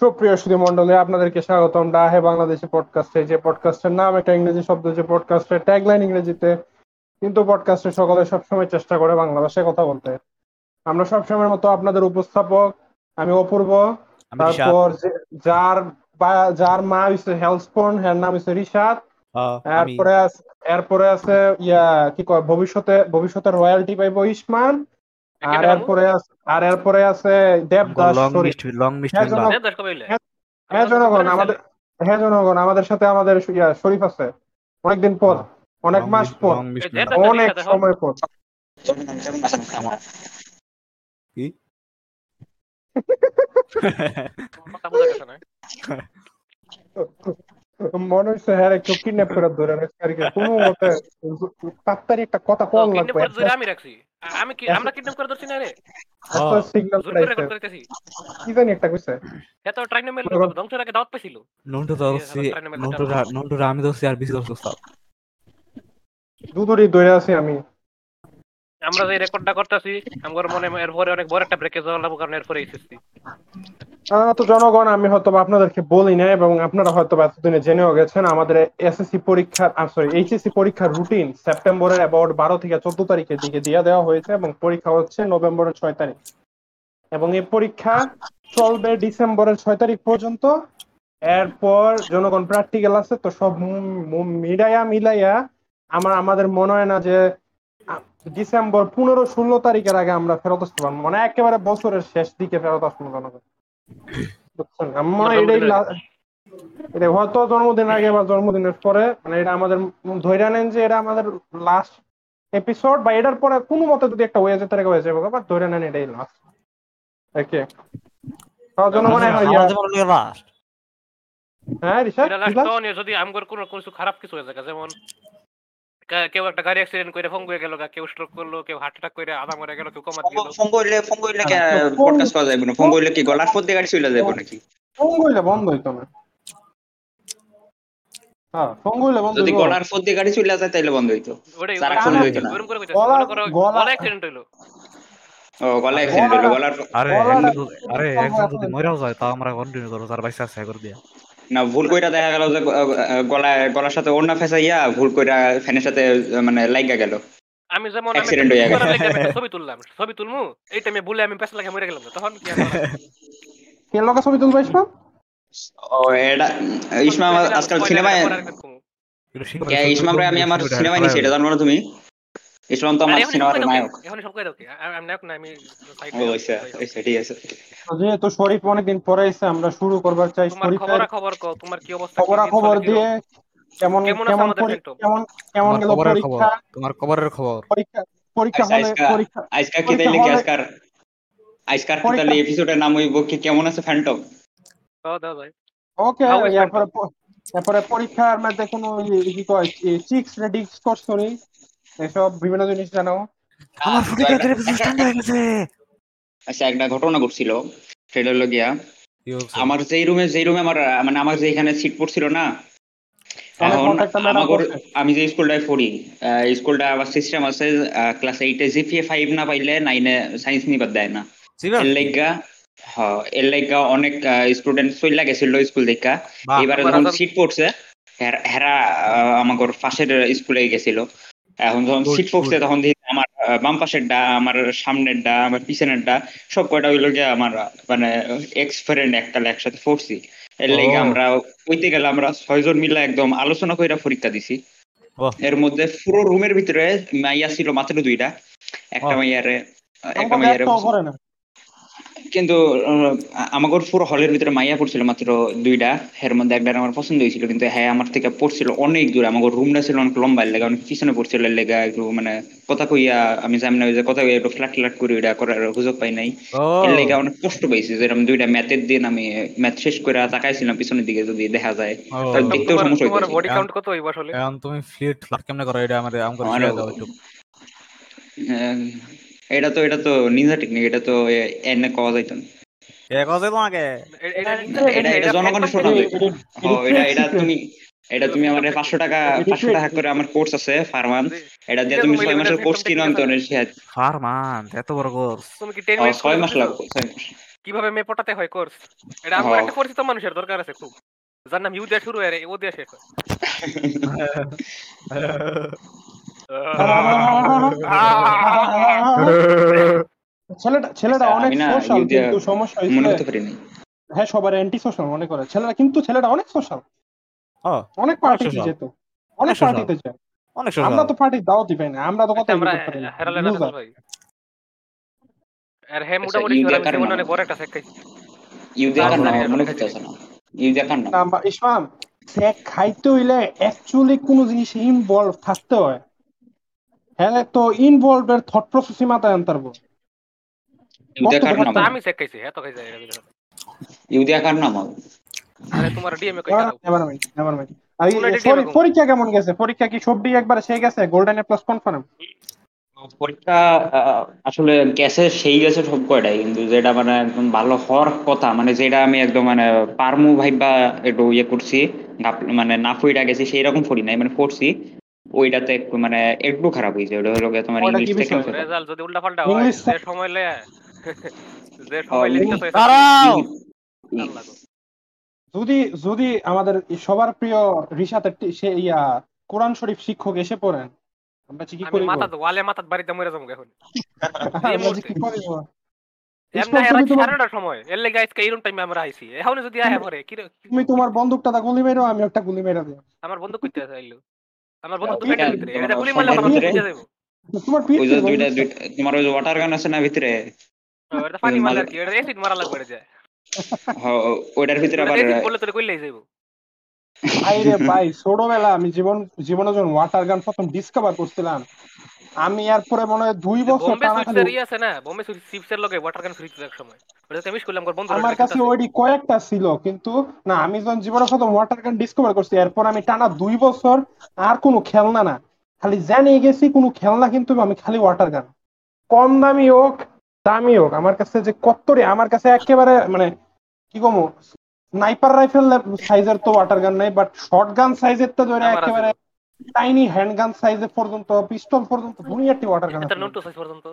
সুপ্রিয় সুধী মন্ডলী আপনাদেরকে স্বাগতম ডাহে বাংলাদেশি পডকাস্টে যে পডকাস্টের নাম একটা ইংরেজি শব্দ যে পডকাস্টের ট্যাগলাইন ইংরেজিতে কিন্তু পডকাস্টে সকলে সবসময় চেষ্টা করে বাংলা ভাষায় কথা বলতে। আমরা সবসময়ের মতো আপনাদের উপস্থাপক আমি অপূর্ব। তারপর যার যার মা হইছে হেলসপন এর নাম হইছে রিশাদ। হ্যাঁ, এরপরে আছে এরপরে আছে ইয়া কি কয় ভবিষ্যতে ভবিষ্যতের রয়্যালটি পাইবো ইসমান। আর এরপরে আছে আর এরপরে আছে দেবদাস লং শরীফ। মিস্ট লং মিস্ট হ্যাঁ, দেবদাস কবে হ্যাঁ জনগণ আমাদের হ্যাঁ জনগণ আমাদের সাথে আমাদের শরীফ আছে। অনেকদিন পর অনেক মাস পর অনেক সময় পর। না। মনে হচ্ছে হ্যাঁ একটু কিডন্যাপ করে ধরে রাখছে আর কি। কোনো মতে তাড়াতাড়ি একটা কথা kidnap লাগবে। করে ধরে আমি রাখছি। আমি কি আমরা কিডন্যাপ করে ধরছি না রে? সিগন্যাল কি জানি একটা কইছে। এত ট্রাইনে মেল ধ্বংসের আগে দাওয়াত পাইছিল। নন্টু ধরছি নন্টু নন্টু আমি ধরছি আর বেশি ধরছি ওস্তাদ। দুদুরি ধরে আছি আমি। আমরা যে রেকর্ডটা করতেছি, আমার মনে এরপরে অনেক বড় একটা ব্রেকেজ হওয়ার কারণে এরপরে এসেছি তো জনগণ, আমি হয়তো আপনাদেরকে বলি না এবং আপনারা হয়তো এতদিনে জেনেও গেছেন, আমাদের এসএসসি পরীক্ষার সরি এইচএসসি পরীক্ষার রুটিন সেপ্টেম্বরের অ্যাবাউট বারো থেকে চোদ্দ তারিখের দিকে দিয়ে দেওয়া হয়েছে, এবং পরীক্ষা হচ্ছে নভেম্বরের ছয় তারিখ। এবং এই পরীক্ষা চলবে ডিসেম্বরের ছয় তারিখ পর্যন্ত। এরপর জনগণ প্র্যাকটিক্যাল আছে, তো সব ম- ম- মিলাইয়া, আমার, আমাদের মনে হয় না যে ডিসেম্বর পনেরো ষোলো তারিখের আগে আমরা ফেরত আসতে পারব। মানে একেবারে বছরের শেষ দিকে ফেরত আসব জনগণ। বুঝছেন? আমার এটাই এটা হয়তো জন্মদিনের আগে বা জন্মদিনের পরে মানে এটা আমাদের ধরে নেন যে এটা আমাদের লাস্ট এপিসোড বা এটার পরে কোনো মতে যদি একটা হয়ে যেতে হয়ে যাবে বা ধরে নেন এটাই লাস্ট ওকে জনগণ হ্যাঁ নিয়ে যদি আমগর কোনো কিছু খারাপ কিছু হয়ে যায় যেমন কেউ একটা গাড়ি অ্যাক্সিডেন্ট করে ফোন গেল কেউ স্ট্রোক করল কেউ হার্ট অ্যাটাক করে আধা মরে গেল কেউ কমা গেল ফোন করলে ফোন করলে কি হ্যাঁ, ফোন- পডকাস্ট করা যাবে না? ফোন করলে কি গলার দিয়ে গাড়ি চলে যাবে নাকি? ফোন করলে বন্ধ হইতো না হ্যাঁ ফোন করলে বন্ধ যদি গলার দিয়ে গাড়ি চলে যায় তাহলে বন্ধ হইতো। ওটাই সারাক্ষণ ওটাই- হইতো না। গলা- করো গলা- গলা অ্যাক্সিডেন্ট হইল। ও গলা অ্যাক্সিডেন্ট হলো গলার আরে আরে একজন যদি মরেও যায় তাও আমরা কন্টিনিউ করব তার বাইসা আছে করে দিয়া। না ভুল কইরা দেখা গেল যে গ- আহ, গলায় গলার সাথে ওড়না ফেসাইয়া ভুল কইরা ফ্যানের সাথে মানে লাইগা গেল। আমি যেমন আমি হয়ে। লেগে ছবি তুললাম ছবি তুলমু? এই টাইমে বলে আমি পেছন লাগে মরে গেলাম তখন কি কে লোকের ছবি তুলবে ইসমাম ও এটা ইসমা আজকাল সিনেমায় রে আমি আমার সিনেমায় নিছি এটা জানো না তুমি? ইসলাম তো আমার সিনেমার নায়ক এখন সব কই দাও কি? আ- আমি নায়ক না আমি side ও এ আছি। আচ্ছা ঠিক আছে যেহেতু শরীফ অনেকদিন পরে এসে আমরা শুরু করবার চাই শরীফের খবরা খবর কও তোমার কি অবস্থা খবরা খবর দিয়ে কেমন কেমন কেমন? কেমন গেল পরীক্ষা তোমার খবরের খবর পরীক্ষা পরীক্ষা হলে পরীক্ষা আজকাল কি তাইলে কি আজকার আজকার কি এপিসোডের নাম হইব কি কেমন আছে ফ্যান্টম দাও দাও ভাই ওকে এরপরে এরপরে পরীক্ষার মধ্যে কোনো কি কয় চিক্স রেডি করছ নি এসব বিভিন্ন জিনিস জানো। আমার একটা- স্ট্যান্ড হয়ে গেছে। আচ্ছা একটা ঘটনা ঘটছিল সেটা হলো গিয়া। আমার যেই রুমে যেই রুমে আমার মানে আমার যে এখানে সিট পড়ছিল না এখন করছে। আমি যে স্কুলটায় পড়ি স্কুলটা আবার সিস্টেম আছে ক্লাস এইটে জিপিএ ফাইভ না পাইলে নাইনে সায়েন্স নিবার দেয় না? এর লাইগা হ এর লাইগা অনেক স্টুডেন্ট চইলা গেছিল স্কুল বাহ, এবারে যখন সিট পড়ছে হেরা আহ, আমাগর পাশের স্কুলে গেছিল। এখন যখন সিট পড়ছে তখন দেখি আমার বাম পাশের ডা আমার সামনের ডা আমার পিছনের ডা সব কয়টা হইল গিয়ে আমার মানে এক্স ফ্রেন্ড একটা একসাথে পড়ছি এর লাইগা আমরা ওইতে গেলে আমরা ছয়জন মিলে একদম আলোচনা কইরা পরীক্ষা দিছি। এর মধ্যে পুরো রুমের ভিতরে মাইয়া ছিল মাত্র দুইটা। একটা মাইয়ারে একটা মাইয়ারে কিন্তু আমাগর পুরো হলের ভিতরে মাইয়া পড়ছিল মাত্র দুইটা। এর মধ্যে একটা আমার পছন্দ হয়েছিল কিন্তু হ্যাঁ আমার থেকে পড়ছিল অনেক দূরে। আমাগর রুমটা ছিল অনেক লম্বা লেগে অনেক পিছনে পড়ছিল লেগে একটু মানে কথা কইয়া আমি জানি না যে কথা কইয়া একটু ফ্ল্যাট ফ্ল্যাট করে ওইটা করার সুযোগ পাই নাই। এর লেগে অনেক কষ্ট পাইছি যেরকম দুইটা ম্যাথের দিন আমি ম্যাথ শেষ করে তাকাইছিলাম পিছনের দিকে যদি দেখা যায়। তাহলে দেখতেও সমস্যা তোমার হইতেছে। বডি কাউন্ট কত হইব আসলে? এখন তুমি ফ্লিট ফ্লাট কেমনে করো? এটা আমাদের আমাকে দাও একটু আহ, এটা তো এটা তো নিনজা টেকনিক এটা তো এনে কওয়া যাইতো না। এ কথা তোমাকে এ- এটা এটা এটা জনগণের শোনা ও এটা এটা তুমি এটা তুমি আমার পাঁচশো টাকা পাঁচশো টাকা করে আমার কোর্স আছে ফার্মান এটা দিয়ে তুমি ছয় মাসের কোর্স কিনো আমি তোমার ফার মান এত বড় কোর্স তুমি কি 10 ও, মিনিট ছয় মাস লাগবে ছয় মাস। কীভাবে মেয়ে পটাতে হয় কোর্স এটা আমার। একটা পরিচিত মানুষের দরকার আছে খুব। যার নাম ইউ দিয়ে শুরু হয় ও দিয়ে শেষ হয়। ছেলেটা ছেলেটা আচ্ছা, অনেক সোশ্যাল কিন্তু সমস্যা মনে করতে পারিনি। হ্যাঁ সবার অ্যান্টি সোশ্যাল মনে করে। ছেলেরা কিন্তু ছেলেটা অনেক সোশ্যাল হ্যাঁ, অনেক পার্টি যেত অনেক পার্টিতে যায়। অনেক আমরা তো দাওয়াতই পাই না আমরা তো কত আচ্ছা, পারি না। হেরালে না ভাই। আর হ্যাঁ মোটামুটি? অনেক বড় একটা শেখ খাইছি। ইউ দিয়া কার নাম? মনে না। ইউ দিয়া কার নাম? না, বা- ইসমাম সে খাইতে হইলে অ্যাকচুয়ালি কোনো জিনিস ইনভলভ থাকতে হয়। হ্যাঁ তো ইনভলভ এর থট প্রসেসই মাথায় নাম আমি শেখ খাইছি হ্যাঁ তো ইউ দিয়া কার নাম আরে তোমার ডিএমএ কই দাও। নেভার মাইন্ড নেভার মাইন্ড পরীক্ষা কেমন গেছে? পরীক্ষা কি সবই একবারে সেই গেছে? গোল্ডেন এ প্লাস কনফার্ম পরীক্ষা আসলে গেছে সেই গেছে সব কয়টাই কিন্তু যেটা মানে একদম ভালো হওয়ার কথা মানে যেটা আমি একদম মানে পারমু ভাইবা একটু ইয়ে করছি মানে না ফুইটা গেছি সেই রকম পড়ি নাই মানে পড়ছি। ওইটাতে একটু মানে একটু খারাপ হয়েছে। ওটা হলো গিয়ে তোমার ইংলিশ থেকে রেজাল্ট যদি উল্টা পাল্টা হয় যে সময় লে যে সময় লিখতে হয় দাঁড়াও! যদি যদি আমাদের সবার প্রিয় রিসাতের টি- সে ইয়া কোরআন শরীফ শিক্ষক এসে পড়েন আমরা কি কি আমি করিব? মাথা ওয়ালে মাথা বাড়িতে মরে যাব এখন। এই আমরা কি টাইমে আমরা আইছি। এখন যদি আয়া পরে কি তুমি তোমার বন্দুকটা গুলি মেরো আমি একটা গুলি মেরে দিই আমার বন্ধু কইতে আইলো। আমার বন্ধু তো পেটের ভিতরে এটা গুলি মারলে আমার ভিতরে? পিঠে তোমার পিঠ ওই যে থেকে দুইটা দুইটা তোমার ওই ওয়াটার গান আছে না ভিতরে? এটা পানি মারলে কি এটা এসিড মারা লাগবে এটা ওইটার ভিতরে আবার এসিড বললে তোরে কইলেই যাইবো। আইরে ভাই ছোটবেলা আমি জীবন জীবনে যখন ওয়াটার গান প্রথম ডিসকভার করছিলাম। আমি এরপরে মনে হয় দুই বছর টানা খালি ই আছে না? বোম্বে চিপসের লগে ওয়াটার গান ফ্রি ছিল এক সময়। আমার বন্ধু আমার কাছে ওইডি কয়েকটা ছিল কিন্তু না আমি যখন জীবনে প্রথম ওয়াটার গান ডিসকভার করছি এরপর আমি টানা দুই বছর আর কোনো খেলনা না। খালি জানিয়ে গেছি কোনো খেলনা কিন্তু আমি খালি ওয়াটার গান কম দামি হোক দামি হোক আমার কাছে যে কত্তরে আমার কাছে একেবারে মানে কি কমো স্নাইপার রাইফেল সাইজের তো ওয়াটার গান নাই বাট শর্ট গান সাইজের তো ধরে একেবারে টাইনি হ্যান্ড গান সাইজের পর্যন্ত পিস্তল পর্যন্ত দুনিয়াটি ওয়াটার গান এটা নোট সাইজ পর্যন্ত।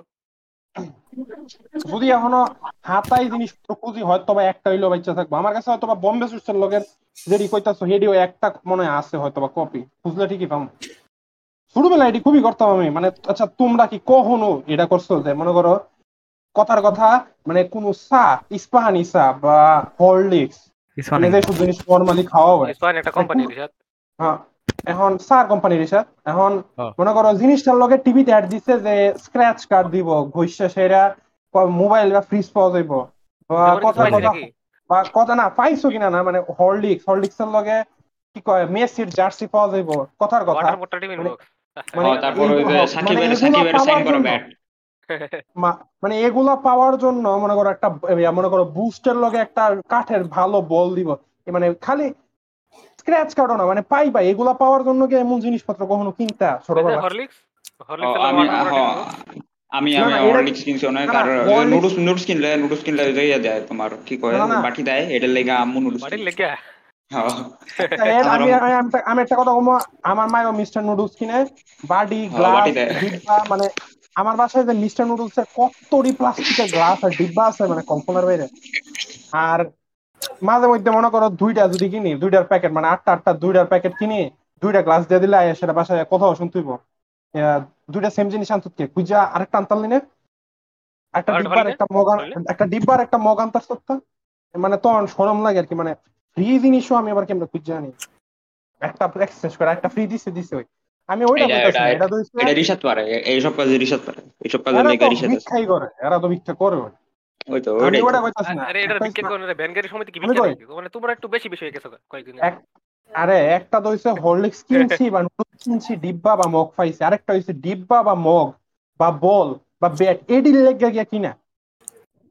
যদি এখনও হাতাই জিনিস খুঁজি হয়তো বা একটা হইল বাচ্চা থাকব। আমার কাছে হয়তো বা বোম্বে সুইটসের লগের যেটি কইতাছো হেডিও একটা মনে হয় আছে হয়তো বা কপি খুঁজলে ঠিকই পাবো ছোটবেলা এটি খুবই করতাম আমি। মানে আচ্ছা তোমরা কি কখনো এটা করছ যে মনে করো কথার কথা মানে কোন চা ইস্পাহানি চা বা হরলিক্স মানে যেসব জিনিস নর্মালি খাওয়া হয়। একটা কোম্পানি রিসাত হ্যাঁ। এখন সার কোম্পানির হিসাব এখন। মনে করো জিনিসটার লগে টিভিতে অ্যাড দিছে যে স্ক্র্যাচ কার্ড দিব ঘষা সেরা মোবাইল বা ফ্রিজ পাওয়া যাইব। বা কথা কথা বা কথা না পাইছো কিনা না মানে হরলিক্স হরলিক্স এর লগে কি কয় মেসির জার্সি পাওয়া যাইব কথার কথা। ওয়াটার মোটর টিভি মানে- মানে তারপর ওই যে মানে সাকিবের এগুলো মানে এগুলা পাওয়ার জন্য মনে করো একটা মনে করো বুস্টের লগে একটা কাঠের ভালো বল দিব। মানে খালি স্ক্র্যাচ কার্ডও না মানে পাই পাই এগুলা পাওয়ার জন্য কি এমন জিনিসপত্র কখনো কিনতা ছোটবেলা হরলিক্স হরলিক্স আমি হ, আমি হরলিক্স কিনছি অনেক আর নুডলস নুডলস কিনলে নুডলস কিনলে দেয় তোমার কি কয়। বাটি দেয় এটার লেগে আম্মু নুডলস লেগে? আমি আমি আমি একটা- কথা বলব আমার মায়ও মিস্টার নুডলস কিনে বাডি গ্লাস দেয়। মানে আমার বাসায় যে মিস্টার নুডলস এর কতটি প্লাস্টিকের গ্লাস আর ডিব্বা আছে মানে কল্পনার বাইরে। আর মাঝে মধ্যে মনে করো দুইটা যদি কিনি দুইটার প্যাকেট মানে আটটা আটটা দুইটার প্যাকেট কিনি দুইটা গ্লাস দিয়ে দিলে আয়া সেটা বাসায় কোথাও শুনতেইব দুইটা সেম জিনিস আনতো কে? কুইজা আরেকটা আনতাম নিনে একটা ডিব্বার? একটা মগ আন- একটা ডিব্বার একটা মগ আনতার সত্তা মানে তখন সরম লাগে আর কি মানে ফ্রি জিনিসও আমি আবার কেমন খুঁজে আনি? একটা এক্সচেঞ্জ করে একটা ফ্রি দিছে দিছে ওই। আমি ওইটা বলতেছি এটা- তো এটা রিসাত পারে এ- এইসব কাজে রিসাত পারে এইসব কাজের এরা লেগে তো রিসাত আছে। ভিক্ষাই করে এরা তো ভিক্ষা করে ওই। ওই তো আমি ওটা কইতাছি না। আরে এটা একটা বিক্রি হচ্ছে- সময় কি আমি বিক্রি কই? নাকি মানে তোমরা একটু বেশি বেশি হয়ে গেছো কয়েকদিন আরে একটা তো হইছে হরলিক্স কিনছি বা নুডলস কিনছি ডিব্বা বা মগ পাইছি। আরেকটা হইছে ডিব্বা বা মগ বা বল বা ব্যাট এডির লেগে গিয়া কিনা।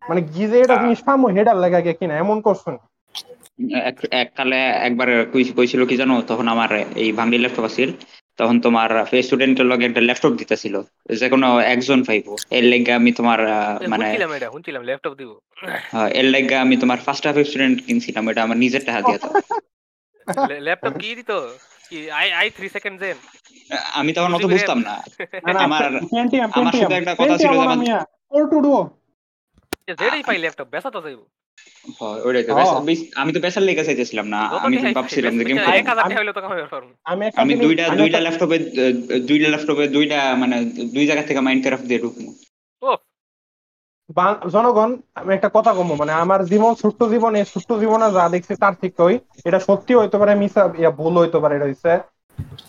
মানে গিজে এটা জিনিস পামো হেডার লেগে গিয়া কিনা এমন করছ না। এক- এককালে একবার কই- কইছিল কি জানো তখন আমার এই ভাঙড়ি ল্যাপটপ আছিল। তখন তোমার স্টুডেন্টের লগে একটা ল্যাপটপ দিতেছিল। যে কোনো একজন পাইবো। এর লেগে আমি তোমার মানে শুনছিলাম ল্যাপটপ দিব। আহ, এর লেগে আমি তোমার ফার্স্ট হাফ স্টুডেন্ট কিনছিলাম এটা আমার নিজের টাকা দিয়ে তো। ল্যাপটপ কি দিত? কি আই আই 3 সেকেন্ড জেন আমি তখন অত বুঝতাম না। আমার আমার শুধু একটা কথা ছিল যে মিয়া, all to do। যেটাই পাই ল্যাপটপ বেচা তো যাইব। হয়, আমি তো পেশার লেগে চাইতেছিলাম না আমি তো ভাবছিলাম যে গেম আমি দুইটা দুইটা ল্যাপটপে দুইটা ল্যাপটপে দুইটা মানে দুই জায়গা থেকে মাইনক্রাফট দিয়ে ঢুকবো। জনগণ আমি একটা কথা কমবো মানে আমার জীবন ছোট্ট জীবনে ছোট্ট জীবনে যা দেখছি তার ঠিক ওই। এটা সত্যি হইতে পারে মিসা ইয়া ভুল হইতে পারে এটা হইছে।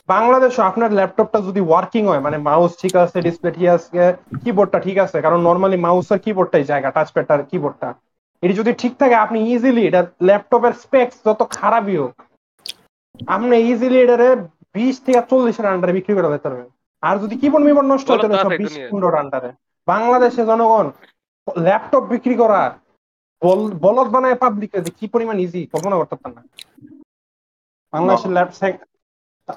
বাংলাদেশে আপনার ল্যাপটপটা যদি ওয়ার্কিং হয় মানে মাউস ঠিক আছে ডিসপ্লে ঠিক আছে কিবোর্ডটা ঠিক আছে কারণ নর্মালি মাউস আর কিবোর্ডটাই জায়গা টাচপ্যাড আর কিবোর্ডটা এটি যদি ঠিক থাকে আপনি ইজিলি এটা ল্যাপটপের স্পেক্স যত খারাপই হোক আপনি ইজিলি এটারে বিশ থেকে চল্লিশের আন্ডারে বিক্রি করে দিতে পারবেন আর যদি কিবোর্ড মিবোর্ড নষ্ট হয় বলো তো তাহলে সব আছে বিশ দুনিয়ায়। পনেরো আন্ডারে বাংলাদেশে জনগণ ল্যাপটপ বিক্রি করা বল- বলদ বানায় পাবলিকে কি পরিমাণ ইজি কল্পনা করতে পারেন না বাংলাদেশের ল্যাপটপ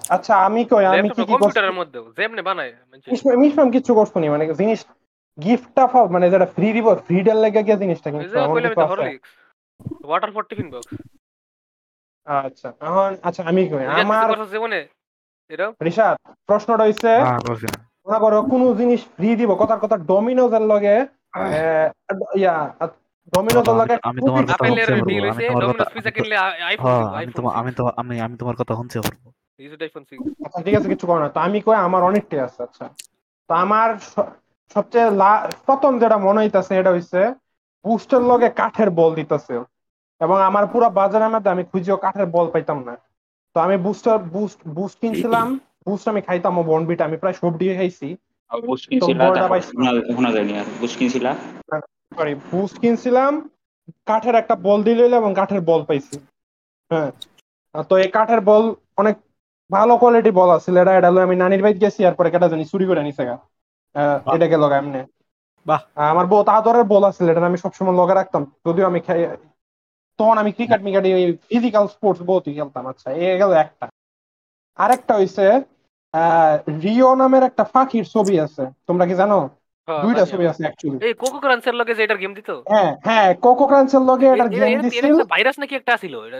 আচ্ছা আমি কই আমি কি কি কম্পিউটারের মধ্যেও যেমনি বানায়। মিশমাম কিছু করছ নি মানে জিনিস গিফটটা পাও মানে যেটা ফ্রি দিব ফ্রি ডেল লেগে গিয়ে জিনিসটা কিন্তু? ওয়াটার ফর টিফিন বক্স আচ্ছা এখন আচ্ছা আমি কই আমার জীবনে? এটা রিশাদ প্রশ্নটা হইছে হ্যাঁ মনে করো কোনো জিনিস ফ্রি দিব কথার কথা ডমিনোজ এর লগে ইয়া ডমিনোজ এর লগে আমি তোমার কথা শুনছি পিজা কিনলে আইফোন আমি তোমার আমি তো আমি আমি তোমার কথা শুনছি বলব। ইউজ আইফোন 6 আচ্ছা ঠিক আছে কিছু করো না তো আমি কই আমার অনেকটাই আছে আচ্ছা। তো আমার সবচেয়ে প্রথম যেটা মনে হইতাছে এটা হইছে বুস্টের লগে কাঠের বল দিতেছে। এবং আমার পুরো বাজারের মধ্যে আমি খুঁজেও কাঠের বল পাইতাম না। তো আমি বুস্টার বুস্ট বুস্ট কিনছিলাম বুস্ট আমি খাইতাম ও বনবিটা আমি প্রায় সব দিয়ে খাইছি। সরি বুস্ট কিনছিলাম কাঠের একটা বল দিলে এবং কাঠের বল পাইছি। হ্যাঁ। তো এই কাঠের বল অনেক ভালো কোয়ালিটি বল আছে এটা এটা আমি নানির বাইত গেছি আর পরে কেটা জানি চুরি করে নিছে গা। আহ, বাহ। এটা গেল এমনি। বাহ। আমার বউ তাহাদরের বল আছে এটা আমি সবসময় লগে রাখতাম। যদিও আমি খাই- তখন আমি ক্রিকেট মিকেট ফিজিক্যাল স্পোর্টস বহুতই খেলতাম। আচ্ছা এ গেল একটা। আরেকটা হইছে আহ রিও নামের একটা ফাঁকির ছবি আছে। তোমরা কি জানো? দুইটা ছবি আছে। অ্যাকচুয়ালি এই কোকো ক্রাঞ্চের লগে যে এটার গেম দিত? হ্যাঁ হ্যাঁ কোকো ক্রাঞ্চের লগে এটার গেম এর- দিছিল। এর একটা ভাইরাস নাকি একটা ছিল এটা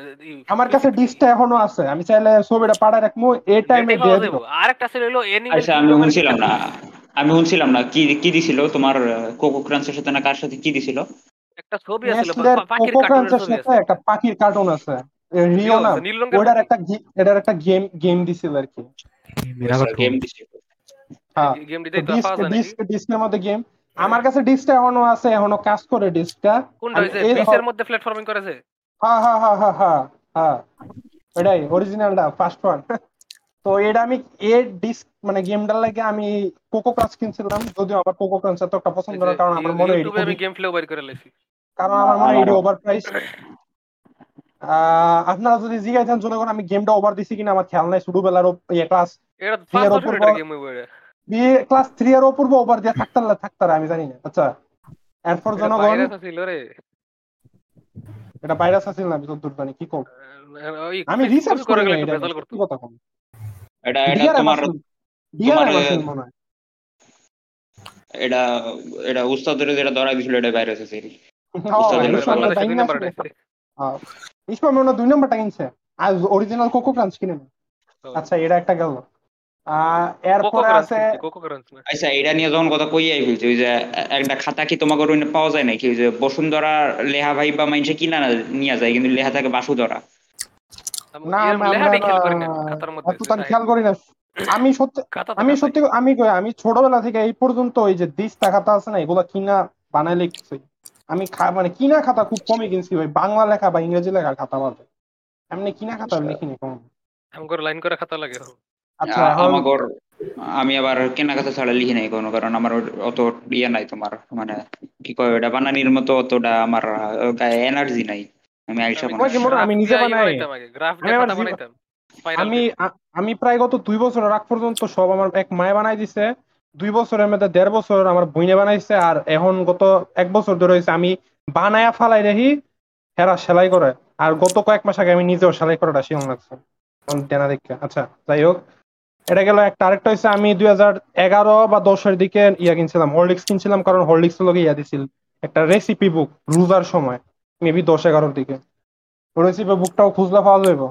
আমার কাছে ডিসটা এখনও আছে। আমি চাইলে ছবিটা পাঠায় রাখব এই টাইমে দিয়ে দিব। যাবে। আর একটা ছিল হলো এনিমেল আচ্ছা আমি শুনছিলাম না। আমি শুনছিলাম না কি কি দিছিল? তোমার কোকো ক্রাঞ্চের সাথে না কার সাথে কি দিছিল? একটা ছবি আছে পাখির কোকো কার্টুনের ক্রাঞ্চের ছবি আছে। একটা পাখির কার্টুন আছে। রিও রঙের ওটার একটা এটার একটা গেম গেম দিছিল আর কি। গেম। দিছিল। হ্যাঁ। গেম দিতেই পাওয়া যায় ডিস্ক ডিস্কের মধ্যে গেম আমার কাছে ডিস্কটা এখনও আছে এখনও কাজ করে ডিস্কটা হ- মধ্যে প্ল্যাটফর্মিং করেছে? হ্যাঁ হ্যাঁ হ্যাঁ হ্যাঁ হ্যাঁ হ্যাঁ। এটাই অরিজিনালটা ফার্স্ট ওয়ান তো এটা আমি এর ডিস্ক মানে গেমটার লাগে আমি কোকো ক্রাঞ্চ কিনছিলাম যদিও আমার কোকো এত একটা পছন্দ না কারণ আমার মনে হয় ইউটিউবে আমি গেম প্লেও বাইর করে লাইছি। কারণ আমার মনে হয় ওভার প্রাইস আপনারা যদি জিজ্ঞাসেন জনগণ আমি গেমটা ওভার দিছি কিনা আমার খেয়াল নাই ছোটবেলার ক্লাস এটা এর পাঁচ উপর বছরের বল- গেম হইব এটা ক্লাস থ্রি এর অপূর্ব ওভার দিয়ে থাকতার থাকতার আমি জানি না আচ্ছা। এরপর এটা জনগণ ভাইরাস ছিল রে। এটা ভাইরাস আছিল না যতদূর জানি কি কম? আমি রিসার্চ করে করে গেলে নাই একটু এটা ভেজাল নিয়ে, করতো। সত্যি কথা এটা এটা তোমার তোমার, এটা এটা উস্তাদের যেটা ধরা দিছিল এটা ভাইরাস আছে মনে দুই নম্বরটা কিনছে আর অরিজিনাল কোকো ক্রাঞ্চ কিনে আচ্ছা এটা একটা গেল এরপরে আছে কোকো ক্রাঞ্চ না আচ্ছা এটা নিয়ে যখন কথা কই আই ফেলছি ওই যে একটা খাতা কি তোমাকে ওই পাওয়া যায় নাকি ওই যে বসুন্ধরা লেহা ভাই বা মানুষে কিনা না নিয়ে যায় কিন্তু লেহা থাকে বাসুধরা আমি না এরম আমরা লেহাটাই খেয়াল করি না আমি সত্যি আমি সত্যি আমি আমি ছোটবেলা থেকে এই পর্যন্ত ওই যে দিস্তা খাতা আছে না এগুলা কিনা বানাইলে কিছু আমি মানে কিনা খাতা খুব কমই কিনছি ওই বাংলা লেখা বা ইংরেজি লেখা খাতা বাদে এমনি কিনা খাতা আমি লিখিনি কম। আমগর লাইন করে খাতা লাগে। আচ্ছা আমাগর আমি আবার কেনাকাটা ছাড়া লিখি নাই কোনো কারণ আমার অত ইয়ে নাই তোমার মানে কি কয় ওটা বানানির মতো অতটা আমার গায়ে এনার্জি নাই। আমি আইসা আমি নিজে বানাই। আমি আমি আমি প্রায় গত দুই বছর রাগ পর্যন্ত সব আমার এক মায়ে বানাই দিছে। দুই বছরের মধ্যে দেড় বছর আমার বইনে বানাইছে আর এখন গত এক বছর ধরে হয়েছে আমি বানায়া ফালাই রেহি হেরা সেলাই করে। আর গত কয়েক মাস আগে আমি নিজেও সেলাই করাটা শিখন লাগছে দেনা দেখে। আচ্ছা যাই হোক। এটা গেল একটা আরেকটা হচ্ছে আমি দুই হাজার এগারো বা দশের দিকে ইয়া কিনছিলাম হরলিক্স কিনছিলাম কারণ হরলিক্স লোকে ইয়া দিছিল একটা রেসিপি বুক রোজার সময়। মেবি দশ এগারোর দিকে। রেসিপি বুকটাও খুঁজলে পাওয়া যাবে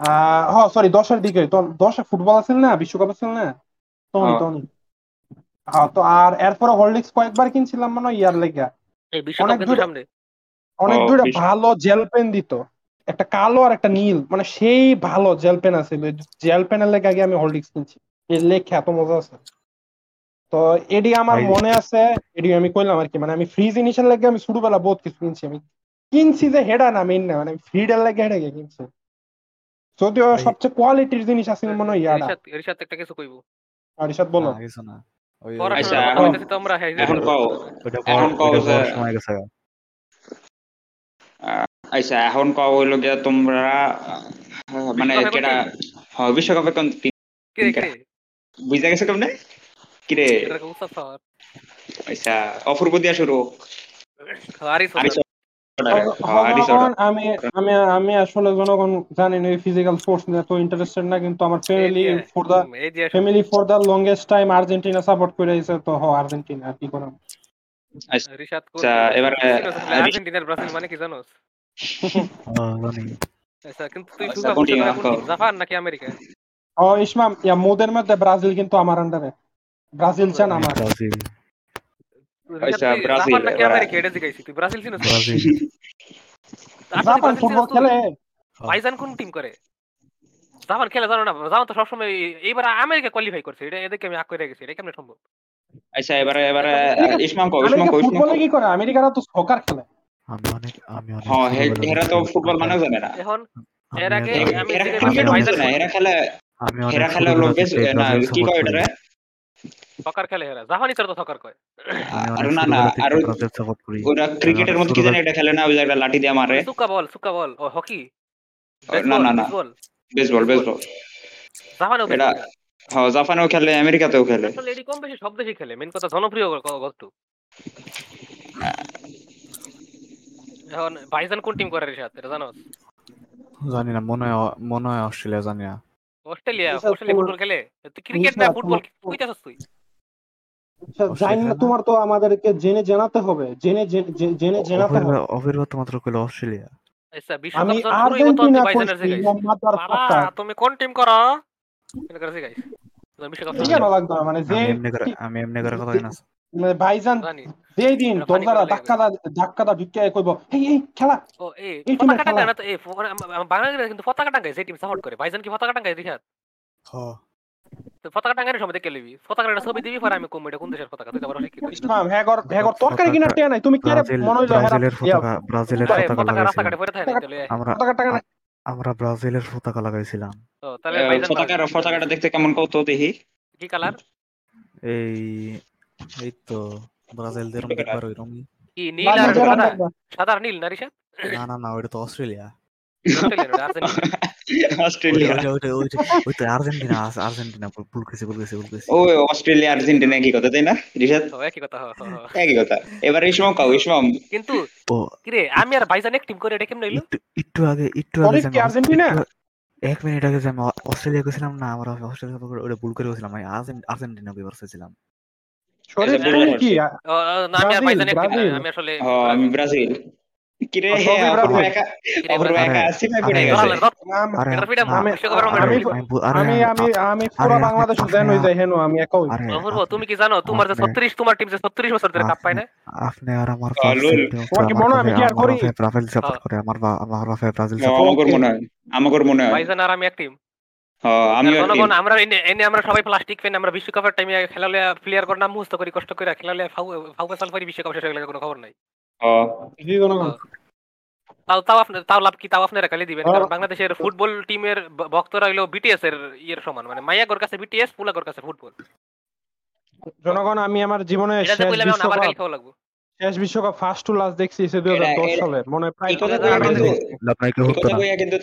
আহ হ সরি দশের দিকে। তো দশে ফুটবল আছিল না? বিশ্বকাপ আছিল না? তনি। তনি হ্যাঁ তো আর এরপরে হরলিক্স কয়েকবার কিনছিলাম মানে ইয়ার লেগা। অনেক দূরে- অনেক ও, ভালো জেল পেন দিত। একটা কালো আর একটা নীল। মানে সেই ভালো জেল পেন আছে জেল পেনের লেগে আগে আমি হোল্ডিক্স কিনছি। এর লেখে এত মজা আছে। তো এডি আমার মনে আছে এডি আমি কইলাম আর কি মানে আমি ফ্রি জিনিসের লেগে আমি ছোটবেলা বহুত কিছু কিনছি। আমি কিনছি যে হেডা না মেইন না মানে ফ্রিডের লেগে হেডা গিয়ে কিনছি। যদিও সবচেয়ে কোয়ালিটির জিনিস আছে মনে হয় ইয়াটা রিশাদ রিশাদ একটা কিছু কইবো? আর ইসাদ বলো। না, কিছু না। আচ্ছা, এখন- কইতেছি তোমরা হ্যাঁ এখন কও যে- আচ্ছা হইল গিয়া তোমরা মানে কেডা হ্যাঁ বিশ্বকাপে কোন কে? বুঝা গেছে কেমনে? কিরে? আচ্ছা অপূর্ব দিয়া শুরু। হ্যাঁ, order। জনগণ আমি আমি আমি আসলে জনগণ জানি না ফিজিক্যাল স্পোর্টস নিয়ে তো ইন্টারেস্টেড না কিন্তু আমার family for the family for the longest time Argentina support করে আইছে তো হ আর্জেন্টিনা আর কি করাম? রিশাদ আচ্ছা, এবারে- আর্জেন্টিনার ব্রাজিল মানে কি জানোস? হ্যাঁ, জানি। আচ্ছা কিন্তু তুই আচ্ছা। জাপান নাকি আমেরিকা? ও ইসমাম ইয়া মোদের মধ্যে ব্রাজিল কিন্তু আমার আন্ডারে ব্রাজিল চান আমার। ব্রাজিল। আচ্ছা, ব্রাজিল, নাকি আমেরিকা এটা জিজ্ঞাসি তুই ব্রাজিল চিনিস? ব্রাজিল। জাপান ফুটবল খেলে? ভাইজান কোন টিম করে? জাপান খেলে জানো না? জাপান তো সবসময় এইবার আমেরিকা কোয়ালিফাই করছে। এটা এদেরকে আমি আগ করে গেছি এটা কেমনে সম্ভব? আচ্ছা এবারে এবারে ইসমাম ফুটবলে কি করে? আমেরিকারা তো সকার খেলে। আমি অনেক আমি অনেক হ্যাঁ হেরা তো ফুটবল মানেও জানে না। এখন এর আগে আমি হেরা খেলে আমি খেলে হলো না কি কয় করি। সকার খেলে এরা জাপানি তো সকার কয়। আর না না আর। ওরা ক্রিকেটের মধ্যে কি জানি এটা খেলে না ওই যে একটা লাঠি দিয়ে মারে। সুকা বল সুকা বল। ও হকি? না না না। বেসবল বেসবল জাপানেও এটা হ্যাঁ জাপানেও খেলে আমেরিকাতেও খেলে। আসলে এটি কম বেশি সব দেশই খেলে। মেন কথা জনপ্রিয় গ- এখন ভাইজান কোন টিম করে জানো জানি না মনে হয় মনে হয় অস্ট্রেলিয়া জানি না। অস্ট্রেলিয়া অস্ট্রেলিয়া তোমার- ফুটবল খেলে? ক্রিকেট না ফুটবল তোমার- কইতাছস তুই? জানি না তোমার তো আমাদেরকে জেনে জানাতে হবে জেনে জেনে জেনে জানাতে হবে। মাত্র কইলো অস্ট্রেলিয়া। আচ্ছা বিশ্বকাপ আর্জেন্টিনা বাবা তুমি কোন টিম করো? এটা করে জিগাইস যখন বিশ্বকাপ শুরু ঠিক হইব। আছে লাগতো না মানে যে আমি এমনি করে আমি এমনি করে কথা না। ভাইজান জানি। যেই দিন দরজারা করে ধাক্কা ধাক্কা দা ঢুকে কইব। এই এই খেলা। ও এই পতাকা খেলা। না তো এই আম- কিন্তু পতাকা টাঙ্গায় যে টিম সাপোর্ট করে। ভাইজান কি পতাকা টাঙ্গায় রিশাদ হ্যাঁ তো পতাকা টাঙ্গানোর সময় দেখে লিবি ছবি দিবি পরে আমি কম এটা কোন দেশের পতাকা? তুই তো আবার হ্যাগর হ্যাগর তরকারি কিনার টিয়া নাই। তুমি কে রে ব্রাজিল মনে হইল ব্রাজিলের পতাকা ব্রাজিলের পতাকা লাগাইছিলাম। রাস্তাঘাটে পড়ে থাকে আমরা পতাকা আমরা ব্রাজিলের পতাকা লাগাইছিলাম। ও তাহলে ভাইজান পতাকার পতাকাটা দেখতে কেমন কত দেখি কি কালার? এই এই তো ব্রাজিলদের পতাকাটা। দেখবার ওইরকম। কি নীল আর সাদা? সাদা আর নীল না না না না ওইটা তো অস্ট্রেলিয়া। ওটা অস্ট্রেলিয়া। আর্জেন্টিনা কি কথা তাই না একই কথা। একই কথা। এবার ইসমাম ইসমাম। কিন্তু কিরে আমি আর ভাইজান এক টিম করে এটা কেমন হইল? একটু একটু আগে একটু আগে কি আর্জেন্টিনা? এক মিনিট আগে যে আমি অস্ট্রেলিয়া গেছিলাম না আমরা অস্ট্রেলিয়া ওটা ভুল করে গেছিলাম আমি আর্জেন্টিনা চাইছিলাম তুমি কি? না, আমি আর। আমি আসলে আমি ব্রাজিল। কিরে তুমি জানো তোমার যে 36 তোমার টিম যে 36 বছর ধরে কাপ পায় না? আপনি আর আমার মনে হয় আমি কি আর করি? ব্রাজিল সাপোর্ট হ্যাঁ। করে আমার বাপে ব্রাজিল আমাগর মনে হয় আমাগর মনে হয়। ভাইজান আর আমি এক টিম হ আমিও জনগণ আমরা এনে এনে আমরা সবাই প্লাস্টিক পেন আমরা বিশ্বকাপের টাইমে খেলালে প্লেয়ার করে নাম মুস্ত করি কষ্ট করে খেলালে ফাউ ফাউ পারি বিশ্বকাপ শেষ হয়ে কোনো খবর নাই। হ জি জনগণ তাও তাও আপনি তাও লাভ কি? তাও আপনারা খালি দিবেন কারণ বাংলাদেশের ফুটবল টিমের ব- ভক্তরা হইল বিটিএস এর ইয়ের সমান মানে মাইয়াগর কাছে বিটিএস পুলাগর কাছে ফুটবল। জনগণ আমি আমার জীবনে শেষ বিশ্বকাপ গালি শেষ বিশ্বকাপ ফার্স্ট টু লাস্ট দেখছি সালে মনে হয় প্রায় কিন্তু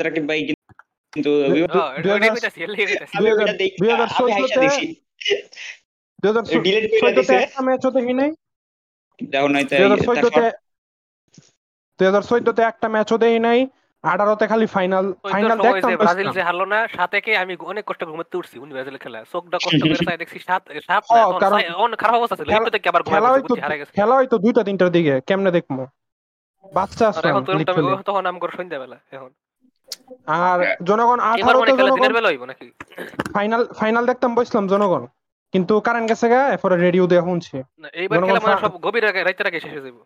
রাকিব ভাই কিন্তু দুই- হাজার- চোদ্দতে- একটা ম্যাচও দুই নাই আঠারোতে খালি ফাইনাল ফাইনাল দেখতাম ব্রাজিল যে হারলো না সাত একে আমি অনেক কষ্ট করে ঘুমাতে উঠছি উনি ব্রাজিলের খেলা চোখটা কষ্ট করে চাই দেখছি সাত সাত ও, না, তখন কারণ ছয়- অনেক খারাপ অবস্থা ছিল একটু দেখে আবার খেলা হয়তো খেলা হয়তো দুইটা তিনটার দিকে কেমনে দেখব? বাচ্চা আসলাম। তখন আম করে সন্ধ্যাবেলা এখন। আর জনগণ জনগণ দিনের বেলা হইব নাকি? ফাইনাল ফাইনাল দেখতাম বসলাম জনগণ। কিন্তু কারেন্ট গেছে গা এরপরে রেডিও দিয়ে শুনছি। এইবার খেলা মানে সব গভীর রাইতে রাগে শেষ হয়ে যাব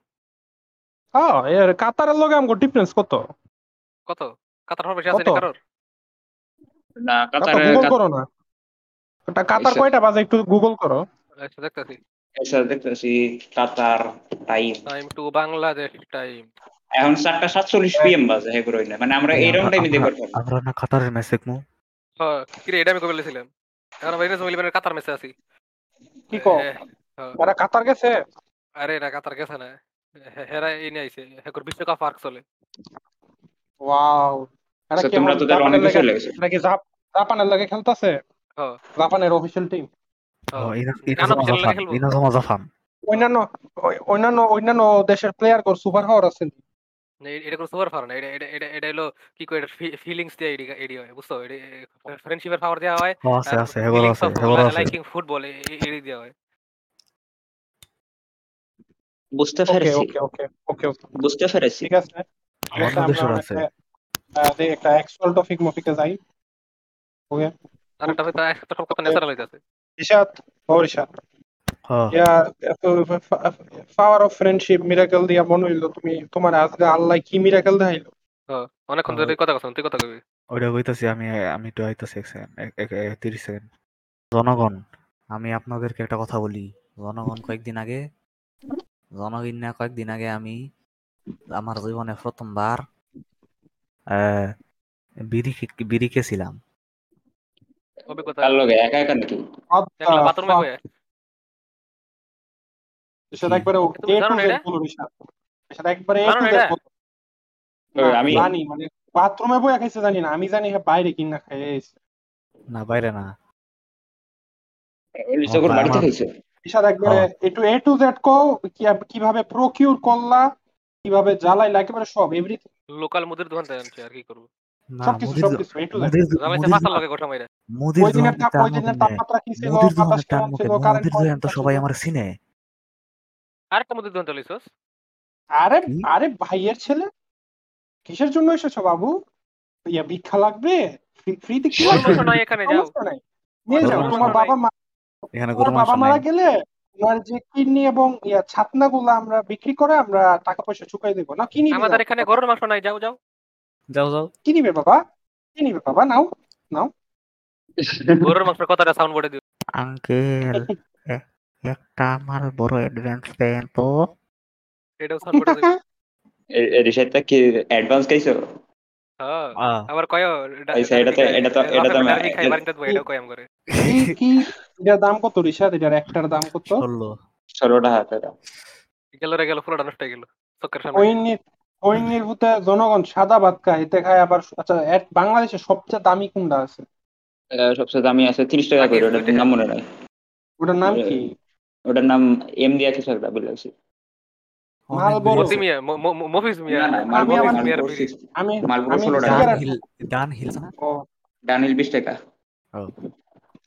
হ্যাঁ এর কাতারের লগে আমগো ডিফারেন্স কত? কত? কাতার হবে বেশি আছে কারোর? না কত কাতারে গুগল করো না। ওটা কাতার আচ্ছা। কয়টা বাজে একটু গুগল করো। আচ্ছা দেখতেছি। এসে দেখতেছি Qatar time time to Bangladesh time এখন চারটা সাতচল্লিশ পিএম বাজে হে করে মানে আমরা এইরকম টাইমে দেখতে পারতাম আমরা না কাতারের ম্যাচ দেখব। হ্যাঁ কিরে এটা আমি কবে বলেছিলাম এখন আমরা ইংরেজ মিলিবানের কাতার মেসে আছি। কি কও? এ, হ্যাঁ। কাতার গেছে? আরে না কাতার গেছে না। হেরা এই নিয়ে আইছে। হেকর বিশ্বকাপ পার্ক চলে। ওয়াও। এরা আচ্ছা, কি তোমরা তো অনেক লাগে চলে গেছো এরা কি জাপ- জাপানের লাগে খেলতেছে? হ্যাঁ। জাপানের অফিসিয়াল টিম হ্যাঁ। জাফান অন্যান্য ওই- অন্যান্য অন্যান্য দেশের প্লেয়ার কর সুপার পাওয়ার আছে এটা কোনো সুপার পাওয়ার না। এটা এটা এটা এটা হলো কি এটা ফিলিংস দিয়ে এডি এডি হয় বুঝছ? এটা ফ্রেন্ডশিপের পাওয়ার দেওয়া হয় আছে আছে হেগর আছে। হেগর আছে লাইকিং ফুটবল এডি দেওয়া হয়। বুঝতে পেরেছি। ওকে ওকে ওকে ওকে বুঝতে পেরেছি। ঠিক আছে আছে, আমাদের আছে। একটা- একটা অ্যাকচুয়াল টপিক মফিকে যাই। ওকে আর একটা হয়তো একটা কথা ন্যাচারাল হইতাছে। ঋষাদ ও পাওয়ার অফ ফ্রেন্ডশিপ মিরাকেল দিয়া মনে হইল তুমি তোমার আজকে আল্লাহ কি মিরাকেল দেখাইলো? হ্যাঁ অনেকক্ষণ ধরে কথা কথা তুই কথা কবি। ওইটা কইতাছি আমি আমি একটু আইতাছি এক সেকেন্ড তিরিশ সেকেন্ড জনগণ আমি আপনাদেরকে একটা কথা বলি। জনগণ কয়েকদিন আগে জনগণ না কয়েকদিন আগে আমি আমার জীবনে প্রথমবার আহ, বিড়ি বিড়ি খেয়েছিলাম। অভিজ্ঞতা। একা একা নাকি? ঋষাদ একবারে তুমি এ টু জেড এটা? বলো ঋষাদ ঋষাদ একবারে এ টু জেড আমি জানি মানে বাথরুমে বইয়া খাইছে জানি না। আমি জানি বাইরে কিনা খাইছে না বাইরে না। লিসকর বাড়িতে খাইছে? ঋষাদ একবারে হ্যাঁ। একটু এ টু জেড কো কীভাবে প্রকিউর করলা কীভাবে জ্বালাইলা একেবারে সব এভরিথিং লোকাল মুদির দোকান থেকে আনছি আর কি করব? সবাই আমার চিনে। আরেকটা মুদির দোকান চলিস আরে আরে ভাইয়ের ছেলে? কিসের জন্য এসেছ বাবু? ইয়া ভিক্ষা লাগবে? ফ্রি- ফ্রিতে কি লাগবে এখানে যাও। নিয়ে যাও তোমার বাবা মা এখানে গরু বাবা মারা গেলে তোমার যে কিডনি এবং ইয়া ছাতনা গুলো আমরা বিক্রি করে আমরা টাকা পয়সা চুকাই দেবো। না কি নিবে আমাদের এখানে গরুর মাংস নাই যাও যাও। যাও যাও। কি নিবে বাবা? কি নিবে বাবা? নাও নাও। গরুর মাংসের কথাটা সাউন্ড বোর্ডে দিও। আঙ্কেল। একটা আমার বড় অ্যাডভান্স দেন তো এটাও সাউন্ড বোর্ডে দিও রিসাইটটা কি অ্যাডভান্স খাইছো হ্যাঁ। আবার কয় এটা তো- এটা তো- এটা তো আমি- খাই বারিন্দাত বই এটাও কয় আম করে। কি কি? এটার দাম কত রিশাদ এটার একটার দাম কত? ষোলো। ষোলোটা হাত এটা গেল রে গেল পুরোটা নষ্ট হয়ে গেল। চোখের সামনে। ওইনির ওইনির ভূতে জনগণ সাদা ভাত খায় এতে খায় আবার আচ্ছা বাংলাদেশে সবচেয়ে দামি কোনটা আছে? সবচেয়ে দামি আছে তিরিশ টাকা করে ওটার নাম মনে নাই। ওটার নাম কি? ওটার নাম এম দিয়া কিছু একটা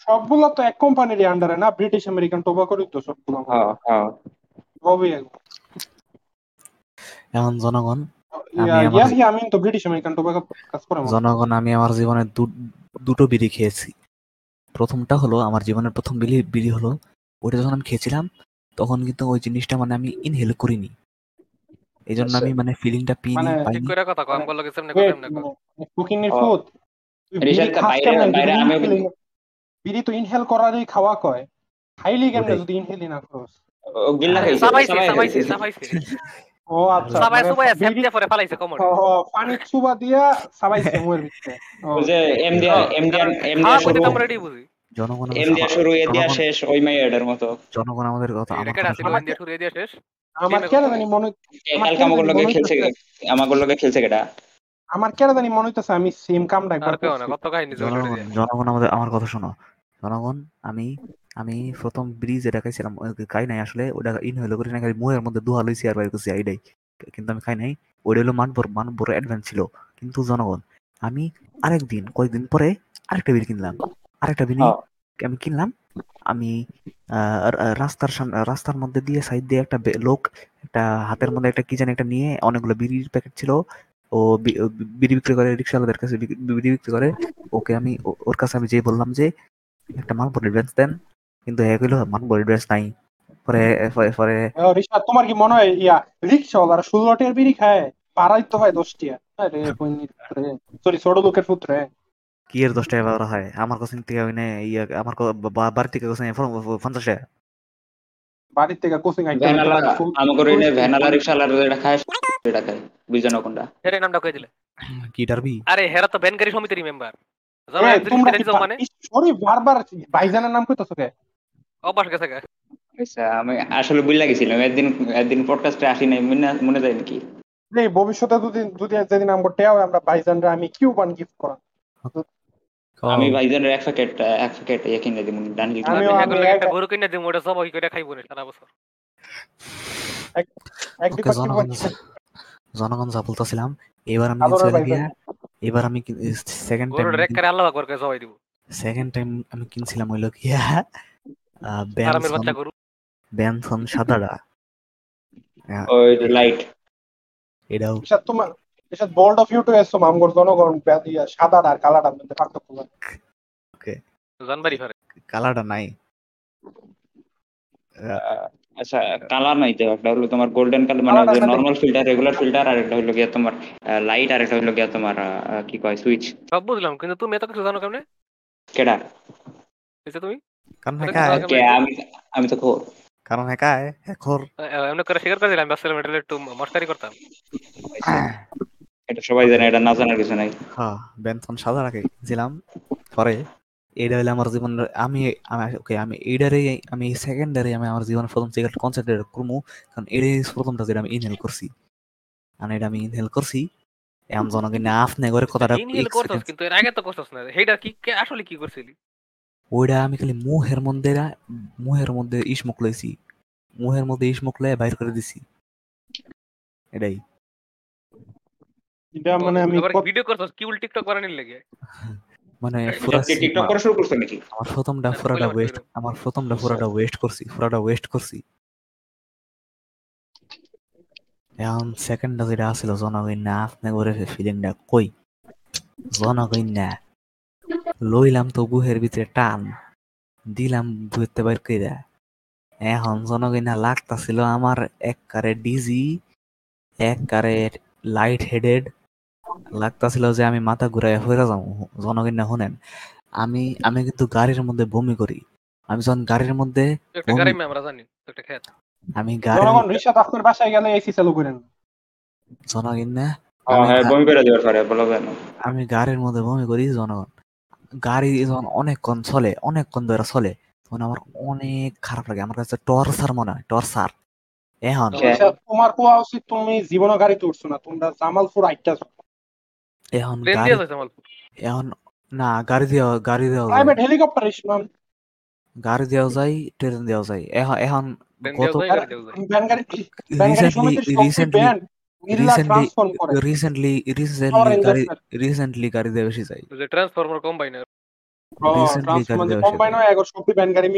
সবগুলো তো এক কোম্পানির আন্ডারে না? ব্রিটিশ আমেরিকান তো সবগুলো। এখন জনগণ আমি আমার- আমি তো ব্রিটিশ আমেরিকান টোবাকো কাজ করে জনগণ আমি আমার জীবনে দু- দুটো বিড়ি খেয়েছি। প্রথমটা হলো আমার জীবনের প্রথম বিড়ি বিড়ি হলো ওটা যখন আমি খেয়েছিলাম তখন কিন্তু ওই জিনিসটা মানে আমি ইনহেল করিনি। এই জন্য আচ্ছা। আমি মানে ফিলিংটা পিনি মানে- ঠিক পাইনি। করে কথা কম বলল গেছে এমনি কথা এমনি মানে কুকিংয়ের ও। ফুড বিড়ি বাইরে- বাইরে আমিও বিড়ি তো ইনহেল করারই খাওয়া কয়। খাইলি কেমনে যদি ইনহেলই না করস? ও গিল্লা খাইছে সাবাইছে সবাই সাবাইছে খাইছে। সাবাইছে। ও আচ্ছা সাবাই মানে সুবাই বিড়ি- পরে ফালাইছে কমর। ও, পানির চুবা দিয়া সাবাইছে মুয়ের ভিতরে। ও, যে এম দিয়া এম দিয়া এম দিয়া খাওয়া শুরু রেডি বুঝি। জনগণ এম দিয়া শুরু এ দিয়া জনগণ- শেষ ওই মাইয়াটার মতো। জনগণ আমাদের কথা আমার কথা শোনো। ইন্ডিয়া টুর এরিয়া শেষ। আমার কেন জানি মনে কালকে আমাকে লগে খেলছে আমাকে লগে খেলছে কেটা আমার কেন জানি মনে হইতেছে আমি সেম কামটা একবার আর কেউ না করছি। কত কাহিনী জনগণ জনগণ আমাদের আমার কথা শোনো। জনগণ আমি আমি প্রথম ব্রিজ এটা খাইছিলাম খাই নাই আসলে ওটা ইনহেল করি না খালি মুহের মধ্যে দুহা লইছি আর বাইর করছি এইটাই কিন্তু আমি খাই নাই ওইটা হলো মানবর মানবর অ্যাডভান্স ছিল। কিন্তু জনগণ আমি আরেকদিন কয়েকদিন পরে আরেকটা বিড়ি কিনলাম। আরেকটা হ্যাঁ। আমি কিনলাম। আমি রাস্তার সামনে রাস্তার মধ্যে দিয়ে সাইড দিয়ে একটা লোক একটা হাতের মধ্যে একটা কি জানি একটা নিয়ে অনেকগুলো বিড়ির প্যাকেট ছিল। ও বিড়ি বিক্রি করে রিক্সাওয়ালাদের কাছে বিড়ি বিক্রি করে। ওকে আমি ওর কাছে আমি যেয়ে বললাম যে একটা মালপোর অ্যাডভান্স দেন। কিন্তু হ্যাঁ কইলো মানবর ড্রেস নাই। পরে পরে রিশাদ তোমার কি মনে হয় ইয়া রিক্সাওয়ালারা ষোলো বিড়ি খায়? পাড়াই তো হয় দশ টিয়া আরে সরি ছোট লোকের পুত্রে কি এর দশ টাকা হয়? আমার কাছে থেকে ওই ইয়া আমার ক- বাড়ি থেকে কাছে পঞ্চাশ টাকা বাড়ির থেকে কোচিং আমাকে এনে ভ্যানালা রিক্সাওয়ালার যেটা খায় সেটা খায় বুঝছ কোনটা? হেরে নামটা কয়ে দিলে। কি ডারবি? আরে হেরা তো ব্যানকারী সমিতির মেম্বার কি মানে? সরি বারবার ভাইজানের নাম কইতাছো কে? অভ্যাস গেছে গা। আচ্ছা আমি আসলে বুঝলা গেছিলাম একদিন একদিন পডকাস্টে আসি নাই মনে মনে যায় নাকি? এই ভবিষ্যতে যদি যদি যেদিন আমরা টেও আমরা ভাইজানরা আমি কিউবান গিফট করা আমি ভাইজানের এক প্যাকেট এক প্যাকেট ইয়ে কিনে দিব ডানলি আমিও- আমি এখন একটা গরু কিনে দিমু ওটা সব ওই করে খাইবো না সারা বছর। জনগণ জনগণ যা বলতেছিলাম এবার আমি চলে। গিয়া এবার আমি সেকেন্ড টাইম গরুটা রেক করে আল্লাহ করে সবাই দিব। সেকেন্ড টাইম আমি কিনছিলাম হইল আরামের বেনসন বাচ্চা সাদাটা ওই লাইট এটাও অফ ইউ টু এসো আমগর জনগণ ইয়া সাদা আর কালাটার মধ্যে পার্থক্য করে। জানবারি ফারে কালারটা নাই আচ্ছা কালার নাই তো একটা হলো তোমার গোল্ডেন কালার মানে যে নরমাল ফিল্টার রেগুলার ফিল্টার আর একটা হলো গিয়া তোমার লাইট আর একটা হলো গিয়া তোমার কি কয় সুইচ সব বুঝলাম কিন্তু তুমি এত কিছু জানো কেমনে কেডা এসে তুমি কারণ হ্যাঁ কে আমি আমি তো খো কারণ হ্যাঁ এখন এমন করে দিলাম মেটেরিয়াল একটু মস্তারি করতাম এটা সবাই জানে এটা না জানার কিছু নাই। হ্যাঁ বেনসন সাদা রাখে কিনছিলাম পরে এইটা হইলে আমার জীবন আমি ওকে আমি এইটারে আমি সেকেন্ডারে আমি আমার জীবনের প্রথম সিগারেট কনসেন্ট্রেট করব কারণ এটাই প্রথমটা যেটা আমি ইনহেল করছি। আর এটা আমি ইনহেল করছি এমন জনকে না আপনি করে কথাটা ইনহেল করছস কিন্তু এর আগে তো করছস না কি আসলে কি করছিলি? ওইটা আমি খালি মুহের মধ্যে মুহের মধ্যে ইসমুক লইছি মুহের মধ্যে ইসমুক লয়ে বাইর করে দিছি। এটাই। এটা মানে আমি ভিডিও করছস কি উল টিকটক বানানির লাগে? মানে পুরা টিকটক করা শুরু নাকি? আমার প্রথমটা আচ্ছা, পুরাটা ওয়েস্ট আমার প্রথমটা পুরাটা ওয়েস্ট করছি পুরাটা ওয়েস্ট করছি। এখন সেকেন্ডটা যেটা জনগণ না আপনি করে ফিলিংটা কই? জনগণ না। লইলাম তো গুহের ভিতরে টান দিলাম বুঝতে বাইর কইরা। এখন জনগণ না লাগতাছিল আমার এক কারে ডিজি এক কারে লাইট হেডেড লাগতাছিল যে আমি মাথা ঘুরাই হয়ে যাব জনগণ না শুনেন। আমি আমি কিন্তু গাড়ির মধ্যে বমি করি। আমি যখন গাড়ির মধ্যে গাড়ি আমি জনগণ রিশাদ আপনার বাসায় গেলে এসি চালু করেন। জনগণ না হ্যাঁ আমি হ্যাঁ আমি গাড়ির মধ্যে বমি করি জনগণ। গাড়ি যখন অনেকক্ষণ চলে অনেকক্ষণ ধরে চলে তখন আমার অনেক খারাপ লাগে। আমার কাছে টর্চার মনে হয় টর্চার। এখন হ্যাঁ। রিশাদ, তোমার কোয়া উচিত তুমি জীবনে গাড়িতে উঠছো না তোমরা জামালপুর আইটাছো এখন গাড়ি এখন না গাড়ি দেওয়া গাড়ি দেওয়া যায়। প্রাইভেট হেলিকপ্টার ইসলাম গাড়ি দেওয়া যায় ট্রেন দেওয়া যায় এখন এখন গত রিসেন্টলি রিসেন্টলি রিসেন্টলি রিসেন্টলি গাড়ি রিসেন্টলি গাড়ি দেওয়া বেশি যায় যে ট্রান্সফরমার কম্বাইনার গাড়ি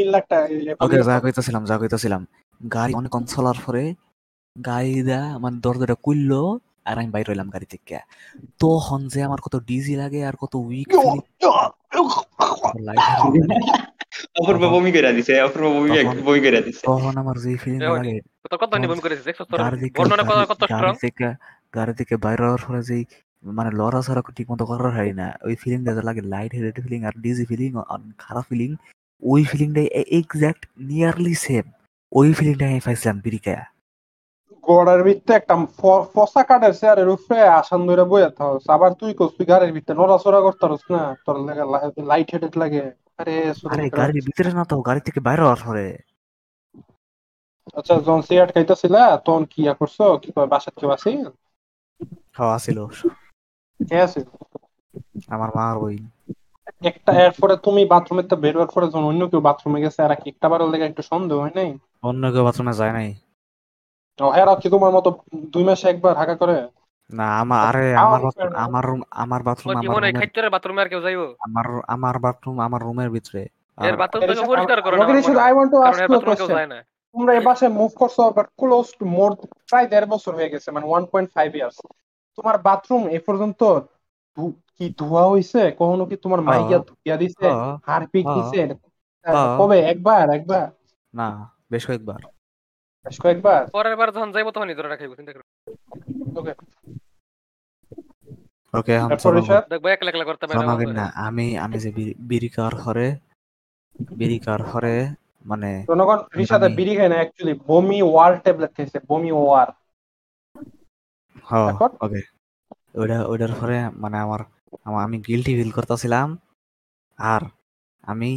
যে কইতাছিলাম যা কইতাছিলাম। গাড়ি অনেকক্ষণ চলার পরে গাড়ি দা মানে দরজাটা খুললো আর আমি বাইর হইলাম গাড়ি থেকে তখন যে আমার কত ডিজি লাগে আর কত উইক অপূর্ব বমি করে দিছে অপূর্ব বমি বমি করে দিছে তখন আমার যে ফিলিং লাগে তোর কথা বমি করেছিস দেখছস তোর গাড়ি থেকে বর্ণনা করা কত স্ট্রং গাড়ি থেকে গাড়ি হওয়ার পরে যে মানে লড়া ছড়া ঠিক মতো করার হয় না ওই ফিলিংটা যে লাগে লাইট হেডেড ফিলিং আর ডিজি ফিলিং খারাপ ফিলিং ওই ফিলিংটাই এক্সাক্ট নিয়ারলি সেম ওই ফিলিংটা আমি পাইছিলাম বিরিকায়া গড়ের ভিতরে একটা ফসা কাঠের চেয়ারের উপরে আসান ধরে বইয়া থাকস আবার তুই কস তুই গাড়ির ভিতরে নড়াচড়া করতারস না? তোর লাগে লাইট হেডেড লাগে। আরে আরে গাড়ির ভিতরে না তো গাড়ি থেকে বাইরে হওয়ার পরে। আচ্ছা যখন সিগারেট খাইতেছিলা তখন কি ইয়া করছ? কি কয় বাসার কেউ আছে? খাওয়া ছিল কে আছে আমার মার ওই একটা এরপরে তুমি বাথরুমে তো পরে যখন অন্য কেউ বাথরুমে গেছে আর কি একটা বারের লেগে একটু সন্দেহ হয় নাই? অন্য কেউ বাথরুমে যায় নাই। এরা কি তোমার মতো দুই মাসে একবার হাঁকা করে? না আমার আরে আমার আমার friend- বাথরুম আমার রুম আমার বাথরুম আমার মনে খাইতে বাথরুমে আর কেউ যাইবো। আমার আমার বাথরুম আমার রুমের ভিতরে। এর বাথরুম থেকে পরিষ্কার করে না শুধু I want to ask you question তোমরা এই বাসায় মুভ করছ বাট ক্লোজ টু মোর প্রায় দেড় বছর হয়ে গেছে মানে ওয়ান পয়েন্ট ফাইভ ইয়ার্স তোমার বাথরুম এ পর্যন্ত কি ধোয়া হইছে? কখনো কি তোমার। মাইয়া ধুইয়া দিছে? হারপিক। দিছে। কবে? একবার একবার। না বেশ কয়েকবার। বেশ কয়েকবার। পরের বার যখন যাইবো তখনই ধরে রাখাইবো চিন্তা করো ওকে। ওকে এখন তারপর জনগণ ঋষাদ দেখব একলা একলা করতে পারে না আমি আমি যে বিড়ি- বিড়ি খাওয়ার হরে বিড়ি খাওয়ার হরে মানে জনগণ বিড়ি খায় না অ্যাকচুয়ালি বমি ওয়ার ট্যাবলেট খেয়েছে বমি ওয়ার। ওকে। ওইটা ওইটার পরে মানে আমার আমার- আমি গিলটি ফিল করতেছিলাম। আর আমি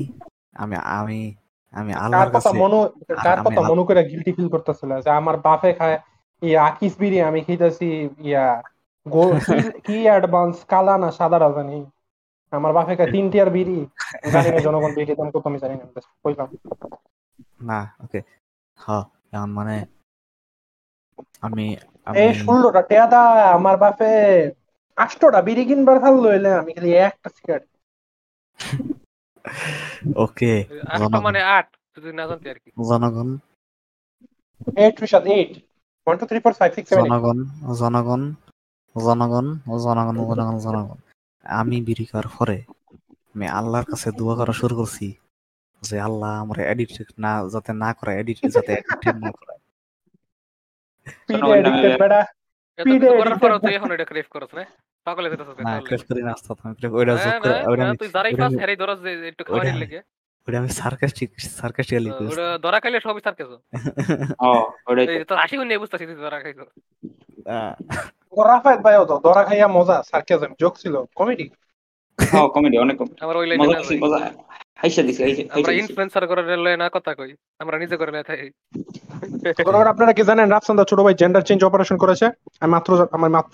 আমি আমি আমি আল্লাহর কথা কাছে মনো কার কথা মনে করে গিলটি ফিল করতেছিল? যে আমার বাপে খায় ইয়া আকিস বিড়ি আমি খাইতেছি ইয়া কি- অ্যাডভান্স কালা না সাদাটা জানি আমার বাপে খায় তিন টিয়ার বিড়ি। জানি না জনগণ বিড়ি দাম কত আমি জানি না কইলাম। না ওকে। হ এখন মানে আমি এই ষোলোটা টেয়াদা আমার বাপে আষ্টটা বিড়ি কিনবার ভালো লইলে আমি খালি একটা সিগারেট ওকে মানে আট। যদি না জানতে আর কি। জনগণ eight Rishad eight one two three four five six seven জনগণ জনগণ জনগণ জনগণ জনগণ জনগণ আমি বিড়ি খাওয়ার পরে আমি আল্লাহর কাছে দোয়া করা শুরু করছি যে আল্লাহ আমার এডিট না যাতে না করে এডিট যাতে এডিক্টেড না করে। পিডে Speed করার পরেও তুই এখন এটা ক্রেভ করছ না? পাগলে না ক্রেভ করি না আস্তে আস্তে আমি ওইটা যোগ করে ওইটা তুই যারাই পাস হেরাই ধরস যে একটু খাওয়ার ওইটা- লেগে। আমি সার্কাস্টিক সার্কাস্টিক্যালি কইছি ওটা ধরা খাইলে সবই সার কেছো ও তো। হাসি নিয়ে বুঝতেছি তুই ধরা খাইছো। রাফায়েত ভাইও তো খাইয়া মজা সার্কেজম জোক ছিল কমেডি। হ্যাঁ কমেডি অনেক আমার ওই লাইনে। মজা। হাইসা দিছি আমরা ইনফ্লুয়েন্সার করে লয়ে না কথা কই আমরা নিজে করে না থাকি। আপনারা কি জানেন ছোট ভাই জেন্ডার চেঞ্জ অপারেশন করেছে? আমি মাত্র আমার মাত্র?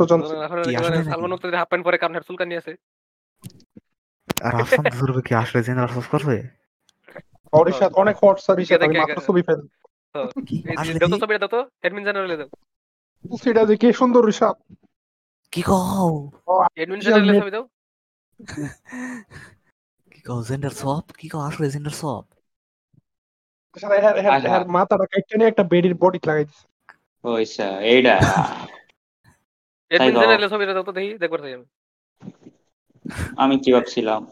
সালমান মুক্তাদির হাফ প্যান্ট পরে কারণে চুলকা নিয়ে আছে? আর কি আসলে জেনে আফসোস করবে? অরিশাদ অনেক হট স্যার আমি মাত্র ছবি ফেল যত অ্যাডমিন চ্যানেলে দাও সেটা যে কি সুন্দর ঋষাদ কি কও? অ্যাডমিন ছবি দাও কি কও জেন্ডার সব কি কও আসলে জেন্ডার সব আচ্ছা। মাথাটা কাইটে নিয়ে একটা বেডির বডি লাগাই দিছে ওইসা দাও। ছবিটা তো। দেখি দেখবার চাই আমি। আমি কি ভাবছিলাম?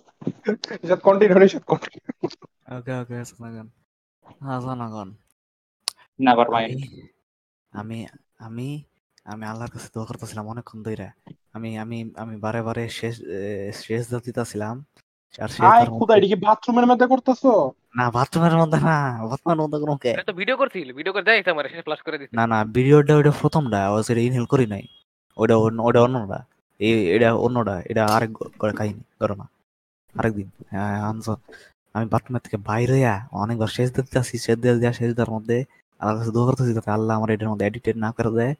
Continue Rishad continue okay okay জনগণ হ্যাঁ জনগণ না পারবাই আমি আমি আমি আমি আল্লাহর কাছে দোয়া করতেছিলাম অনেকক্ষণ ধরে আমি আমি আমি বারে বারে শেষ শেষ জাতিতা ছিলাম। আয় দার এটা কি বাথরুমের মধ্যে করতেছো? না বাথরুমের মধ্যে না বাথরুমের মধ্যে কোনো কে? তো ভিডিও করছিল ভিডিও করে দেয় আমার শেষ ফ্লাশ করে দিছি। না না ভিডিওটা ওইটা প্রথমটা ও সেটা ইনহেল করি নাই। ওইটা অন্য- অন্যটা। এই এটা অন্যটা এটা আরেক করে কাহিনী ঘটনা আরেকদিন হ্যাঁ আমি বাথরুমের থেকে বাইরে অনেকবার শেষ দিতে আসি শেষ দিয়ে দেওয়া শেষ দেওয়ার মধ্যে আল্লাহর কাছে দোয়া করতেছি যাতে আল্লাহ আমার এটার মধ্যে এডিটেড না করে দেয়।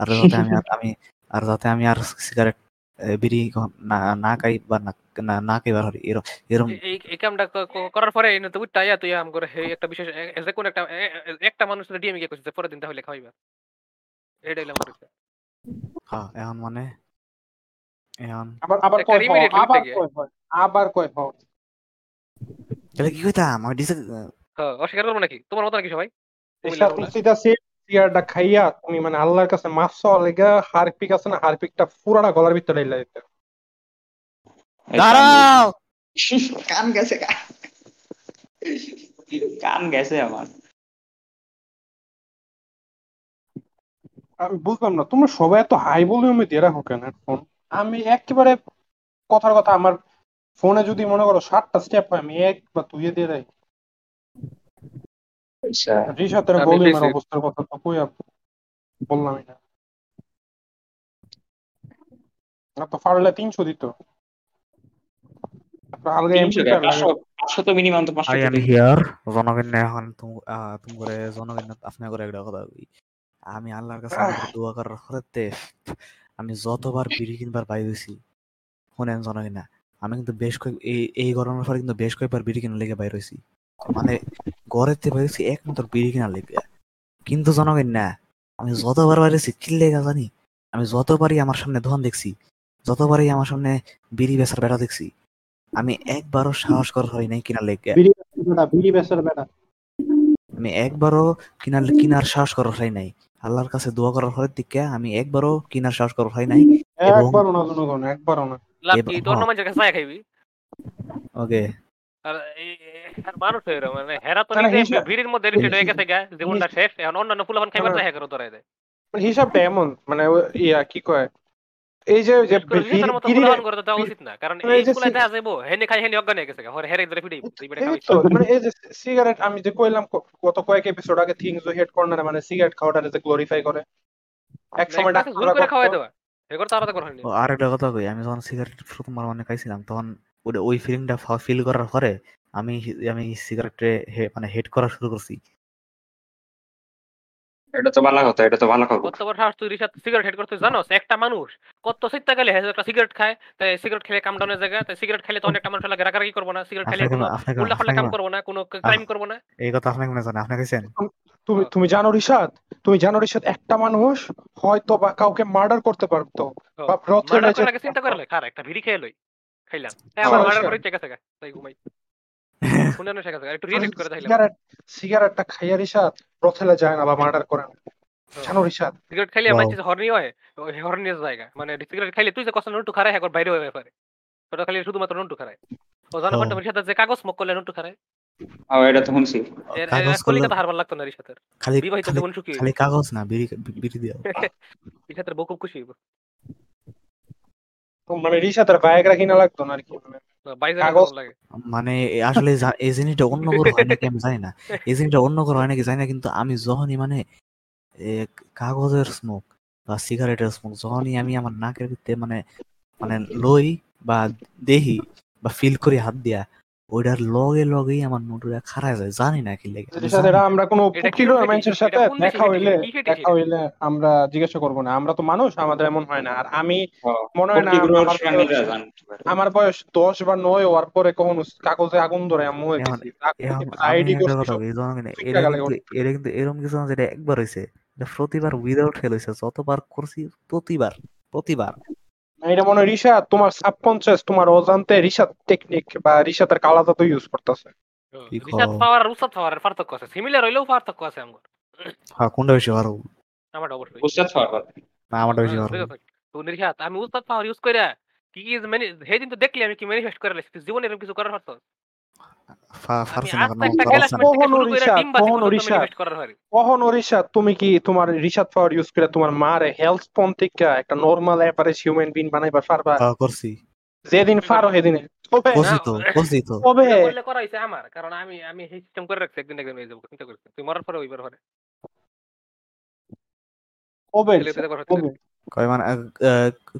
আর যাতে আমি আর আমি আর যাতে আমি আর সিগারেট বিড়ি না না খাই বা না না- না খাইবার হরি এরম এরম। এই- কামটা করার পরে এনে তো উঠটাইয়া তুই আম করে একটা বিশেষ যে কোন একটা একটা মানুষ ডিএম গিয়ে কইছে পরের দিন তাহলে খাওয়াইবা। এটাই। হ্যাঁ এখন মানে এখন। আবার আবার লিখতে আবার। আবার কয় হ। তাহলে কি কইতাম? আমি ডিসে হ্যাঁ, অস্বীকার করব নাকি? তোমার মতো নাকি সবাই? সে খাইয়া তুমি মানে আল্লাহর কাছে মাছ চাওয়া লেগে হারপিক আছে না হারপিকটা পুরাটা গলার ভিতরে দিতে। দাঁড়াও কান গেছে কান গেছে আমার আমি বুঝলাম না তোমরা সবাই এত হাই ভলিউমে দিয়ে রাখো কেন? হেডফোন আমি একেবারে কথার কথা আমার ফোনে যদি মনে করো সাতটা স্টেপ হয় আমি এক বা দুইয়ে দিয়ে রাখি আচ্ছা। রিসাতের ভলিউমের অবস্থার কথা তো কই বললামই না। তো পারলে তিনশো দিত তারপর আলগা তিনশো amplifier পাঁচশো লাগাই। পাঁচশো তো মিনিমাম তো আই এম হিয়ার জনগণ এখন তুমি তুমি করে জনগণ আপনার করে একটা কথা কই। আমি আল্লাহর কাছে দোয়া করার হতে আমি যতবার বিড়ি কিনবার বাইরে হয়েছি শুনেন জনগণ না আমি কিন্তু বেশ কয়েক এই এই গরমের পরে কিন্তু বেশ কয়েকবার বিড়ি কিনার লেগে বাইরে হয়েছি মানে থেকে বাইরে হয়েছি একমাত্র বিড়ি কিনার লেগে। কিন্তু জনগণ না আমি যতবার বাইরে হয়েছি কি লেগা জানি? আমি যতবারই আমার সামনে দোকান দেখছি যতবারই আমার সামনে বিড়ি বেচার বেড়া দেখছি আমি একবারও সাহস করা হয় নাই কিনার লেগে। আমি একবারও কিনার কিনার সাহস করার হয় নাই। আল্লাহর কাছে দোয়া করার হওয়ার দিকে আমি একবারও কিনার সাহস করার হয় নাই। একবারও না জনগণ একবারও না। লাভ কি? তোর হ্যাঁ। নামাজের কাছে খাইবি। ওকে। আর আর মানুষ হয়ে রকম, মানে হেরা তো নিজে ভিড়ের মধ্যে এডিটেড হয়ে গেছে গা জীবনটা শেষ। এখন অন্যান্য ফুলাফান খাইবার। যায় হ্যাঁ ধরাই দেয় মানে হিসাবটা এমন মানে ইয়া কি কয়? এই যে যে উচিত না কারণ মানে এই এই যে ফুলাই সি- দেওয়া যাইবো হেনে খাই হেনে অজ্ঞান গেছে গা, হরে হেরে ধরে ফিরে এই তো, মানে এই যে সিগারেট আমি যে কইলাম গত কয়েক এপিসোড আগে থিংস ও হেড কর্নারে মানে সিগারেট খাওয়াটা যে গ্লোরিফাই করে। এক সময় ডাক্তাররা করে খাওয়াই দেওয়া। কথা কই আমি যখন সিগারেট প্রথমবার মানে খাইছিলাম তখন ওই ফিলিংটা ফিল করার পরে আমি আমি সিগারেটে মানে হেড করা শুরু করছি। এটা তো ভালো কথা এটা তো ভালো খবর। কত বড় সাহস তুই রিসাত সিগারেট হেড করতে জানোস? একটা মানুষ কত চিন্তা গেলে হ্যাঁ একটা সিগারেট খায় তাই সিগারেট খেলে কাম ডাউনের জায়গা তাই সিগারেট খেলে তো অনেকটা মানুষ লাগে রাগারাগি করব না সিগারেট খেলে উল্টা পাল্টা কাম করব না কোনো ক্রাইম করব না। এই কথা আপনাকে মনে জানেন আপনি তুমি তুমি জানো রিশাদ? তুমি জানো রিশাদ একটা মানুষ হয়তো বা কাউকে মার্ডার করতে পারতো বা যে- চিন্তা করে খার একটা ভিড়ি খেয়ে লই খাইলাম। হ্যাঁ আচ্ছা, আমার মার্ডার আচ্ছা। করে চেক গা তাই ঘুমাই। শেখা একটু করে সিগারেট সিগারেটটা খাইয়া রিশাদ রথেলে যায় না বা মার্ডার করে না। জানো রিশাদ? সিগারেট খাইলে হর্নি হয় জায়গা। মানে সিগারেট খাইলে তুই যে কষ্ট নুটু খারাই একবার বাইরে হয়ে পারে ওটা খালি শুধুমাত্র নুটু খারাই ও জানো সাথে যে কাগজ করলে নুটু ও এটা তো শুনছি। এর কাগজ করলে কলিকাতা হারবার লাগতো না খালি বিবাহিত জীবন সুখী। খালি কাগজ না বিড়ি বিড়ি দিও রিসাতের বউ খুব খুশি হইব। মানে রিসাতের কিনা লাগতো না আর কি মানে মানে আসলে এই জিনিসটা অন্য করে হয় নাকি আমি জানি না। এই জিনিসটা অন্য করে হয় নাকি জানি না কিন্তু আমি যখনই মানে এ, কাগজের স্মোক বা সিগারেটের স্মোক যখনই আমি আমার নাকের ভিতরে মানে মানে লই বা দেহি বা ফিল করি হাত দিয়া ওইটার লগে লগেই আমার নোটুরা খারাপ যায় জানি না কি লেগে। এটা আমরা কোনো কি মানুষের সাথে দেখা হইলে দেখা হইলে আমরা জিজ্ঞাসা করব না। আমরা তো মানুষ আমাদের এমন হয় না। আর আমি মনে হয় না আমার বয়স- জানতে পারে। আমার বয়স দশ বা নয় হওয়ার পরে কখনো কাগজে আগুন ধরে আমি আইডি কিন্তু এরকম কিছু না যেটা একবার হয়েছে। এটা প্রতিবার উইদাউট ফেল হয়েছে যতবার করছি প্রতিবার প্রতিবার। এটা মনে হয় রিশাদ তোমার সাবকনসিয়াস তোমার অজান্তে রিশাদ টেকনিক বা রিশাদের কালা তো ইউজ করতেছে। রিশাদ পাওয়ার আর উসাদ পাওয়ার পার্থক্য আছে। সিমিলার হইলেও পার্থক্য আছে আমার। হ্যাঁ কোনটা বেশি ভালো? আমারটা অবশ্যই। উস্তাদ পাওয়ার না আমারটা বেশি হ্যাঁ, ভালো। তুমি রিশাদ আমি উস্তাদ পাওয়ার ইউজ কইরা কি কি মানে হেদিন তো দেখলি আমি কি ম্যানিফেস্ট করে লাইছি জীবনে এরকম কিছু করার পারতো? ফা- আমি তুমি কি তোমার পাওয়ার ইউজ করে তোমার মারে হেলথ থেকে একটা নর্মাল হিউম্যান বিন বানাইবার পারবা? করছি। যেদিন পারো সেদিনে। আমার কারণ আমি আমি এই সিস্টেম করে রাখছি একদিন একদিন চিন্তা করছি। তুই মরার পরে ওইবার পরে কবে ছেলে পেলে করা কবে? কয় মানে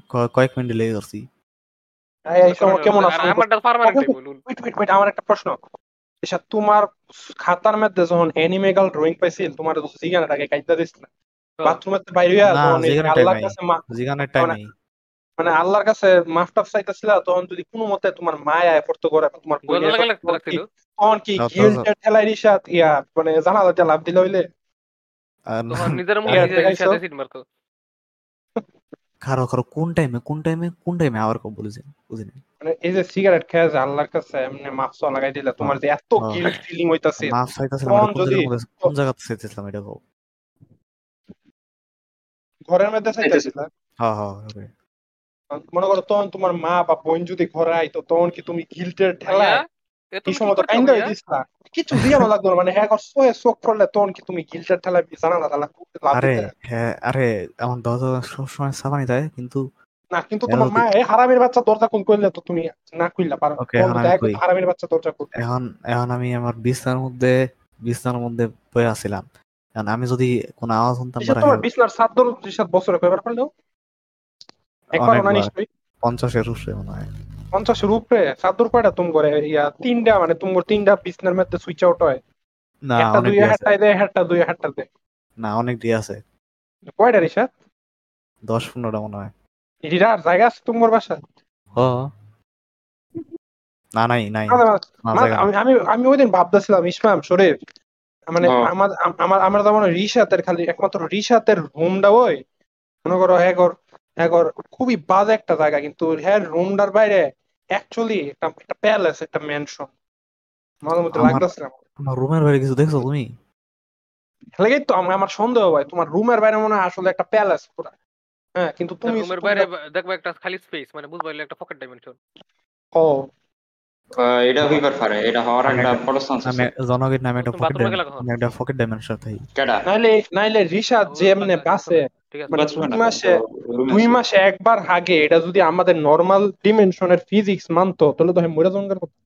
কয়েক মিনিট লেগে করছি। কেমন আছো? আমারটা permanent okay. Wait wait wait আমার একটা প্রশ্ন। রিশাদ তোমার খাতার মধ্যে যখন অ্যানিমেগাল ড্রয়িং পাইছিল তোমার জিগানাটাকে কাইতা বাথরুমের বাইরে হইয়া না, যখন এই জিগানের আল্লাহর কাছে টাইম মানে- নেই। মানে আল্লাহর কাছে মাফটাফ চাইতেছিল তখন যদি কোনো মতে তোমার মায়া পড়তে করে তোমার তখন কি- গিল্টের ঠেলাই রিশাদ ইয়া মানে জানালাতে লাভ দিলে হইলে? নিজের মুখে খারো খারো কোন টাইমে কোন টাইমে কোন টাইমে আবার কব বলেছেন বুঝিনি মানে এই যে সিগারেট খেয়ে যে আল্লাহর কাছে এমনি মাফ লাগাই দিলে তোমার যে এত হ্যাঁ। গিল্ট ফিলিং হইতাছে মাফ এটা কোন জায়গাতে চাইতেছিলাম এটা কও? ঘরের মধ্যে চাইতেছিল হ্যাঁ হ্যাঁ মনে করো তখন তোমার মা বা বোন যদি ঘরে আইতো তখন কি তুমি গিল্টের ঠেলায় কি তুমি কি সময় তো করছ কাইন্দা ভাইয়া? দিছিলা কিছু দিয়ানো লাগতো মানে হ্যাঁ সোয়ে চোখ পড়লে তখন কি তুমি গিল্টের ঠেলায় জানালা তালা আরে হ্যাঁ আরে আমার দরজা সবসময় সাবানি দেয় কিন্তু না কিন্তু তোমার মা এই হারামির বাচ্চা দরজা কোন করলে তো তুমি না খুললা পারো। Okay, এখন আমি একদম কই। হারামির বাচ্চা দরজা খুল এখন এখন আমি আমার বিছনার মধ্যে বিছনার মধ্যে বয়ে আছিলাম। এখন আমি যদি কোনো আওয়াজ শুনতাম তোমার বিছনার সাত দর সাত বছরে কয়বার পারলেও একবার না নিশ্চয়ই? পঞ্চাশের উপরে মনে হয়। পঞ্চাশের উপরে সাত দূর কয়টা তুমি করে? ইয়া তিনটা মানে তোমার তিনটা বিছনার মধ্যে সুইচ আউট হয়। না একটা দুই হাটটায় দেয় হাটটা দুই হাটটা দেয় না অনেক দিয়ে আছে। কয়টা রিসা দশ পনেরোটা মনে হয়। আর জায়গা আছে তোমার বাসা ও না নাই নাই। আমি আমি ওই দিন ভাবতেছিলাম ইসমাম শরীফ। মানে। আমার আমার আমার তো মনে হয় রিশাতের খালি একমাত্র রিশাতের রুমটা ওই মনে করো হ্যাঁ কর হ্যাঁ খুবই বাজে একটা জায়গা কিন্তু হ্যাঁ রুমটার বাইরে অ্যাকচুয়ালি একটা একটা প্যালেস একটা ম্যানশন মাঝে মধ্যে আমার- লাগতেছে আমার। রুমের বাইরে কিছু দেখছ তুমি? লেগেই তো আমার আমার সন্দেহ হয় তোমার রুমের বাইরে মনে হয় আসলে একটা প্যালেস পুরা। হ্যাঁ কিন্তু তুমি রুমের বাইরে দেখব একটা খালি স্পেস মানে বুঝব একটা পকেট ডাইমেনশন ও। এটা হইবার পারে এটা হওয়ার একটা বড় চান্স আছে। জনগণ নামে একটা পকেট একটা পকেট ডাইমেনশন কেডা? নাইলে নাইলে রিশাদ যে এমনি বাসে ঠিক আছে? মানে দুই মাসে দুই মাসে একবার হাগে এটা যদি আমাদের নর্মাল ডিমেনশনের ফিজিক্স মানতো তাহলে তো হ্যাঁ মরে জঙ্গের কথা।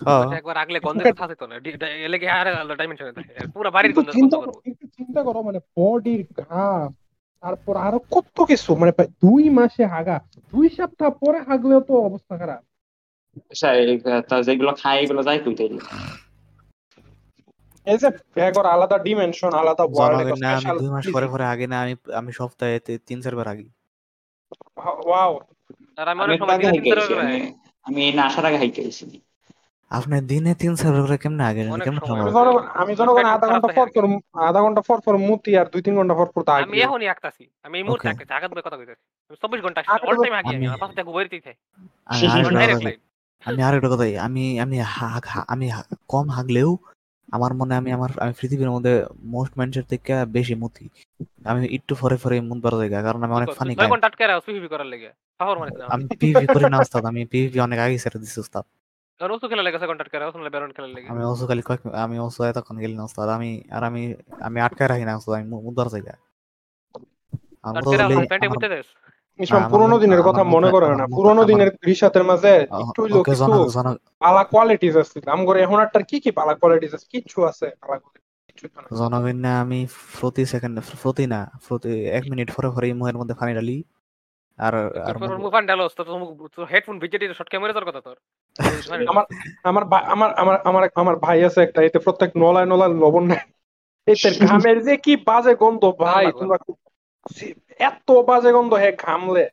হ্যাঁ। একবার আগলে গন্ধে থাকে তো না। ডি- ডি- এলে কি আর ডাইমেনশনে থাকে? পুরো বাড়ির গন্ধ গন্ধ চিন্তা করো একটু চিন্তা করো মানে বডির ঘাম তারপর আরও কত কিছু মানে দুই মাসে হাগা দুই সপ্তাহ পরে হাগলেও তো অবস্থা খারাপ। আচ্ছা, তা যেগুলো খায় এগুলো যাই কই তাইলে? এই যে ব্যাগর আলাদা ডিমেনশন আলাদা ওয়ার্ল্ড না আমি দুই মাস পরে পরে আগে না আমি আমি সপ্তাহে তিন চারবার আগে। ওয়াও আর আমি আমি অনেক সময় আগে দিনে তিন চারবার আমি আমি না আসার আগে হাইকে আইছি আপনি দিনে তিন চারবার করে কেমনে আগে কেমনে সময়। আমি জনগণ আধা ঘণ্টা পর পর আধা ঘণ্টা পর পর মুতি আর দুই তিন ঘণ্টা পর পর তা আমি এখনই আঁকতাছি আমি এই মুহূর্তে. আঁকতেছি আঘাত কথা কইতাছি। আমি চব্বিশ ঘণ্টা আগে অল টাইম আঁকি আমি আমার পাশে দিতে আমি। লাইন আমি কথা আমি আমি আমি কম হাগলেও আমার মনে আমি আমার আমি পৃথিবীর মধ্যে মোস্ট মানুষের থেকে বেশি মুতি। আমি একটু ফরে ফরে মুত বার জায়গা কারণ আমি অনেক ফানি খাই ঘণ্টা আটকে রাখো পিভিপি করার লেগে। শহর মানে আমি পিভি করি না ওস্তাদ। আমি পিভি অনেক আগে ছেড়ে দিছি ওস্তাদ। কারণ ওসু খেলা লেগে আটকে রাখো শুনলে বেরোন খেলার আমি ওসু খালি কয়েক আমি ওসু এতক্ষণ গেলি না ওস্তাদ। আমি আর আমি আমি আটকায় রাখি না ওস্তাদ। আমি মুত বার জায়গা। আমার আটকে মুত প্যান্টে মুতে দেস। ইসলাম আমার পুরোনো দিনের কথা মনে করে না পুরোনো দিনের রিসাতের মাঝে একটু হইলেও ওকে কিছু পালা কোয়ালিটিস আছে আম করে এখন একটা কি কি পালা কোয়ালিটিস আছে? কিচ্ছু আছে পালা আমি প্রতি সেকেন্ড প্রতি না প্রতি এক মিনিট পরে পরে মুখের মধ্যে পানি ঢালি। আর আর তোর ডালো তো হেডফোন ভিজে দিয়ে শর্ট ক্যামেরা তোর কথা তোর। আমার আমার ভাই- আমার আমার আমার আমার ভাই আছে একটা এতে প্রত্যেক নলায় নলায় লবণ নেয়। এতে ঘামের যে কি বাজে গন্ধ ভাই তোমরা এত বাজে গন্ধ হে ঘামলে।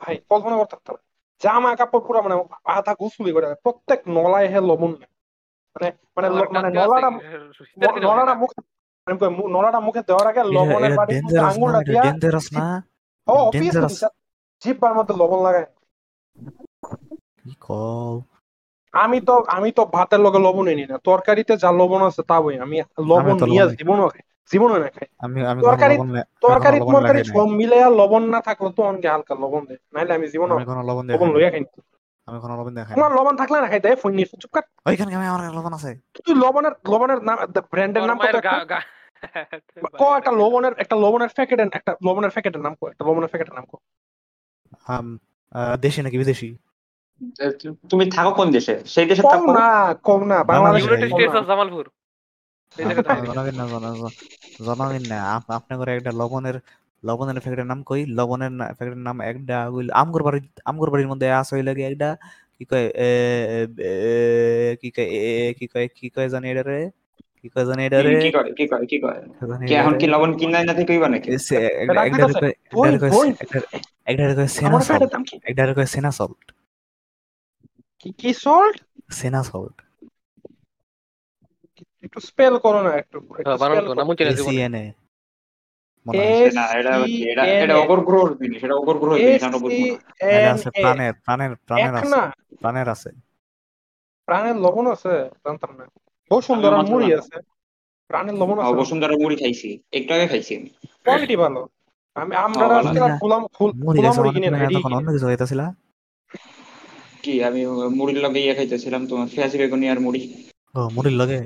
ভাই কল্পনা করতে পারতাম জামা কাপড় পুরো মানে আধা গুছুলি করে প্রত্যেক নলায় হে লবণ মানে মানে মানে নলাটা নলাটা মুখে আমি কই, মু- নলাটা মুখে দেওয়ার আগে লবণের বাড়ি আঙুলটা দিয়া ও dangerous। জিব্বার মধ্যে লবণ লাগায়। আমি তো আমি তো ভাতের লগে লবণ এনি না। তরকারিতে যা লবণ আছে তা বই। আমি লবণ নিয়ে লবণ খাই। জীবনও না খাই আমি আমি তরকারি- তরকারি সব মিলে আর লবণ না থাকলে তো অনেকে হালকা লবণ দেয়। নাইলে আমি কোনো লবণ লইয়া খাই আমি কোনো লবণ দিয়ে খাই তোমার লবণ থাকলে না খাইতে ফোন নিয়ে চুপ কাট ওইখানে আমি আমার লবণ আছে? তুই লবণের লবণের নাম ব্র্যান্ডের নাম কত একটা? ক একটা লবণের একটা লবণের প্যাকেটের একটা লবণের প্যাকেটের নাম কো একটা লবণের প্যাকেটের নাম কো। আম, আহ, দেশি নাকি বিদেশি? তুমি থাকো কোন দেশে? সেই দেশে কম থাকো। না কম না Bangladesh United States of Jamalpur. থাকে। জনগণ না জন- না। আপ- আপনার ঘরে একটা লবণের লবণের প্যাকেটের নাম কই? লবণের না- প্যাকেটের নাম একটা হইল আমগর বাড়ি আমগর বাড়ির মধ্যে আছে হইলে কি একটা? কি কয় কি কয় এ, কি কয় কি কয় জানি এটা রে? কি কয় জানি এটা রে? কি করে কি করে কি এখন কি লবণ কিনা না থেকে কইবা নাকি একটা- একটা কয়- কয় কয় সেনা সল্ট একটা কয় সেনা সল্ট কি? কি সল্ট সেনা সল্ট একটু স্পেল করো না একটু হ্যাঁ। প্রাণের আছে লবণ আছে জানতাম না বসুন্ধরা মুড়ি আছে প্রাণের লবণ আছে। বসুন্ধরা মুড়ি খাইছি একটু আগে খাইছি আমি। কোয়ালিটি ভালো। আমি আমরা মুড়ি মুড়ি মানে কিনে না তুমি এডি এতক্ষণ অন্য কিছু খাইতেছিল? কি আমি মুড়ির লগে ইয়ে খাইতেছিলাম তোমার পেঁয়াজি বেগুনি আর মুড়ি। ও মুড়ির লগে?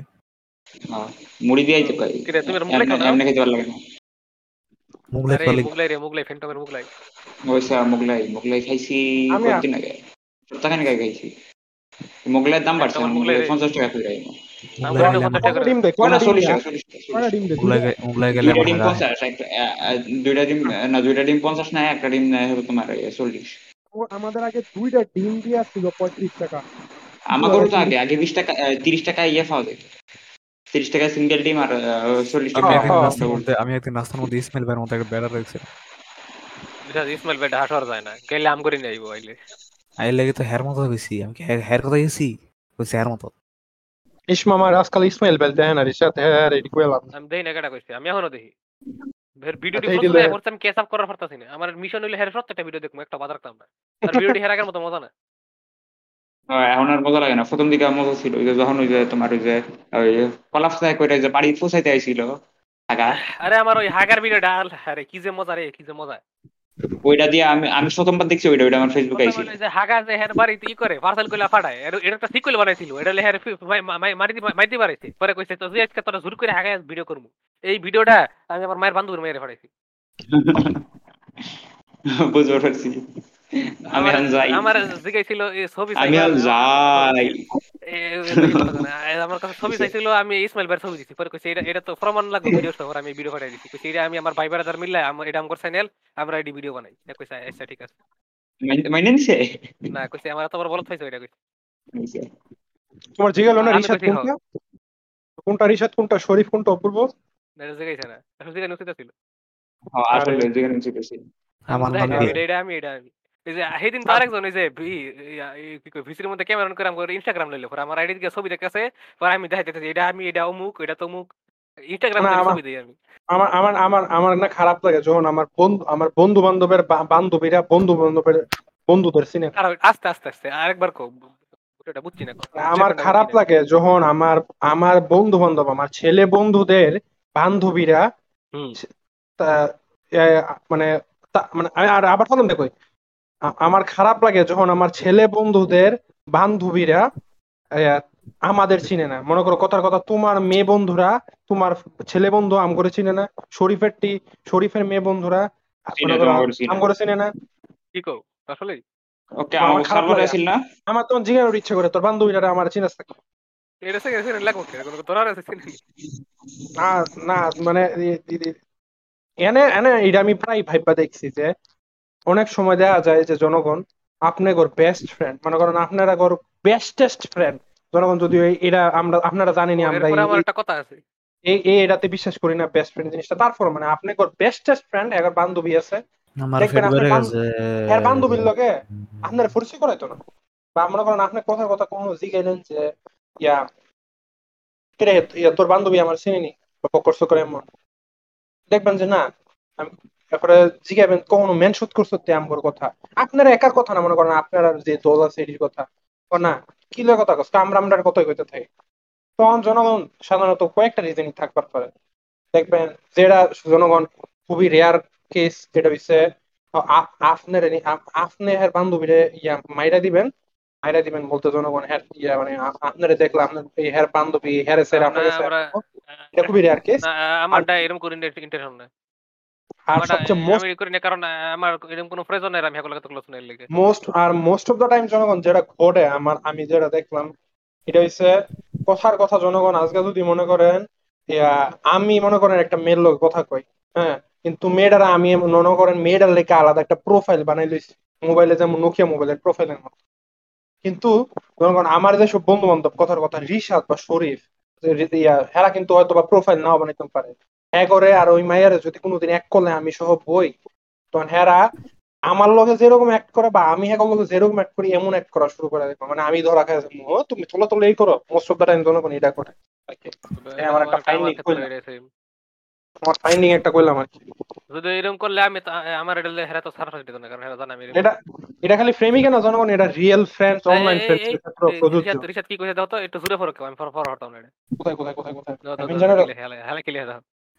মুড়ি দিয়েই তো খাই কিরে, তুমি মুগলাই খাও এমনি না? ভালো লাগে না মুগলাই আরে মুগলাই রে মুগলাই ফেন্টমের মুগলাই ওইসা মোগলাই মোগলাই খাইছি আমি আর- কতদিন আগে সপ্তাহখানেক আগে খাইছি মোগলাইয়ের দাম বাড়ছে মোগলাই পঞ্চাশ টাকা করে দুইটা ডিম না দুইটা ডিম পঞ্চাশ না একটা ডিম নেয় হলো তোমার এ, চল্লিশ আমাদের আগে দুইটা ডিম দিয়া ছিল পঁয়ত্রিশ টাকা আমাদেরও তো আগে আগে বিশ টাকা তিরিশ টাকা ইয়ে পাওয়া যেত তিরিশ টাকা সিঙ্গেল ডিম আর চল্লিশ টাকা একদিন। রাস্তার মধ্যে আমি একদিন রাস্তার মধ্যে ইসমাইল ভাইয়ের মতো একটা বেড়া রয়েছে। এটা ইসমাইল বেটা হাঁটার যায় না। গেলে আম করে নিয়ে আইবো আইলে। আই লাগে তো হের মতো গেছি আমি কি হের- হের কথা গেছি কইছে হের মতো। ইসমামার আজকাল ইসমাইল বেল দেয় না রিসাত হ্যাঁ রেডি করে আমি দেই না কেটা কইছি আমি এখনও দেখি। ভের ভিডিওটি আচ্ছা, এই প্রথমে দিলে- করতে আমি কেস আপ করার পারতাছি না। আমার মিশন হইলে হের প্রত্যেকটা ভিডিও দেখব একটা বাদ রাখতাম না। আর ভিডিওটি হের মতো মজা না। হ্যাঁ, এখন আর মজা লাগে না। প্রথম দিকে আর মজা ছিল ওই যে যখন ওই যে তোমার ওই যে ওই কলাপ চাই করে যে বাড়ি পৌঁছাইতে আইছিল টাকা আরে আমার ওই হাগার ভিডিওটা আরে কি যে মজা রে কি যে মজা। ওইটা দিয়ে আমি আমি প্রথমবার দেখছি ওইটা ওইটা আমার ফেসবুকে আইছিল যে হাগা যে হের বাড়িতে ই করে পার্সেল কইলা ফাটায় এর- এটা একটা সিকুয়েল বানাইছিল এটা লেহার মাইতে পারাইছে পরে কইছে তো যে আজকে তোরা জোর করে হাগা ভিডিও করব এই ভিডিওটা আমি আমার মায়ের বান্ধবীর মেয়েরে ফাটাইছি বুঝতে পারছি আমি এখন যাই। আমার ছবি আমি এখন যাই। আমার কাছে ছবি চাইছিল আমি ইসমাইল ভাইয়ের ছবি দিছি। পরে কইছে এটা এটা তো প্রমাণ লাগবে ভিডিও সহ আমি ভিডিও পাঠাই দিছি। কইছে এটা আমি আমার ভাই বেড়াদার মিললে আমার এটা আমার চ্যানেল আমরা এডি ভিডিও বানাই। কইছে আচ্ছা ঠিক আছে। মাইনে- নিছে না কইছে আমার তো বড় বলত পাইছে এটা কইছে। তোমার জিজ্ঞেস হলো না আমি রিশাদ কোনটা? কোনটা রিশাদ কোনটা শরীফ কোনটা অপূর্ব? না এটা জিগাইছে না। আসলে ছিল হ্যাঁ, আসলে আমার নাম এটা আমি এটা আমি। এই যে সেদিন তো আরেকজন এই যে ভিসির মধ্যে ক্যামেরা অন করে আমার ইনস্টাগ্রাম লইলো পরে আমার আইডি ছবি পরে আমি দেখাইতেছি এটা আমি এটা অমুক এটা তমুক ইনস্টাগ্রামে আমার- ছবি দিই আমি। আমার আমার আমার আমার না খারাপ লাগে যখন আমার বন্ধু আমার বন্ধু বান্ধবের বান্ধবীরা বন্ধু বান্ধবের বন্ধুদের সিনে আর আস্তে আস্তে আস্তে আরেকবার কো বুঝছি আমার খারাপ লাগে যখন আমার আমার বন্ধু বান্ধব আমার ছেলে বন্ধুদের বান্ধবীরা মানে মানে আর আবার বললাম দেখো আমার খারাপ লাগে যখন আমার ছেলে বন্ধুদের বান্ধবীরা আমাদের চিনে না। মনে করো কথার কথা তোমার মেয়ে বন্ধুরা তোমার ছেলে বন্ধু আম করে চিনে না শরীফের টি শরীফের মেয়ে বন্ধুরা তো আম করে চিনে। না। কি আসলে ওকে আমার খারাপ লাগে। না? আমার তখন জিজ্ঞাসার ইচ্ছে করে তোর বান্ধবীরা আমার চিনাস না। এটা সে গেছে লাগো কে কোনো তোরা আছে চিনি না। না মানে এনে এনে এটা আমি প্রায় ভাইবা দেখছি যে অনেক সময় দেখা যায় যে জনগণ আপনি আপনার বেস্ট ফ্রেন্ড মনে করেন আপনারা গর বেস্টেস্ট ফ্রেন্ড জনগণ যদিও এই- এটা আমরা আপনারা জানেনি আমরা আমার এই- একটা কথা আছে। এই এই এটাতে বিশ্বাস করি না বেস্ট ফ্রেন্ড জিনিসটা। তারপর মানে আপনার বেস্টেস্ট ফ্রেন্ড একবার বান্ধবী আছে। দেখবেন আপনার গেছে। বান্ধবীর লগে আপনার পরিচয় করাইতো না। বা মনে করেন আপনার কথার কথা কোনো জিগাইলেন যে ইয়া কিরে তোর বান্ধবী আমার চিনিনি বা পকর্ষ করে এমন। দেখবেন যে না আমি তারপরে জিগাইবেন কখনো মেনশন করছ? তে কথা। আপনারা একার কথা না মনে করেন আপনারা যে দল আছে এটির কথা। না কি লয় কথা কষ্ট আমরা আমরার কথাই কইতে থাকি। তখন জনগণ সাধারণত কয়েকটা রিজনই থাকবার পারে। দেখবেন যেটা জনগণ খুবই রেয়ার কেস যেটা হচ্ছে আপনার আপনার বান্ধবীরে ইয়া মাইরা দিবেন। মাইরা দিবেন বলতে জনগণ হ্যাঁ ইয়া মানে আপ- আপনারে দেখলাম আপনার এই হ্যার বান্ধবী হ্যার স্যার আপনার এটা খুবই রেয়ার কেস আমারটা এরকম করে ইন্টারভিউ না আর আমারটা সবচেয়ে মোস্ট আমি করি না কারণ আমার এরকম কোনো প্রয়োজন নেই আমি হেকল কথা ক্লোজ নেই লেগে। মোস্ট আর মোস্ট অফ দ্য টাইম জনগণ যেটা ঘটে আমার আমি যেটা দেখলাম এটা হচ্ছে কথার কথা জনগণ আজকে যদি মনে করেন আমি মনে করেন একটা মেয়ের লোক কথা কই হ্যাঁ? কিন্তু মেয়েটারা আমি মনে করেন মেয়েটার লেখা আলাদা একটা প্রোফাইল বানাই লইছি মোবাইলে যেমন নোকিয়া মোবাইলের প্রোফাইলের মতো। কিন্তু জনগণ আমার যেসব বন্ধু বান্ধব কথার কথা রিশাদ বা শরীফ হেরা কিন্তু হয়তো বা প্রোফাইল নাও বানাইতে পারে। হ্যাঁ করে আর ওই মাইয়ারে যদি কোনোদিন এক করলে আমি সহ বই তখন হেরা আমার লগে যেরকম অ্যাক্ট করে বা আমি হ্যাঁ লগে যেরকম অ্যাক্ট করি এমন অ্যাক্ট করা শুরু করে দেখো মানে আমি ধরা খাই ও তুমি তোলা তোলা এই করো। মোস্ট অফ দ্য টাইম জনগণ এটা করে। হ্যাঁ, আমার একটা কইলাম। আমার ফাইন্ডিং একটা কইলাম আর কি। যদি এরকম করলে আমি আমার এটা হেরা তো দিত না কারণ হেরা জানা আমি এটা এটা খালি ফ্রেমই কেন জনগণ এটা রিয়েল ফ্রেন্ডস অনলাইন ফ্রেন্ডস প্রযোজ্য। কি কইছে দাও তো? একটু জোরে ফরক আমি ফর ফর না কোথায় কোথায় কোথায় কোথায়? আমি জানি হেলা হেলা দাও।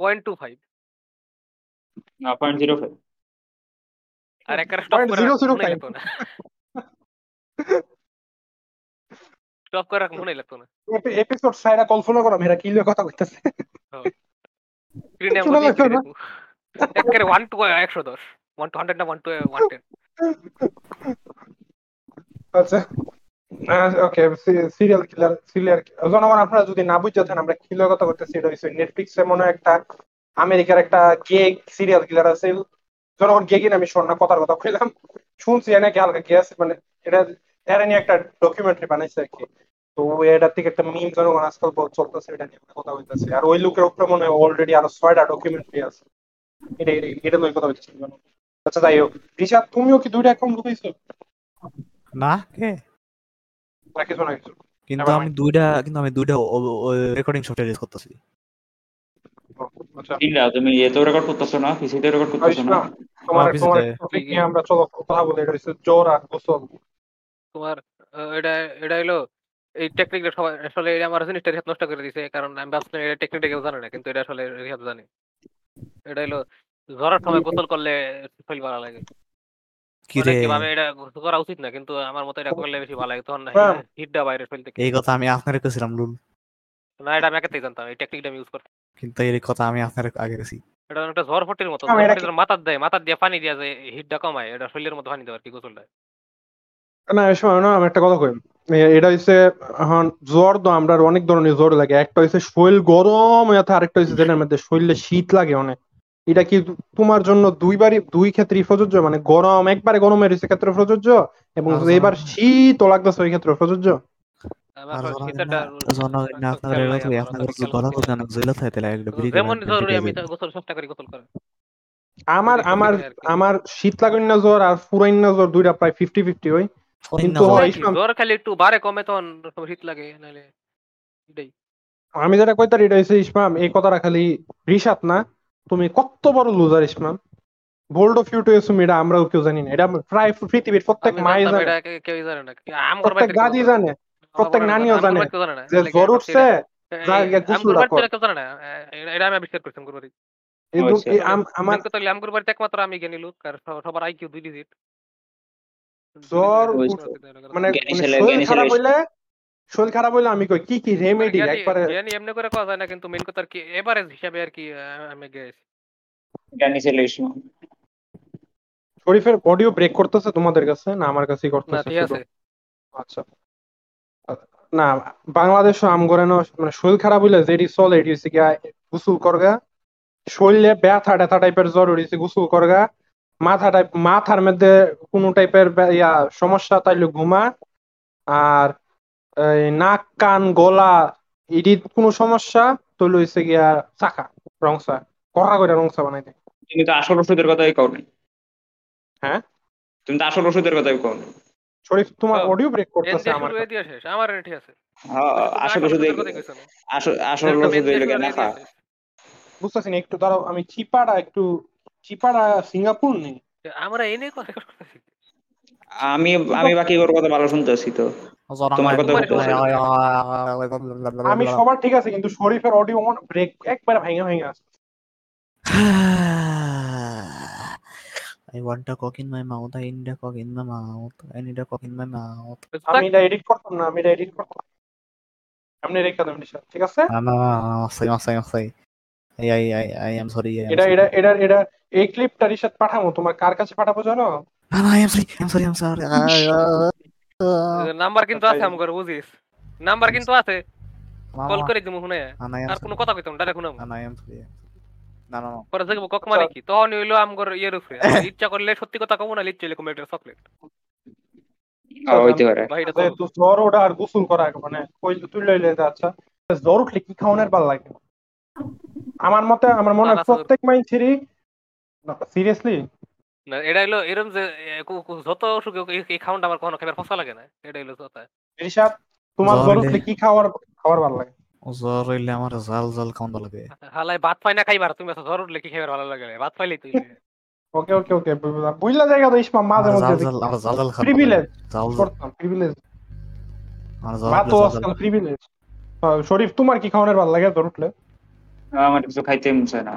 পয়েন্ট টু ফাইভ না পয়েন্ট জিরো ফাইভ আর একটা Point করে লাগতো না। সাইরা কল্পনা কি কথা কইতাছে। একেবারে ওয়ান টু একশো দশ। ওয়ান টু হান্ড্রেড না ওয়ান টু ওয়ান টেন আচ্ছা। ওকে সিরিয়াল কিলার সিরিয়াল জনগণ আপনারা যদি না বুঝতে থাকেন আমরা কি লইয়া কথা করতেছি, এটা হচ্ছে নেটফ্লিক্সে মনে একটা আমেরিকার একটা গে সিরিয়াল কিলার আছে। জনগণ গে কিনা আমি শোনা কথার কথা কইলাম। শুনছি নাকি হালকা গে আছে মানে এটা এটা নিয়ে একটা ডকুমেন্টারি বানাইছে আর কি। তো এটার থেকে একটা মিম জনগণ আজকাল চলতেছে, এটা নিয়ে কথা হইতেছে আর ওই লোকের উপরে মনে হয় অলরেডি আরও ছয়টা ডকুমেন্টারি আছে। এটা এটা লই কথা হইতেছে আচ্ছা যাই হোক। রিশাদ তুমিও কি দুইটা অ্যাকাউন্ট ঢুকাইছো না। কে? না কিছু না কিছু কিন্তু আমি দুইটা কিন্তু আমি দুইটা রেকর্ডিং সফটওয়্যার ইউজ করতেছি। আচ্ছা। তুমি এতেও রেকর্ড করতেছো না পিসিতেও রেকর্ড করতেছো না। তোমার তোমার টপিক নিয়ে আমরা চলো কথা বলি এটা হচ্ছে জ্বর আর গোসল। তোমার এটা এটা হলো এই টেকনিকটা সবাই আসলে এটা আমার জিনিসটা নষ্ট করে দিছে কারণ আমি ভাবছিলাম এটা টেকনিকটা কেউ জানে না কিন্তু এটা আসলে রিহাত জানে। এটা হলো সময় গোসল করলে শরীর ভালো লাগে। কি রে ভাবে এটা গোসল করা উচিত না? কিন্তু আমার মতে এটা করলে বেশি ভালো লাগে। তখন হ্যাঁ। হিটটা বাইরে থেকে এই কথা আমি আপনার কইছিলাম লুল। না এটা আমি আগে থেকে জানতাম। এই টেকনিকটা আমি ইউজ করতাম। কিন্তু এই কথা আমি আপনার আগে গেছি। এটা একটা ঝড় ফটির মতো। মাথার দেয় মাথার দিয়ে পানি দিয়ে যায় হিটটা কমায় এটা শরীরের মতো পানি দেওয়ার কি না এই সময় না আমি একটা কথা কই। এটা হচ্ছে এখন জ্বর তো আমরা অনেক ধরনের জ্বর লাগে। একটা হচ্ছে শরীর গরম হয়ে থাকে আরেকটা হচ্ছে যেটার মধ্যে শরীরে শীত লাগে অনেক। এটা কি তোমার জন্য দুইবারই দুই ক্ষেত্রেই প্রযোজ্য? মানে গরম একবারে গরমের ক্ষেত্রে প্রযোজ্য এবং এবার শীত লাগতেছে ওই ক্ষেত্রে প্রযোজ্য? আমার আমার, আমার শীত লাগুন না জ্বর আর ফুরাইন না জ্বর দুইটা প্রায় ফিফটি ফিফটি হয় ফরিন কিন্তু জ্বর। খালি একটু বারে কমে তখন শীত লাগে নাহলে আমি যেটা কইতার এটা হচ্ছে ইসমাম এই কথাটা খালি রিসাত না। তুমি কত বড় loser Ismam bold of you to assume এটা আমরাও কেউ জানি না। এটা প্রায় পৃথিবীর প্রত্যেক আমি মাই জানে। এটা কে- জানে না। প্রত্যেক দাদি জানে প্রত্যেক নানিও জানে। যে জ্বর উঠছে। কেউ মেন শরীর খারাপ। হইলে আমি কই কি কি রেমেডি একবারে জ্ঞানী এমনি করে কথা না কিন্তু মেন কথা কি এভারেজ হিসাবে আর কি আমি গেছি। জ্ঞানী ছেলে ইসমা শরীফের অডিও ব্রেক করতেছে তোমাদের কাছে? না আমার কাছেই না করতেছে ঠিক আছে। আচ্ছা। না বাংলাদেশও আম করে না মানে শরীর খারাপ হইলে যেটি চলে এটি হচ্ছে গিয়া গোসল করগা। শরীরে ব্যথা ট্যাথা টাইপের জ্বর উঠেছে গোসল করগা। মাথা টাইপ মাথার মধ্যে কোনো টাইপের ইয়া সমস্যা তাইলে ঘুমা। আর এই নাক কান গলা এটি কোনো সমস্যা? তাহলে হইছে গিয়া চাকা রংসা কড়া করে রংসা বানাই দেয় তুমি তো আসল ওষুধের কথাই কও নাই। হ্যাঁ? তুমি তো আসল ওষুধের কথাই কও নাই। শরীফ তোমার অডিও ব্রেক করতেছে আমার হয়ে দিয়ে শেষ আমার ঠিক আছে। হ্যাঁ, আসল ওষুধ এই- আসল আসল ওষুধ হইল শেষ। বুঝতেছি না একটু দাঁড়াও আমি চিপাড়া একটু চিপাড়া সিঙ্গাপুর নেই আমরা এনে কথা করতেছি আমি আমি বাকি ওর কথা ভালো শুনতেছি তো তোমার কথা আমি সবার ঠিক আছে কিন্তু শরীফের অডিও ব্রেক একবারে ভাঙা ভাঙা আছে I want a cock in my mouth. I need a cock in my mouth. I need a cock in my mouth. আমি এটা এডিট করতাম না আমি এটা এডিট করতাম আপনি রেখে ঠিক আছে এটা এটা এটা এটা এই ক্লিপটা রিশাদ পাঠাবো তোমার কার কাছে পাঠাবো জানো No, no, I am sorry. I'm sorry. I'm sorry. Number কিন্তু আছে। আমগর বুঝিস নাম্বার কিন্তু আছে কল করে দিমু am আর কোনো কথা কইতাম direct am sorry. No, no, no. পরে দেখব কক মানে কি তখন হইল আমগর ইয়ের উপরে ইচ্ছা করলে সত্যি কথা কমু না লিখতে কম একটা চকলেট হ্যাঁ, হইতে পারে তো জ্বর ওটা আর গোসল করা মানে কই তুই লইলে আচ্ছা জ্বর উঠলে কি খাওয়ানোর ভালো লাগে আমার মতে আমার মনে হয়। প্রত্যেক মাইন্সেরই সিরিয়াসলি না এটা হইল এরকম যে যত অসুখ এই- আমার কখনো খাবার ফসা লাগে না এটা হইল কথা রিশাদ তোমার কি খাওয়ার খাওয়ার ভালো লাগে? জ্বর হইলে আমার জাল জাল খাওয়ান লাগে। হালাই ভাত পাই না খাইবার তুমি আছো জ্বর উঠলে কি খাইবার ভালো লাগে? ভাত পাইলেই তুই। ওকে ওকে ওকে বুঝলা জায়গা তো ইসমা মাঝে মধ্যে জাল জাল আমার জাল জাল খাওয়ান প্রিভিলেজ জাল করতাম প্রিভিলেজ আমার তো জাল জাল প্রিভিলেজ শরীফ তোমার কি খাওয়ানোর ভালো লাগে জ্বর উঠলে? আমার কিছু খাইতে মন না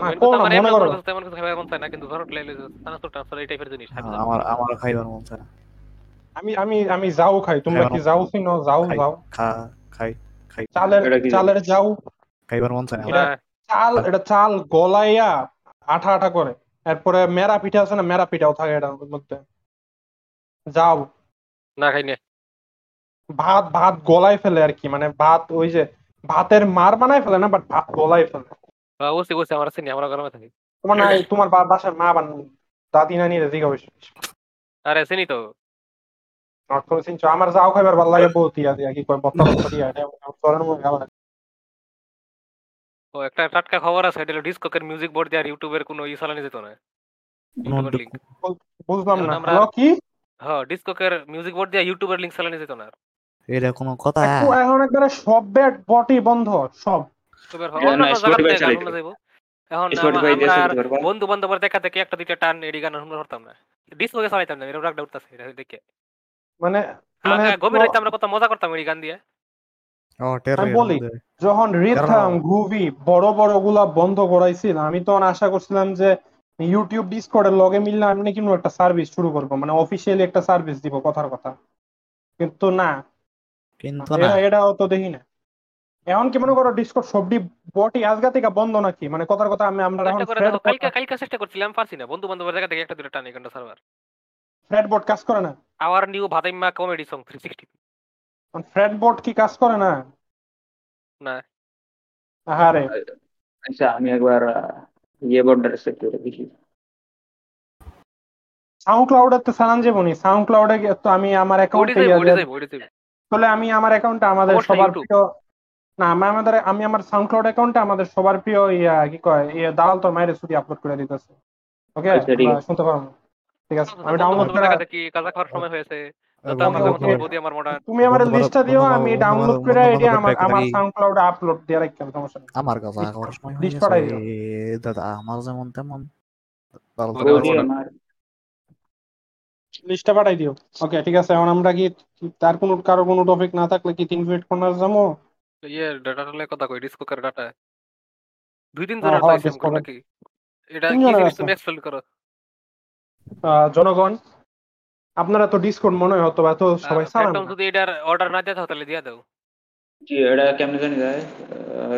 হ্যাঁ, কোন না, মনে করো। তেমন কিছু খাইবার মন চায় না কিন্তু জ্বর উঠলে হইল যে চানাচুর এই টাইপের জিনিস হ্যাঁ, আমার আমার খাইবার মন চায় না। আমি আমি আমি যাও খাই তোমরা কি যাও চিনো যাও যাও। খা খাই খাই। চালের চালের যাও। খাইবার মন চায় না। চাল এটা চাল গলাইয়া আঠা আঠা করে এরপরে মেরা পিঠা আছে না মেরা পিঠাও থাকে এটার মধ্যে। যাও। না খাই ভাত ভাত গলায় ফেলে আর কি মানে ভাত ওই যে ভাতের মার বানায় ফেলে না বাট ভাত গলায় ফেলে। অবশ্যই অবশ্যই আমার চিনি আমরা গরমে থাকি। তোমার না তোমার বাসার মা বান দাদি নানি রে জিগা বসে আরে চিনি তো। অর্থ চিনছো আমার যাও খাইবার ভালো লাগে বহুত ইয়া দিয়া কি কয় বত্তা বত্তা দিয়া এটা চলেন মনে গাওয়া ও একটা টাটকা খবর আছে এটা হলো ডিসককের মিউজিক বোর্ড দিয়ে আর ইউটিউবের কোনো ই চালানো যেত না। বুঝলাম না। কি? হ্যাঁ ডিসককের মিউজিক বোর্ড দিয়ে ইউটিউবের লিংক চালানো যেত না। এটা কোনো কথা এখন এখন একবারে সব ব্যাট বটই বন্ধ সব। এখন আমরা। বন্ধু বান্ধবের দেখা থেকে একটা দুইটা টান এডি গান শুনতে পারতাম না। ডিসককে চালাইতাম না এরকম রাগটা উঠতেছে এটা দেখে। মানে মানে গভীর রাতে আমরা কত মজা করতাম এডি গান দিয়ে। আমি বলি, যখন রিথাম গ্রুভি বড় বড়গুলা বন্ধ করাইছিল আমি তখন আশা করছিলাম যে ইউটিউব ডিসকর্ডের লগে মিললে আমি কিন্তু একটা সার্ভিস শুরু করব মানে অফিসিয়ালি একটা সার্ভিস দিব কথার কথা। কিন্তু না কিন্তু না। এটা- এটাও তো দেখি না। এখন কি মনে করো ডিসকর্ড সবটি বটি আজগা থেকে বন্ধ নাকি? মানে কথার কথা আমি আমরা এখন কালকে কালকে চেষ্টা করছিলাম পারছি না। বন্ধু বান্ধবের জায়গা থেকে একটা দুইটা টান এখানটা সার্ভার ফ্রেড বোর্ড কাজ করে না? Our new Vadaimma comedy song three sixty fred board কি কাজ করে না? না। আহারে। আচ্ছা আমি একবার ইয়ে বোর্ডটা সেট করে দেখি। সাউন্ড ক্লাউডের তো সালান যাবনি সাউন্ড ক্লাউডে তো আমি আমার অ্যাকাউন্টে তাহলে আমি আমার অ্যাকাউন্টে আমাদের সবার প্রিয় না আমি আমাদের আমি আমার সাউন্ড ক্লাউড অ্যাকাউন্টে আমাদের সবার প্রিয় ইয়া কি কয় ইয়া দালাল তোর মায়ের শুধু আপলোড করে দিতেছে। ওকে আচ্ছা। শুনতে পারো। ঠিক আছে আমি ডাউনলোড করে জায়গা থেকে কাজা খাওয়ার সময় হয়েছে? তুমি আমার লিস্টটা দিও আমি ডাউনলোড করে এটা আমার আমার করি। সাউন্ড আপলোড দিয়ে রাখলাম সমস্যা নেই। আমার কাছে list পাঠাই দাদা আমার যেমন তেমন। লিস্টটা পাঠাই দিও। ওকে ঠিক আছে এখন আমরা কি তার কোনো কারও কোনো টপিক না থাকলে কি তিন মিনিট কর্নার যাব? ইয়ে ডাটা টালে কথা কই ডিসককের ডাটা দুই দিন ধরে পাইছি Discord-এর। নাকি? এটা কি জিনিস তুমি এক্সপ্লেন করো? আহ, জনগণ আপনারা তো ডিসকর্ড মনে হয় হতো বা তো সবাই চালান একদম যদি এটার অর্ডার না দিতে তাহলে দিয়া দাও। জি এটা কেমনে জানি যায়?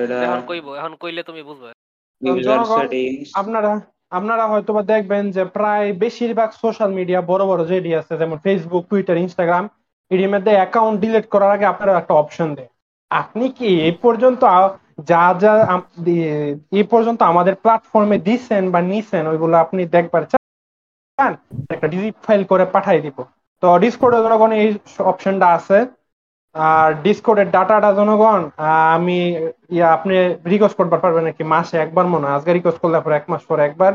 এটা এখন কইবো এখন কইলে তুমি বুঝবে। জনগণ, আপনারা আপনারা হয়তো বা দেখবেন যে প্রায় বেশিরভাগ সোশ্যাল মিডিয়া বড় বড় যেটি আছে, যেমন ফেসবুক টুইটার ইনস্টাগ্রাম এর মধ্যে অ্যাকাউন্ট ডিলিট করার আগে আপনারা একটা অপশন দেয় আপনি কি এই পর্যন্ত যা যা এই পর্যন্ত আমাদের প্ল্যাটফর্মে দিছেন বা নিছেন, ওইগুলো আপনি দেখবার চান, একটা ডিজিট ফাইল করে পাঠাই দিব। তো ডিসকোডে জনগণ এই অপশনটা আছে। আর ডিসকোডের ডাটাটা, জনগণ আমি, ইয়া, আপনি রিকোয়েস্ট করবার পারবেন নাকি? মাসে একবার মনে হয়। আজকে রিকোয়েস্ট করলে পরে এক মাস পরে একবার।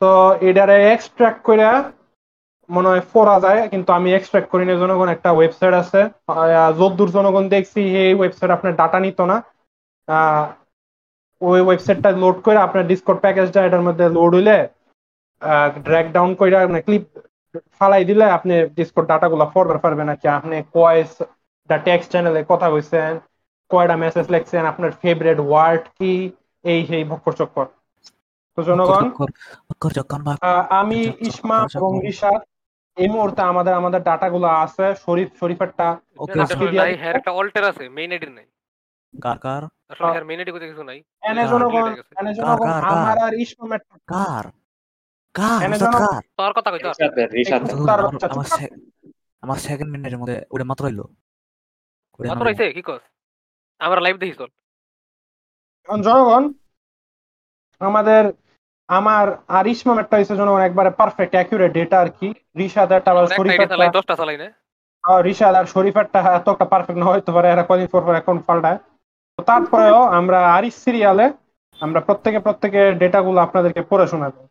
তো এটারে এক্সট্রাক্ট করে মনে হয় ফোরা যায়, কিন্তু আমি এক্সট্রাক্ট করি না জনগণ, একটা ওয়েবসাইট আছে। যদ্দূর জনগণ দেখছি, এই ওয়েবসাইট আপনার ডাটা নিত না। ওই ওয়েবসাইটটা লোড করে আপনার ডিসকোড প্যাকেজটা এটার মধ্যে লোড হইলে ড্র্যাগ ডাউন করে ক্লিপ ফালাই দিলে আপনি ডিসকোড ডাটাগুলো ফরওয়ার্ড পারবেন আর কি আপনি কয়েস দা টেক্সট চ্যানেলে কথা কইছেন কয়টা মেসেজ লিখছেন আপনার ফেভারিট ওয়ার্ড কি? এই সেই ভক্কর চক্কর। তো জনগণ আমি ইসমা এবং রিশাদ এই মুহূর্তে আমাদের আমাদের ডাটাগুলো আছে শরীফ শরীফেরটা দিয়া। একটা অল্টার আছে মেইন আইডির নাই। কার কার? আসলে মেইন আইডি কোথায় কিছু নাই। এনে জনগণ delete গেছে। এনে জনগণ কার, কার? আমার আর ইসমামের কার? কার? কার? তোর কথা সেকেন্ড মিনিটের মধ্যে ওটা মাত্র ওটা কত রইছে কি কস? আমরা লাইভ দেখি চল। এখন জনগণ আমাদের আমার আর জনগণ একবারে পারফেক্ট অ্যাকুরেট ডেটা আর কি। রিশাদ একটা আবার আমরা শরীফেরটা চালাই 10টা চালাই না। আহ, রিশাদ আর শরীফেরটা এত একটা পারফেক্ট না হইতে পারে এরা কদিন পর পর অ্যাকাউন্ট পাল্টায়। তো তারপরেও আমরা আরিস সিরিয়ালে আমরা প্রত্যেকে প্রত্যেকে ডেটাগুলো আপনাদেরকে পড়ে শোনাবো।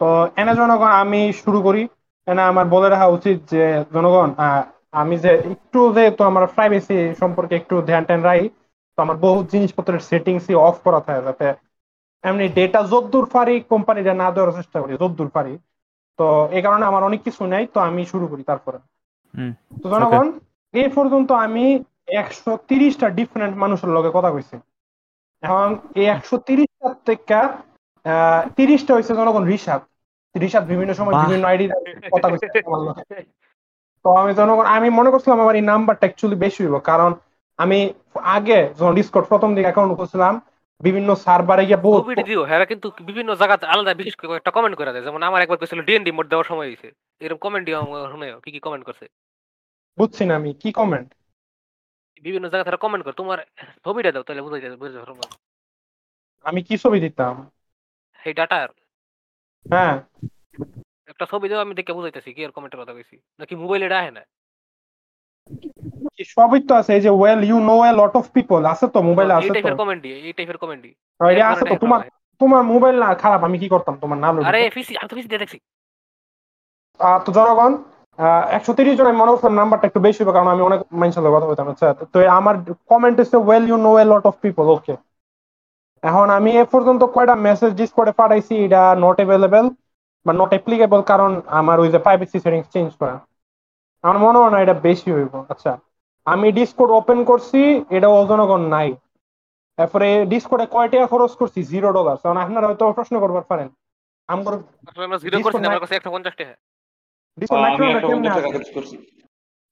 তো এনে জনগণ আমি শুরু করি। এনে আমার বলে রাখা উচিত যে জনগণ আহ, আমি যে একটু যেহেতু আমার প্রাইভেসি সম্পর্কে একটু ধ্যান ট্যান রাখি তো আমার বহু জিনিসপত্রের সেটিংসই অফ করা থাকে যাতে এমনি ডেটা যদ্দূর পারি কোম্পানিটা না দেওয়ার চেষ্টা করি যদ্দূর পারি। তো এই কারণে আমার অনেক কিছু নেই তো আমি শুরু করি তারপরে। তো জনগণ এই পর্যন্ত আমি একশো তিরিশটা ডিফারেন্ট মানুষের লগে কথা কইছি। এখন এই একশো তিরিশটার থেকে আহ, তিরিশটা হয়েছে জনগণ রিসাদ। রিসাদ বিভিন্ন সময় বিভিন্ন আইডি কথা কইছে। তো আমি জনগণ আমি মনে করছিলাম আমার এই নাম্বারটা অ্যাকচুয়ালি বেশি হইব। কারণ আমি আগে যখন ডিসকর্ড প্রথম দিকে অ্যাকাউন্ট করছিলাম বিভিন্ন সার্ভারে গিয়ে বহুত ছবি দিও হ্যাঁ কিন্তু বিভিন্ন জায়গাতে আলাদা বিশেষ করে একটা কমেন্ট করে দেয়। যেমন আমার একবার কইছিল ডিএনডি মোড দেওয়ার সময় হইছে। এরকম কমেন্ট দিও শুনে কি কি কমেন্ট করছে? বুঝছি না আমি কি কমেন্ট বিভিন্ন জায়গা তারা কমেন্ট কর তোমার ছবিটা দাও তাহলে বুঝাই যাবে বুঝতে পারব আমি কি ছবি দিতাম? এই ডাটার হ্যাঁ। একটা ছবি দাও আমি দেখে বুঝাইতেছি কি আর কমেন্টের কথা কইছি। নাকি মোবাইলে এটা আহে না? সবই তো আছে এই যে well you know a lot of people আছে তো মোবাইলে আছে তো। টাইপের কমেন্ট এই টাইপের কমেন্ট এটা আছে তো তোমার তোমার মোবাইল না খারাপ আমি কি করতাম? তোমার না আরে পিসি আমি তো পিসি দিয়ে দেখছি। তো জনগণ একশো তিরিশ জন আমি মনে করছিলাম নাম্বারটা একটু বেশি হবে কারণ আমি অনেক মানুষের সাথে কথা বলতাম আচ্ছা তো আমার কমেন্ট হচ্ছে well you know a lot of people okay এখন আমি এ পর্যন্ত কয়টা মেসেজ ডিসকর্ডে পাঠাইছি এটা নট অ্যাভেলেবেল বা নট অ্যাপ্লিকেবল কারণ আমার ওই যে প্রাইভেসি সেটিংস চেঞ্জ করা। আমার মনে হয় না এটা বেশি হইব। আচ্ছা আমি ডিসকোড ওপেন করছি এটা অজনগণ জনগণ নাই। তারপরে ডিসকোডে কয় টাকা খরচ করছি? জিরো ডলার কারণ আপনারা হয়তো প্রশ্ন করবার পারেন। আমরা জিরো করছি। আমার কাছে একশো পঞ্চাশ টাকা। ডিসকোড পঞ্চাশ টাকা খরচ করছি।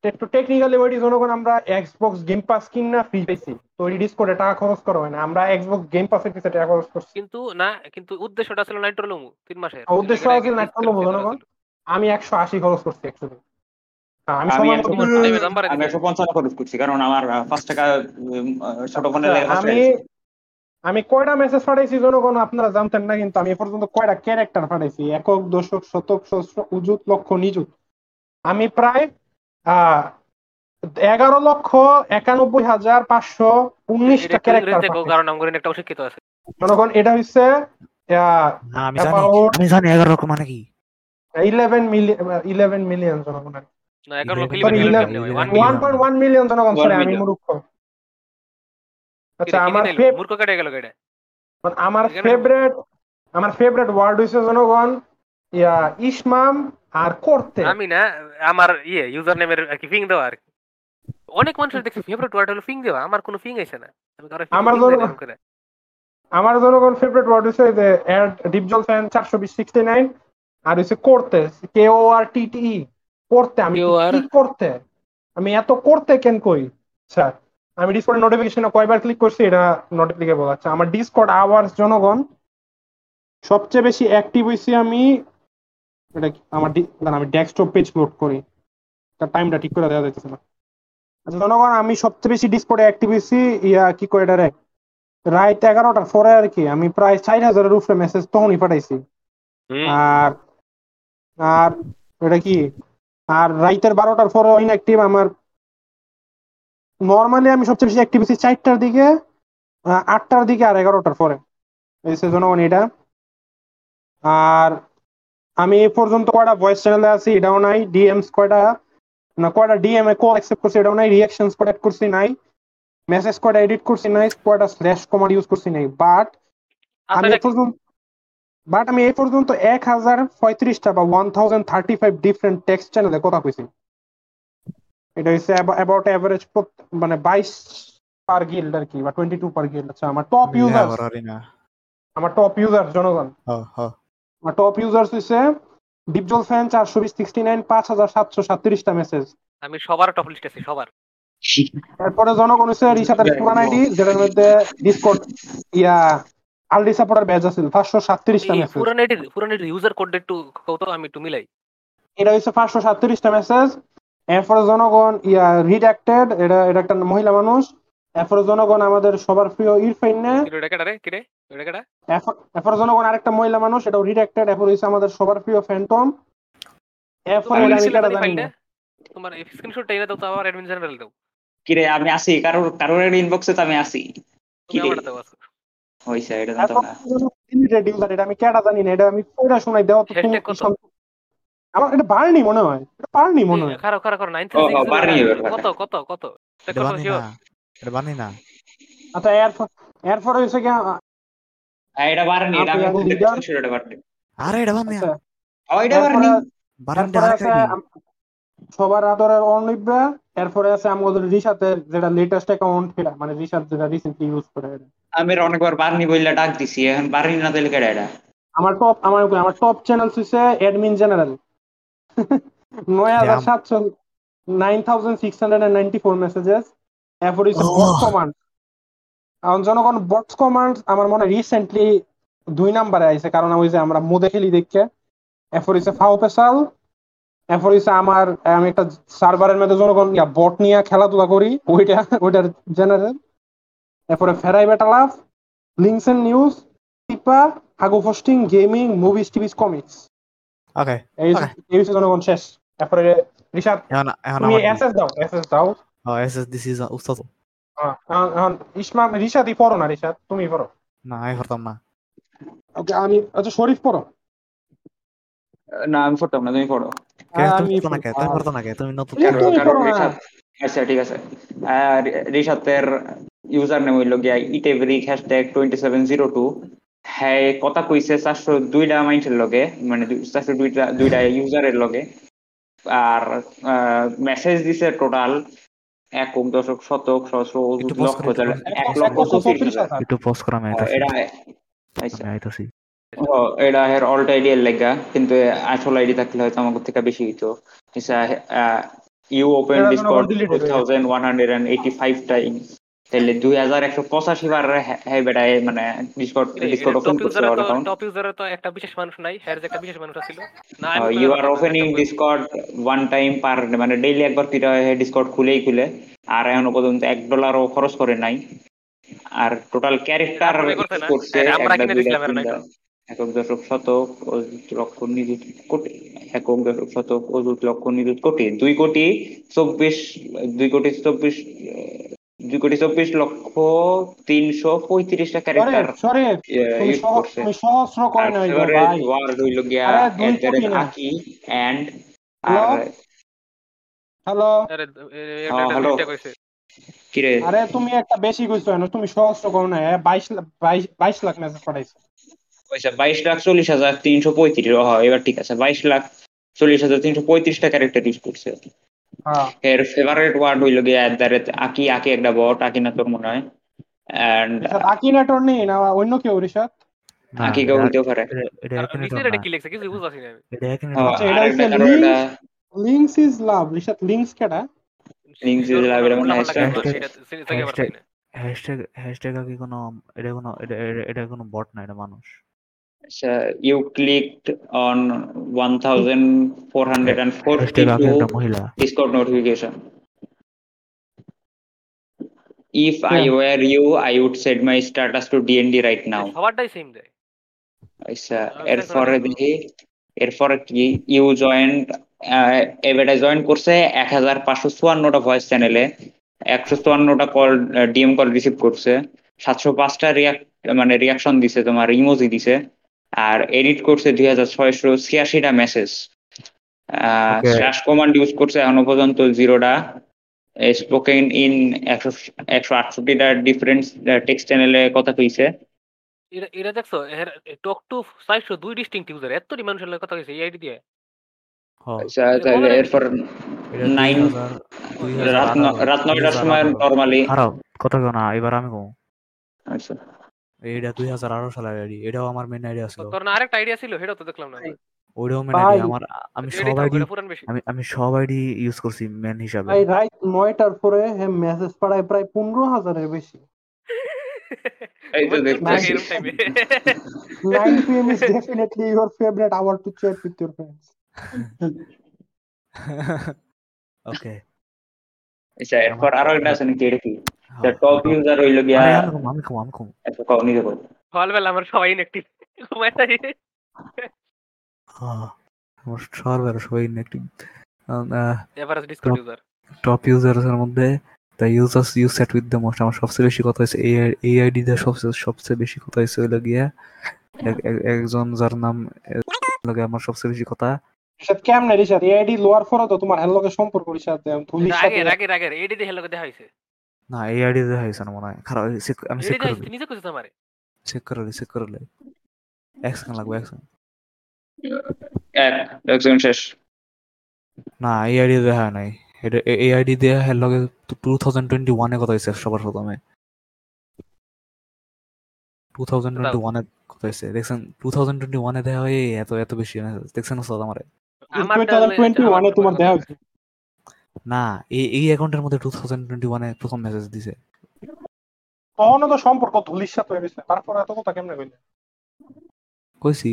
একটু টেকনিক্যালি ওইটি জনগণ আমরা এক্সবক্স গেম পাস কিন না ফ্রি পেয়েছি তো ওই ডিসকোডে টাকা খরচ করা হয় না। আমরা এক্সবক্স গেম পাসের পিছনে টাকা খরচ করছি। কিন্তু না কিন্তু উদ্দেশ্যটা ছিল নাইট্রো লুমু তিন মাসের। উদ্দেশ্য ছিল Lumu, জনগণ। আমি একশো আশি খরচ করছি একচুয়ালি আমি আমি সময় মতো- তোমার টাইমে দাম বাড়াই আমি দিছে। একশো পঞ্চান্ন খরচ করছি কারণ আমার টাকা ছোট ফোনে লেগে আমি আমি কয়টা মেসেজ পাঠাইছি জনগণ আপনারা জানতেন না কিন্তু আমি এ পর্যন্ত কয়টা ক্যারেক্টার পাঠাইছি? একক দশক শতক সহস্র উজুত লক্ষ নিযুত। আমি প্রায় এগারো লক্ষ একানব্বই হাজার পাঁচশো উনিশটা ক্যারেক্টার কারণ আমার একটা অশিক্ষিত আছে। জনগণ এটা হচ্ছে না আমি জানি আমি জানি এগারো রকম মানে কি? ইলেভেন মিলিয়ন ইলেভেন মিলিয়ন জনগণ লক্ষ ওয়ান পয়েন্ট ওয়ান মিলিয়ন আমি মূর্খ। আচ্ছা আমার মূর্খ কেটে গেল কেটে। আমার এখানে- ফেভারিট আমার ফেভারিট ওয়ার্ড হইছে জনগণ ইয়া ইসমাম আর করতে। আমি না আমার ইয়ে ইউজার নেমের আর কি ফিং দেওয়া আর কি। অনেক মানুষের দেখছি ফেভারিট ওয়ার্ড হলো ফিং দেওয়া আমার কোনো ফিং আছে না। আমার। আমার জনগণ ফেভারিট ওয়ার্ড হইছে যে অ্যাড ডিপজল ফ্যান চারশো বিশ সিক্সটি নাইন আর হইছে করতে কে ও আর টি টি করতে। আমি কি করতে? আমি এত করতে কেন কই? আচ্ছা আমি ডিসকর্ড নোটিফিকেশনে কয়বার ক্লিক করছি এটা নট অ্যাপ্লিকেবল আচ্ছা আমার ডিসকর্ড আওয়ার্স জনগণ সবচেয়ে বেশি অ্যাক্টিভ হইছি আমি এটা কি- আমার আমি ডেস্কটপ পেজ লোড করি। তার টাইমটা ঠিক করে দেওয়া যাইতেছে না। আচ্ছা জনগণ আমি সবচেয়ে বেশি ডিসকর্ডে অ্যাক্টিভ হইছি ইয়া কি কয় এটা রে রাত এগারোটার পরে আর কি আমি প্রায় চার হাজারের উপরে মেসেজ তখনই পাঠাইছি। আর আর এটা কি? আর রাইতের বারোটার পরে ইনঅ্যাক্টিভ আমার নর্মালি আমি সবচেয়ে বেশি অ্যাক্টিভ আছি চারটার দিকে আটটার দিকে আর এগারোটার পরে। এই জনগণ এটা। আর আমি এ পর্যন্ত কয়টা ভয়েস চ্যানেলে আছি এটাও নাই ডিএমস কয়টা? না কয়টা ডিএম এ কল অ্যাকসেপ্ট করছি এটাও নাই রিয়াকশনস কয়টা করছি নাই মেসেজ কয়টা এডিট করছি নাই কয়টা স্ল্যাশ কমান্ড ইউজ করছি নাই বাট আমি আচ্ছা, এ পর্যন্ত বাট আমি এই পর্যন্ত এক হাজার পঁয়ত্রিশটা বা one thousand thirty five different text চ্যানেলে কথা কইছি। এটা হচ্ছে অ্যাবাউট অ্যাভারেজ মানে বাইশ পার গিল্ড আর কি বা টোয়েন্টি টু পার গিল্ড আচ্ছা আমার টপ ইউজার না আমার টপ ইউজার জনগণ। হ হ। আমার টপ ইউজার্স হচ্ছে ডিপজল ফ্যান চারশো বিশ সিক্সটি নাইন পাঁচ হাজার সাতশো সাতত্রিশটা মেসেজ আমি সবার টপ লিস্ট আছি সবার। তারপরে জনগণ হচ্ছে রিসাতের পুরান আইডি যেটার মধ্যে ডিসকর্ড ইয়া আলডি সাপোর্টার ব্যাচ আছে পাঁচশো সাতত্রিশটা এই মেসেজ পুরানেটির পুরানেটির ইউজার কোড একটু কত আমি একটু মিলাই। এটা হচ্ছে পাঁচশো সাতত্রিশটা মেসেজ এরপরে জনগণ ইয়া রিডাক্টেড এটা এটা একটা মহিলা মানুষ। এরপরে জনগণ আমাদের সবার প্রিয় ইরফাইন না। কিরে এটা রে এটা এরপরে জনগণ আরেকটা মহিলা মানুষ এটাও রিডাক্টেড এরপর হচ্ছে আমাদের সবার প্রিয় ফ্যান্টম এটা আমি কেটা জানি না। তোমার স্ক্রিনশটটা এনে দাও তো আবার অ্যাডমিন জেনারেল দাও। কিরে আমি আসি কারোর কারোর ইনবক্সে তো আমি আসি দাও আজকে। হইছে এটা জানতাম না। লিমিটেড ইউজার এটা আমি কেটা জানি না এটা আমি কইরা শোনাই দেওয়া তো তুমি আমার এটা বাড়নি মনে হয় এটা বাড়নি মনে হয়। খারাপ খারাপ খারাপ নাইন ও, ও, বাড়ি এবার কত কত কত? এটা কত না এটা বানি না। আচ্ছা এরপর এরপরে হচ্ছে কি এটা আমি আরে ও বারান আছে আম- সবার আদরের অর্ণিব্যা এরপরে আছে আমাদের রিসাতের যেটা লেটেস্ট অ্যাকাউন্ট এটা মানে রিসাত যেটা রিসেন্টলি ইউজ করে এটা। আমি অনেকবার বাড়নি বললে ডাক দিছি এখন বাড়নি না দিলে কেডা এটা? আমার টপ আমার আমার টপ চ্যানেল হচ্ছে অ্যাডমিন জেনারেল নয় হাজার সাতশো nine thousand six hundred and ninety four messages এরপর Oh. কমান্ড জনগণ বটস কমান্ড আমার মনে রিসেন্টলি দুই নাম্বারে আইছে। কারণ ওই যে আমরা মোদে খেলি দেখে। এরপর হচ্ছে ফাও পেশাল এরপর হচ্ছে আমার আমি একটা সার্ভারের মধ্যে জনগণ বট নিয়ে খেলাধুলা করি। ওইটা ওইটার জেনারেল এরপরে ফেরাই বেটালাভ লিঙ্কস এন্ড নিউজ টিপা হাগু posting gaming movies TVs comics okay এই. এই হচ্ছে জনগণ শেষ। এখন এখন তুমি এসএস দাও এসএস দাও। হ্যাঁ এসএস দিস ইজ উস্তাদ। ইসমাম রিশাদই পড়ো না রিশাদ তুমি পড়ো। না আমি করতাম না। ওকে আমি আচ্ছা শরীফ পড়ো। না আমি পড়তাম না তুমি পড়ো। আমি পারতো না কে? তুমি পারতো না কে? তুমি নতুন আচ্ছা ঠিক আছে। আর রিশাতের ইউজার নেম হইল গিয়া ইটেভরিক hashtag twenty seven zero two হ্যাঁ কথা কইছে চারশো দুইটা মাইন্ডের লগে মানে দুই- চারশো দুইটা দুইটা ইউজারের লগে। আর মেসেজ দিছে টোটাল একক দশক শতক সহস্র অযুত লক্ষ এক লক্ষ চৌত্রিশ। একটু করা আমি এটা আইতাছি। এটা এর অল্ট আইডি এর লেগা কিন্তু আসল আইডি থাকলে হয়তো আমার থেকে বেশি হইতো। ইউ ওপেন ডিসকর্ড আবার delete হয়ে তাহলে দুই হাজার একশো পঁচাশি বার হ্যাঁ বেটায় মানে ডিসকর্ড ডিসকর্ড ওপেন টপ করছে ইউজারে ওর তো অ্যাকাউন্ট টপ ইউজারে তো একটা বিশেষ মানুষ নাই হ্যার যে একটা বিশেষ মানুষ ছিল না you are opening Discord one time per মানে ডেইলি একবার কিটা ডিসকর্ড খুলেই খুলে আর এখনও পর্যন্ত এক ডলারও খরচ করে নাই। আর টোটাল ক্যারেক্টার করতে করছে একক দশক শতক লক্ষ নিযুত কোটি একক দশক শতক অযুত লক্ষ নিযুত কোটি দুই কোটি চব্বিশ দুই কোটি চব্বিশ দুই কোটি চব্বিশ লক্ষ তিনশো পঁয়ত্রিশটা ক্যারেক্টার সহস্র আর কয় নাই ভাই। ওয়ার্ড হইল গিয়া। আকি এন্ড? আর হ্যালো হ্যাঁ, কইছে। কিরে? আরে তুমি একটা বেশি কইছো না তুমি সহস্র করো না বাইশ লাখ বাইশ বাইশ লাখ মেসেজ পাঠাইছো। পয়সা বাইশ লাখ চল্লিশ হাজার তিনশো পঁয়ত্রিশ ও হয় এবার ঠিক আছে বাইশ লাখ চল্লিশ হাজার তিনশো পঁয়ত্রিশটা ক্যারেক্টার ইউজ করছে এর ফেভারিট ওয়ার্ড হইল গিয়া এট দ্য রেট আকি আকি একটা বট আকি না তোর মনে হয় অ্যান্ড রিশাদ আকিনেটর নেই না অন্য কেউ রিশাদ না আকি কেউ হইতেও পারে এটা- কি লিখছে কিছু না আমি। আচ্ছা, links is love Rishad links কেডা Links is love, এটা মনে হয় না। হ্যাশট্যাগ হ্যাশট্যাগ কি কোনো এটা কোনো এটা কোনো বট না এটা মানুষ you clicked on one thousand four hundred and forty hashtag আগে একটা মহিলা Discord notification. If I Yeah. were you, I would set my status to DND right now. সবারটাই সেম দেয় আচ্ছা এরপরে। দেখি এরপরে কি ইউ জয়েন এবারে জয়েন করছে এক হাজার পাঁচশো চুয়ান্নটা ভয়েস চ্যানেলে একশো চুয়ান্নটা কল ডিএম কল রিসিভ করছে সাতশো পাঁচটা রিয়াক্ট মানে রিয়াকশন দিছে তোমার ইমোজি দিছে আর এডিট করছে দুই হাজার ছয়শো ছিয়াশিটা মেসেজ. স্ল্যাশ কমান্ড ইউজ করছে এখনও পর্যন্ত জিরোটা স্পোকেন ইন একশো একশো আটষট্টিটা ডিফারেন্ট টেক্সট চ্যানেলে কথা কইছে। এটা এটা দেখছ টক টু চারশো দুই ডিস্টিংক্ট ইউজার এত মানুষের লগে কথা কইছে এই আইডি দিয়ে। আচ্ছা তাহলে এরপর এটা Nine- 2000 2000 রাত রাত নয়টার সময়। নর্মালি কথা কেউ না এবার আমি কম আচ্ছা। এইটা দুই হাজার আঠারো সালের আইডি এটাও আমার মেন আইডি ছিল তোর না আরেকটা আইডিয়া ছিল সেটাও তো দেখলাম না। ওইটাও মেন আইডি আমার আমি সব আইডি এটা আমি আমি সব আইডি ইউজ করছি মেন হিসাবে। ভাই রাইট নয়টার পরে হ্যাঁ মেসেজ পাঠায় প্রায় পনেরো হাজারের বেশি। এই তো ঘুমের এরকম time A. Nine PM is definitely your favourite hour to chat with your okay আচ্ছা এরপর আরও একটা আছে নাকি এটা কি? হ্যাঁ, টপ ইউজার হইল গিয়া আমি কম আমি কম আমি কম কও সকালবেলা আমার সবাই ইনঅ্যাক্টিভ ঘুমায় থাকি হ্যাঁ, আমার সবার সবাই inactive average Discord user top ইউজার্সের মধ্যে the users use set with the most আমার সবচেয়ে বেশি কথা হয়েছে দিয়ে সবচেয়ে সবচেয়ে বেশি কথা হয়েছে হইল গিয়া একজন যার নাম আমার সবচেয়ে বেশি কথা। রিশাদ কেমনে রিশাদ? এই আইডি লোয়ার পরে তো তোমার লগে সম্পর্ক সাথে আগের আগের এইডি দিয়ে হেলোকে দেখা হয়েছে না এই আইডি দিয়ে হয়েছে না মনে হয় খারাপ check- আমি চেক করে নিজে কইছে আমারে চেক করে চেক করে লাই এক সেকেন্ড লাগবে এক সেকেন্ড এক একজন শেষ না এই আইডি দেখা হয় নাই এটা এই আইডি দিয়ে হের লগে টু থাউজেন্ড টোয়েন্টি ওয়ানে কথা হয়েছে সবার প্রথমে টু থাউজেন্ড টোয়েন্টি ওয়ানে কথা হয়েছে দেখছেন টু থাউজেন্ড টোয়েন্টি ওয়ানে দেখা হয় এত এত বেশি। দেখছেন আমারে তোমার হয়েছে না এই এই অ্যাকাউন্টের মধ্যে টু থাউজেন্ড টোয়েন্টি ওয়ানে প্রথম মেসেজ দিছে। তখনও তো সম্পর্ক ধুলির সাথে হয়ে গেছে তারপর এত কথা কেমনে কইলে কইছি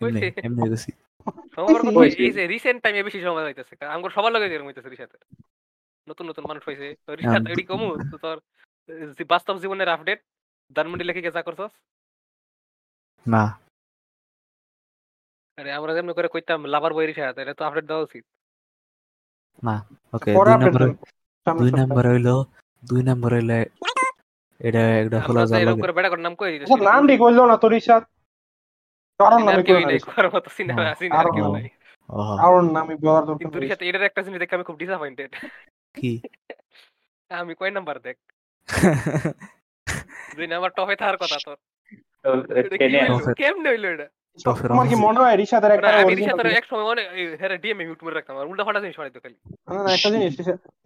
এমনি কইছি। এমনি গেছি সম্পর্ক তো এই যে রিসেন্ট টাইমে বেশি সময় হইতেছে আমার সবার লগে এরকম হইতেছে রিসাতে। নতুন নতুন মানুষ হইছে তো রিসাত। এডি কমু তো তোর যে বাস্তব জীবনের আপডেট ধানমন্ডি লেখে গেছা করছস? না। আরে আমরা যেমন করে কইতাম লাভার বই রিসাত এটা তো আপডেট দেওয়া উচিত। ওকে দুই নম্বর দুই নম্বর হইল দুই নম্বর হইলে এটা একটা হলো লগে করে করে নাম কই রিশাদ নাম ঠিক হইল না তো রিশাদ কারণ নামে কেউ নাই করার মতো সিনে হ্যাঁ, সিনে আর কেউ নাই কারণ নামে বলার দরকার কিন্তু নেই। এটার একটা জিনিস দেখে আমি খুব ডিসঅ্যাপয়েন্টেড কি আমি কয় নাম্বার দেখ দুই নাম্বার টপে থাকার কথা তোর? কেমনে হইল এটা তোমার কি মনে হয় একটা আমি original এক সময় অনেক হ্যাঁ ডিএমএ মিউট করে রাখতাম। আর উল্টা ফাল্টা জিনিস বানাইতো খালি না, না, একটা জিনিস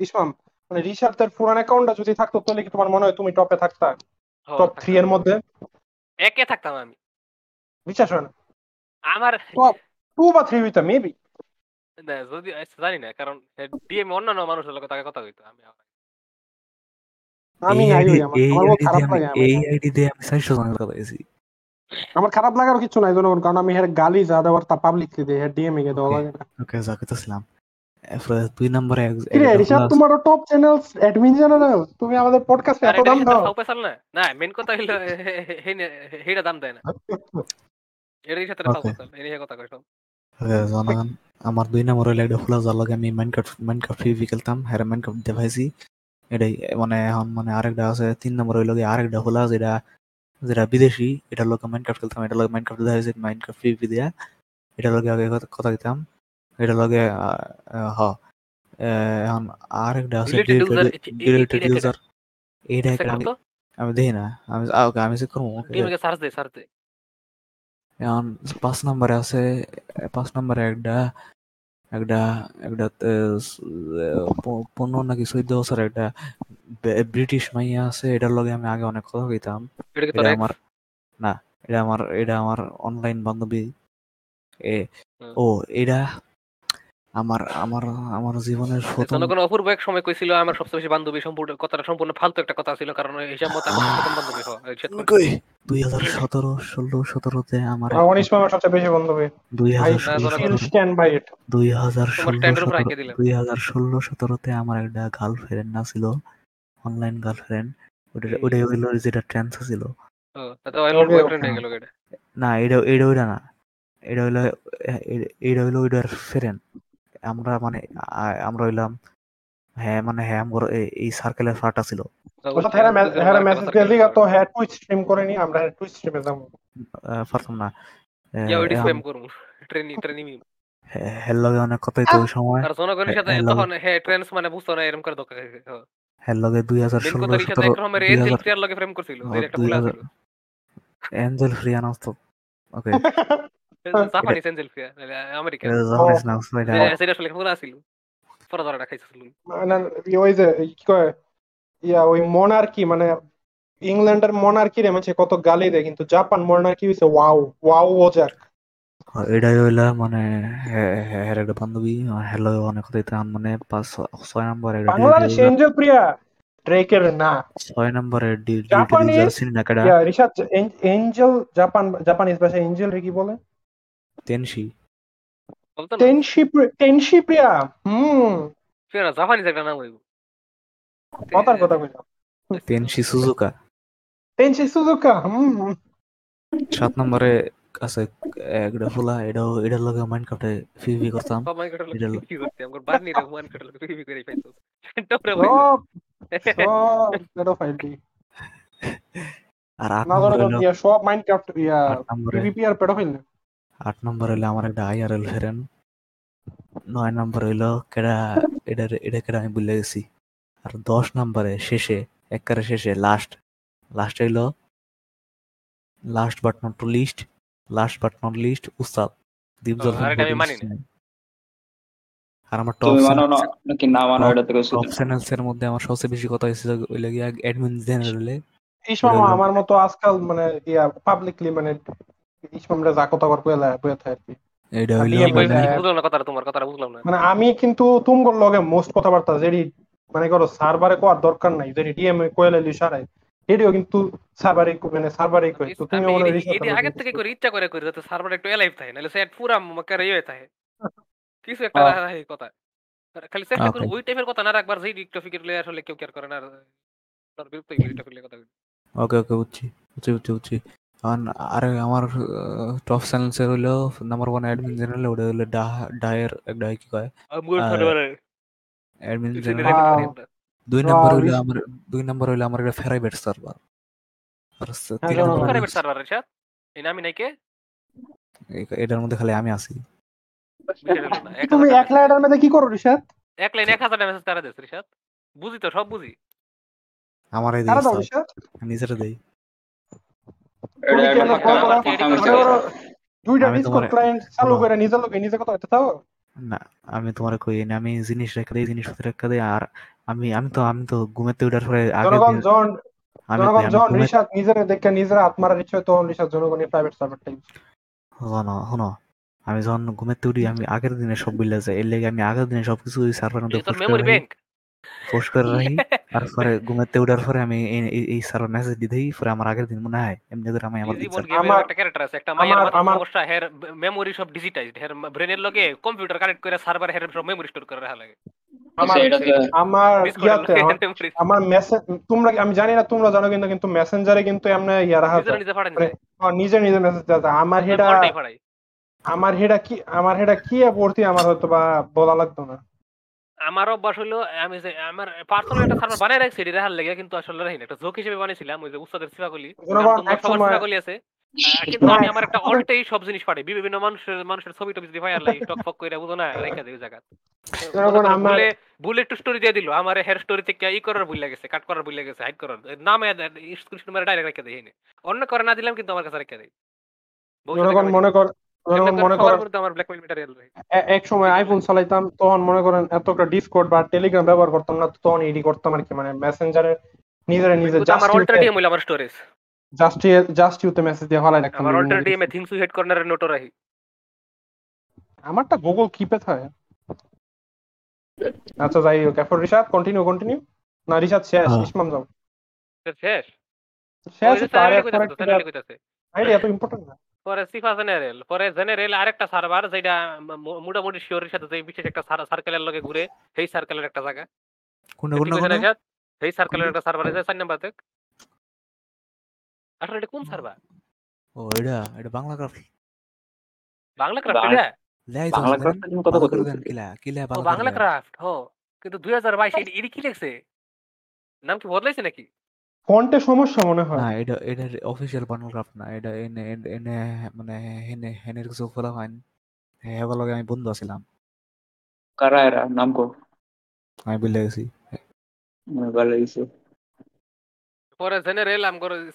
ইসমাম মানে রিশাদের পুরান অ্যাকাউন্টটা যদি থাকতো তাহলে কি তোমার মনে হয় তুমি টপে থাকতা? হ্যাঁ, টপ থাকতাম। এর মধ্যে? একে থাকতাম আমি। বিশ্বাস হয় না? আমার টপ টু বা থ্রি হইতা মেবি না, যদি আচ্ছা, জানি না কারণ ডিএমএ অন্যান্য মানুষের লোক তাকে কথা কইতো আমি আমি নাই হই আমার এই আমার বহুত আইডি খারাপ লাগে আমি আমি এই আইডি দিয়ে আমি চারশো জনের কথা বলছি আমার খারাপ লাগার কিছু নাই জনগণ কারণ আমি এর গালি যা দেওয়ার তা পাবলিক দিই এর ডিএমএ কে দেওয়া. লাগে না। ওকে এরপরে দুই নম্বরে এক- কিরে রিশাদ plus- তোমারও টপ চ্যানেল অ্যাডমিন জেনারেল তুমি আমাদের পডকাস্টে এত দাম দাও। না। না মেন কথা হইল হেইটা দাম দেয় না। কথা কই সব। ওকে, জনগণ আমার দুই নম্বর হইল একটা ফুলা যার লগে আমি মাইনক্রাফট মাইনক্রাফট ফ্রি খেলতাম হ্যাঁ মাইনক্রাফট দেখাইছি এটাই মানে এখন মানে আরেকটা আছে তিন নম্বর হইল গিয়ে আরেকটা ফুলা যেটা যেটা বিদেশি এটা লোক মাইনক্রাফট খেলতাম এটা লগে মাইনক্রাফট দেখাইছি মাইনক্রাফট ফ্রি দিয়া এটা লগে আগে কথা- দিতাম এটা লগে হ এখন আরেকটা আছে Deleted user, এ- এ- ডিলেটেড এটা- ইউজার এইটা একটা আমি দেখি না আমি ওকে আমি চেক করব সার্চ দে সার্চ দে। এখন পাঁচ নম্বরে আছে পাঁচ নম্বরে একটা একটা একটা পনেরো নাকি চোদ্দ বছর একটা ব্রিটিশ মাইয়া আছে এটার লগে আমি আগে অনেক কথা কইতাম। এটা? আমার না এটা আমার এটা আমার অনলাইন বান্ধবী। এ ও এটা আমার আমার আমার জীবনের প্রথম জনগণ অপূর্ব এক সময় কইছিল আমার সবচেয়ে বেশি বান্ধবী সম্পূর্ণ কথাটা সম্পূর্ণ ফালতু একটা কথা ছিল কারণ ওই হিসাব মতো আমার প্রথম বান্ধবী এই। দুই হাজার সতেরো ষোলো সতেরোতে আমার আমার ইসমামের সবচেয়ে বেশি বান্ধবী। দুই আই হাজার না, ষোলো জনগণ- সতেরো স্ট্যান্ড বাই ইট দুই হাজার তোমার ষোলো স্ট্যান্ডের উপর সতেরো আঁকিয়ে দিলাম দুই হাজার ষোলো আমার একটা গার্লফ্রেন্ড না ছিল অনলাইন গার্লফ্রেন্ড ওটা। ওটাই হইল যেটা ট্রান্স ছিল। ও তাতে ওয়াইল্ড Okay, বয়ফ্রেন্ড গেল এটা না এটা এটা ওইটা না। এটা হইল এটা হইল ওইটার ফ্রেন্ড আমরা মানে আমরা হইলাম হ্যাঁ মানে হ্যাঁ আমার এই সার্কেলের ফাটা ছিল। অর্থাৎ হ্যাঁ হ্যাঁ মেসেজ গেলি তো হ্যাঁ টুইট স্ট্রিম করে নি আমরা টুইট স্ট্রিমে যাব। পারতাম না। ইয়া ওইটি ফেম করমু। ট্রেনি ট্রেনি মিম হের অনেক কথাই তো ওই সময়। আর জনগণের সাথে. তখন হ্যাঁ ট্রেন্স মানে বুঝতো না এরকম করে ধোকা এঞ্জেল ফ্রিয়ার লগে ফ্রেম করছিল একটা এঞ্জেল তো ওকে জাপানিজ এঞ্জেল ফ্রিয়ার আমেরিকা জাপানিজ না এটা সেটা আসলে ফুলা ছিল পরে ধরাটা খাইছিল মানে ওই যে কি কয় ইয়া ওই মনার্কি মানে ইংল্যান্ডের মনার্কি রে মানে কত গালি দেয় কিন্তু জাপান মনার্কি হইছে ওয়াও ওয়াও ওজাক হ্যাঁ, এটাই হইলা মানে হে- হে- একটা বান্ধবী হ্যালো অনেক কথা মানে পাঁচ ছয় নম্বর বাংলাদেশ এঞ্জেল প্রিয়া ড্রেকের না ছয় yeah research angel Japan Japanese ভাষায় এঞ্জেল রে কি বলে তেনশি টেনশি প্রি- প্রিয়া হুম ফিরা জাপানিজ একটা নাম হইব কথার কথা কইলাম তেনশি সুজুকা টেনশি সুজুকা হুম সাত নম্বরে আছে একটা ফুলা এটাও এটার লগে মাইনক্রাফটে ফিভি করতাম লগে আমার করে পাইতো সেন্টারে সব আর আট নম্বর সব মাইনক্রাফট ইয়া পিভিপি আর পেডোফাইল না আট নম্বর হইল আমার একটা আইআরএল ফ্রেন্ড নয় নম্বর হইল কেডা এটা এটা কেডা আমি ভুলে গেছি। আর দশ নম্বরে শেষে একবারে শেষে লাস্ট লাস্ট হইল last but not to least last but not least উস্তাদ দীপজল আর আমি মানি না। আর আমার টপ মানো মানো চ্যানেলস এর মধ্যে আমার সবচেয়ে বেশি কথা হয়েছে ওই লাগে অ্যাডমিন জেনারেলে আমার মতো আজকাল মানে ইয়া পাবলিকলি মানে যা কথা কর কইলা আর কি। এটা মানে হ্যাঁ। বুঝলাম না কথাটা তোমার কথাটা বুঝলাম না। মানে আমি কিন্তু তুমগর লগে মোস্ট কথাবার্তা যেটি মানে করো সার্ভারে কোয়ার দরকার নাই যেটি ডিএম কইলা লিউ সারাই এটিও কিন্তু সার্ভারে মানে সার্ভারে কই তো তুমি মনে এটি আগে থেকে করি ইচ্ছা করে করি যাতে সার্ভার একটু এলাইভ থাকে নাহলে সেট পুরা মকার ইয়ে থাকে। কিছু একটা হ্যাঁ। রাখে কথা। খালি চেষ্টা করি ওই টাইপের কথা না রাখবার যেই টপিকের লয়ে আসলে কেউ কেয়ার করে না আর তার বিরক্ত হয়ে কথা ওকে ওকে বুঝছি বুঝছি বুঝছি বুঝছি। কারণ আরে আমার টপ চ্যানেলস এর হইল নাম্বার ওয়ান অ্যাডমিন জেনারেল ওটা হইল ডা- ডায়ের একটা কি কয়? মানে অ্যাডমিন জেনারেল। দুই নম্বর হইল আমার দুই নম্বর হইল আমার একটা ফেরাইবেট সার্ভার আর হ্যাঁ, তিন নম্বর সার্ভার রেশাদ? এই নামি নাই কে এটার মধ্যে খালি আমি আছি। তুমি একলা এটার মধ্যে কি করো রিশাদ? এক লাইন এক হাজার মেসেজ তারা দিস রিশাদ। বুঝি তো সব বুঝি। আমার এই নিজেরা দেই তুমি কি এটা এমন একটা করো না? কথা মনে মনে করো দুইটা আমি ডিসকর্ড ক্লায়েন্ট চালু করে নিজের লোকে নিজে কথা হইতে থাকো না আমি তোমার কই না আমি জিনিস রেখে দেই জিনিস রেখে দেই আর আমি আমি তো আমি তো ঘুমেতে উঠার পরে দিন জন আমি জনগণ আমি জন ঘুমে রিশাদ নিজের দেখে নিজের আত্মার ইচ্ছে হয় তখন রিশাদ জনগণের প্রাইভেট শোনো শোনো আমি যখন ঘুমেতে উঠি আমি আগের দিনে সব বিলে যায় এর লেগে আমি আগের দিনে সবকিছু ওই সার্ভারের মধ্যে মেমোরি ব্যাংক পোস্ট করে রাখি। তারপরে ঘুমেতে উঠার পরে আমি এই- মেসেজ দিয়ে দিই পরে আমার আগের দিন মনে হয়। এমনি করে আমি আমার আমার- একটা ক্যারেক্টার আছে একটা সমস্যা হের মেমোরি সব ডিজিটাইজড হের ব্রেনের লগে কম্পিউটার কানেক্ট করে সার্ভার হের সব মেমোরি স্টোর করে রাখা লাগে। আমার আমার ইয়াতে আমার- মেসেজ তোমরা আমি জানি না তোমরা জানো কিন্তু কিন্তু মেসেঞ্জারে কিন্তু এমনি ইয়া রাখা নিজে নিজে মানে আমার নিজে নিজে মেসেজ দেওয়া যায়। আমার হেডা আমার হেডা কি আমার হেডা কি পড়তি আমার হয়তো বা বলা লাগতো না। আমার অভ্যাস হলো আমি যে আমার পার্সোনাল একটা সার্ভার বানাই রাখছি এটি রাখার লেগে কিন্তু আসলে রাখি না। একটা জোক হিসেবে বানিয়েছিলাম ওই যে উস্তাদের সিফাকলি সবার সিফাকলি আছে। কিন্তু আমি আমার একটা অল্টেই সব জিনিস পাঠাই। বিভিন্ন মানুষের মানুষের ছবি টবি যদি ফায়ার লাগে টক ফক করে বুঝো না রেখে ওই জায়গা। আমার- ভুলে ভুলে স্টোরি দিয়ে দিল। আমার হেয়ার স্টোরি থেকে ই করার ভুল গেছে কাট করার ভুল গেছে হাইড করার। নামে স্ক্রিনশট মেরে ডাইরেক্ট রেখে দেই অন্য করে না দিলাম কিন্তু আমার কাছে রেখে দেই। জনগণ মনে কর মনে করেন এক সময় আইফোন চালাইতাম তখন মনে করেন এত একটা ডিসকর্ড বা টেলিগ্রাম ব্যবহার করতাম না তখন এডি করতাম আর কি মানে মেসেঞ্জারে নিজের নিজে আমার অল্টারনেটিভ আমার স্টোরেজ জাস্ট জাস্ট ইউতে মেসেজ দিয়ে ফলাই রাখতাম আমার অল্টারনেটিভ থিংস উই হেড কর্নারের নোটও রাখি। আমারটা গুগল কিপে থাকে। আচ্ছা যাই হোক এরপর রিশাদ কন্টিনিউ কন্টিনিউ না রিশাদ শেষ হ্যাঁ। ইসমাম যাও। শেষ? শেষ তো কইতাছে তো। আইডিয়া এত ইম্পর্টেন্ট না। পরে সিফা জেনারেল পরে জেনারেল আরেকটা সার্ভার যেটা মোটামুটি শিওরের সাথে যে বিশেষ একটা সার্কেলের লগে ঘুরে সেই সার্কেলের একটা জায়গা। কোনটা রেশাদ? সেই সার্কেলের একটা সার্ভার আছে চার নাম্বার থেকে আসলে এটা কোন সার্ভার ও এটা এটা বাংলা ক্রাফট বাংলা ক্রাফট বাংলা- এটা বাংলা ক্রাফট কথা? দেন কিলা কিলা বাংলা ক্রাফট হো কিন্তু দুই হাজার বাইশ এটি কি লিখছে? নাম কি বদলাইছে নাকি? ফন্টে সমস্যা মনে হয়। না এটা এটা অফিসিয়াল বাংলা ক্রাফট না এটা এনে এনে- এনে মানে হেনে হেনের কিছু ফলা হয় হ্যাঁ লগে আমি বন্ধু আছিলাম। কারা এরা? নাম কো? আমি বলে গেছি। ভালো হইছে। পরে জেনারেল আম করে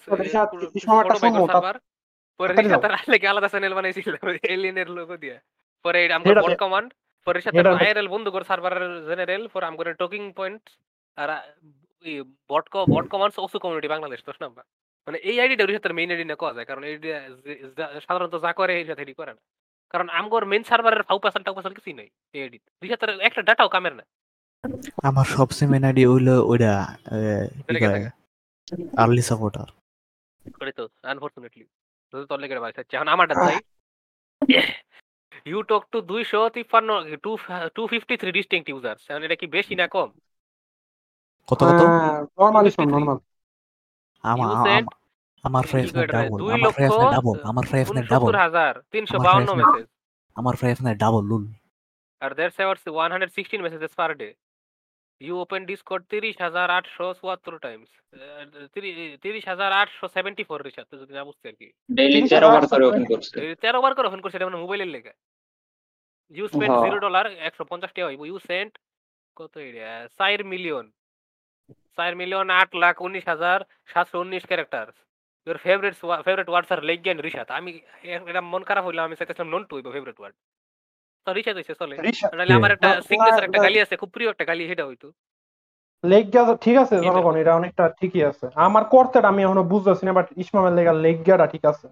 পরে আর আলেকে আলাদা চ্যানেল বানাইছিল এলিয়েনের লোগো দিয়ে। পরে এটা এটা- বট কমান্ড পরে এটা- আইআরএল বন্ধ করে সার্ভারের জেনারেল পরে আমগো টকিং পয়েন্ট আর বট কো bot commands osu community Bangladesh দশ নাম্বার মানে এই আইডিটা রিশাদের মেইন আইডি না কোয়া যায়? কারণ এই সাধারণত যা করে এই সাথে করে না। কারণ আমগোর মেইন সার্ভারের ফাউ পাসাল টাউ পাসাল কিছুই নাই এই আইডি রিশাদের একটা ডাটাও কামের না। আমার সবচেয়ে মেন আইডি হইল ওইটা? আর্লি সাপোর্টার করে তো আনফরচুনেটলি যদি তোর লেগে থাকছে। এখন আমারটা চাই। ইউ টক টু দুইশো তিপ্পান্ন two two fifty three distinct users এখন এটা কি বেশি না কম? কত কত? নর্মাল 53 নর্মাল আমার আমার কি ফ্রাইফ ডাবল আমার লক্ষ ফ্রাইফ ডাবল আমার ফ্রেশ ফ্রাইফ ডাবল উনসত্তর হাজার তিনশো আমার বাউন্ন friends মেসেজ আমার ফ্রাইফ double lol R saver one hundred messages per day you open Discord তিরিশ হাজার আটশো চুয়াত্তর টাইমস তিরিশ হাজার আটশো সেভেন্টি ফোর রিসার্চ যদি না বুঝতে আর কি। ডেইলি তিনশো তেরো বার করে। ওপেন করছে। এই তেরো বার করে ফোন করছে এটা মানে মোবাইলের লেগে। ইউ স্পেন্ড হ্যাঁ। জিরো ডলার একশো পঞ্চাশ টাকা হইব ইউ সেন্ট কত এটা চার মিলিয়ন চার মিলিয়ন আট লাখ উনিশ হাজার সাতশো উনিশ character your favourite favourite words আর লেগিয়ান রিসাত আমি এটা মন খারাপ হইল আমি চাইতেছিলাম নন টু ফেভারিট ওয়ার্ড তো রিসাত হইছে চলে রিশাদ নাহলে আমার একটা সিগনেচার একটা গালি আছে খুব প্রিয় একটা গালি সেটা হইতো। লেগ গিয়া ঠিক আছে এটা- জনগণ এটা অনেকটা ঠিকই আছে। আমার করতেটা আমি এখনও বুঝতেছি না বাট ইসমামের লেগা লেগ গিয়াটা ঠিক আছে।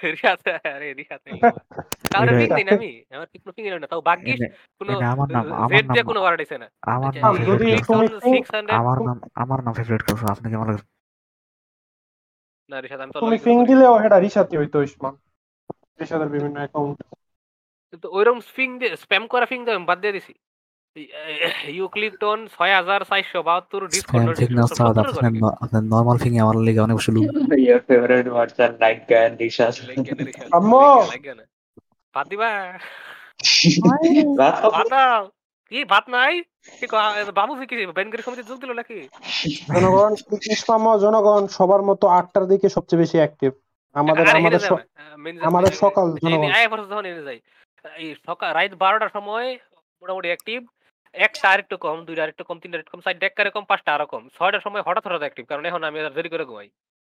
ঠিক আছে। আরে দিন আমি আমার কি কোনো না। তাও ভাগ্যিস কোনো আমার নাম আমার নাম কোনো ওয়ার্ড আছে না। আমার আচ্ছা, নাম যদি তুমি ক্লাস ping- সিক্স হান্ড্রেড আমার নাম আমার নাম ফেভারিট ক্লাস আপনি কি আমার না রিসাত আমি তো তুমি লগে ফিং কিছু করি। না। দিলেও সেটা রিশাদই হইতো ইসমাম। রিশাদের বিভিন্ন অ্যাকাউন্ট কিন্তু ওইরকম ফিং দিয়ে স্প্যাম করা ফিং দিয়ে বাদ দিয়ে দিছি। ইউ ক্লিক অন ছয় হাজার চারশো বাহাত্তর স্প্যাম ঠিক না স্যার আপনার নরমাল ফিং আমার লেগে অনেক ইয়োর ফেভারিট ওয়ার্ডস আর লাইক গান রিসাস আম্মু! দাও কি ভাত নাই? বাবু কি ব্যাংকের সমিতি যোগ দিল নাকি? জনগণ জনগণ সবার মতো আটটার দিকে সবচেয়ে বেশি অ্যাক্টিভ আমাদের আমাদের আমাদের সকাল জনগণ। আয় পড়ছে যখন এনে যাই এই সকাল রাত বারোটার সময় মোটামুটি অ্যাক্টিভ একটা আর একটু কম দুইটা আর একটু কম তিনটা একটু কম চারটা একটা কম পাঁচটা আরও কম। ছয়টার সময় হঠাৎ হঠাৎ অ্যাক্টিভ কারণ এখন আমি দেরি করে ঘুমাই।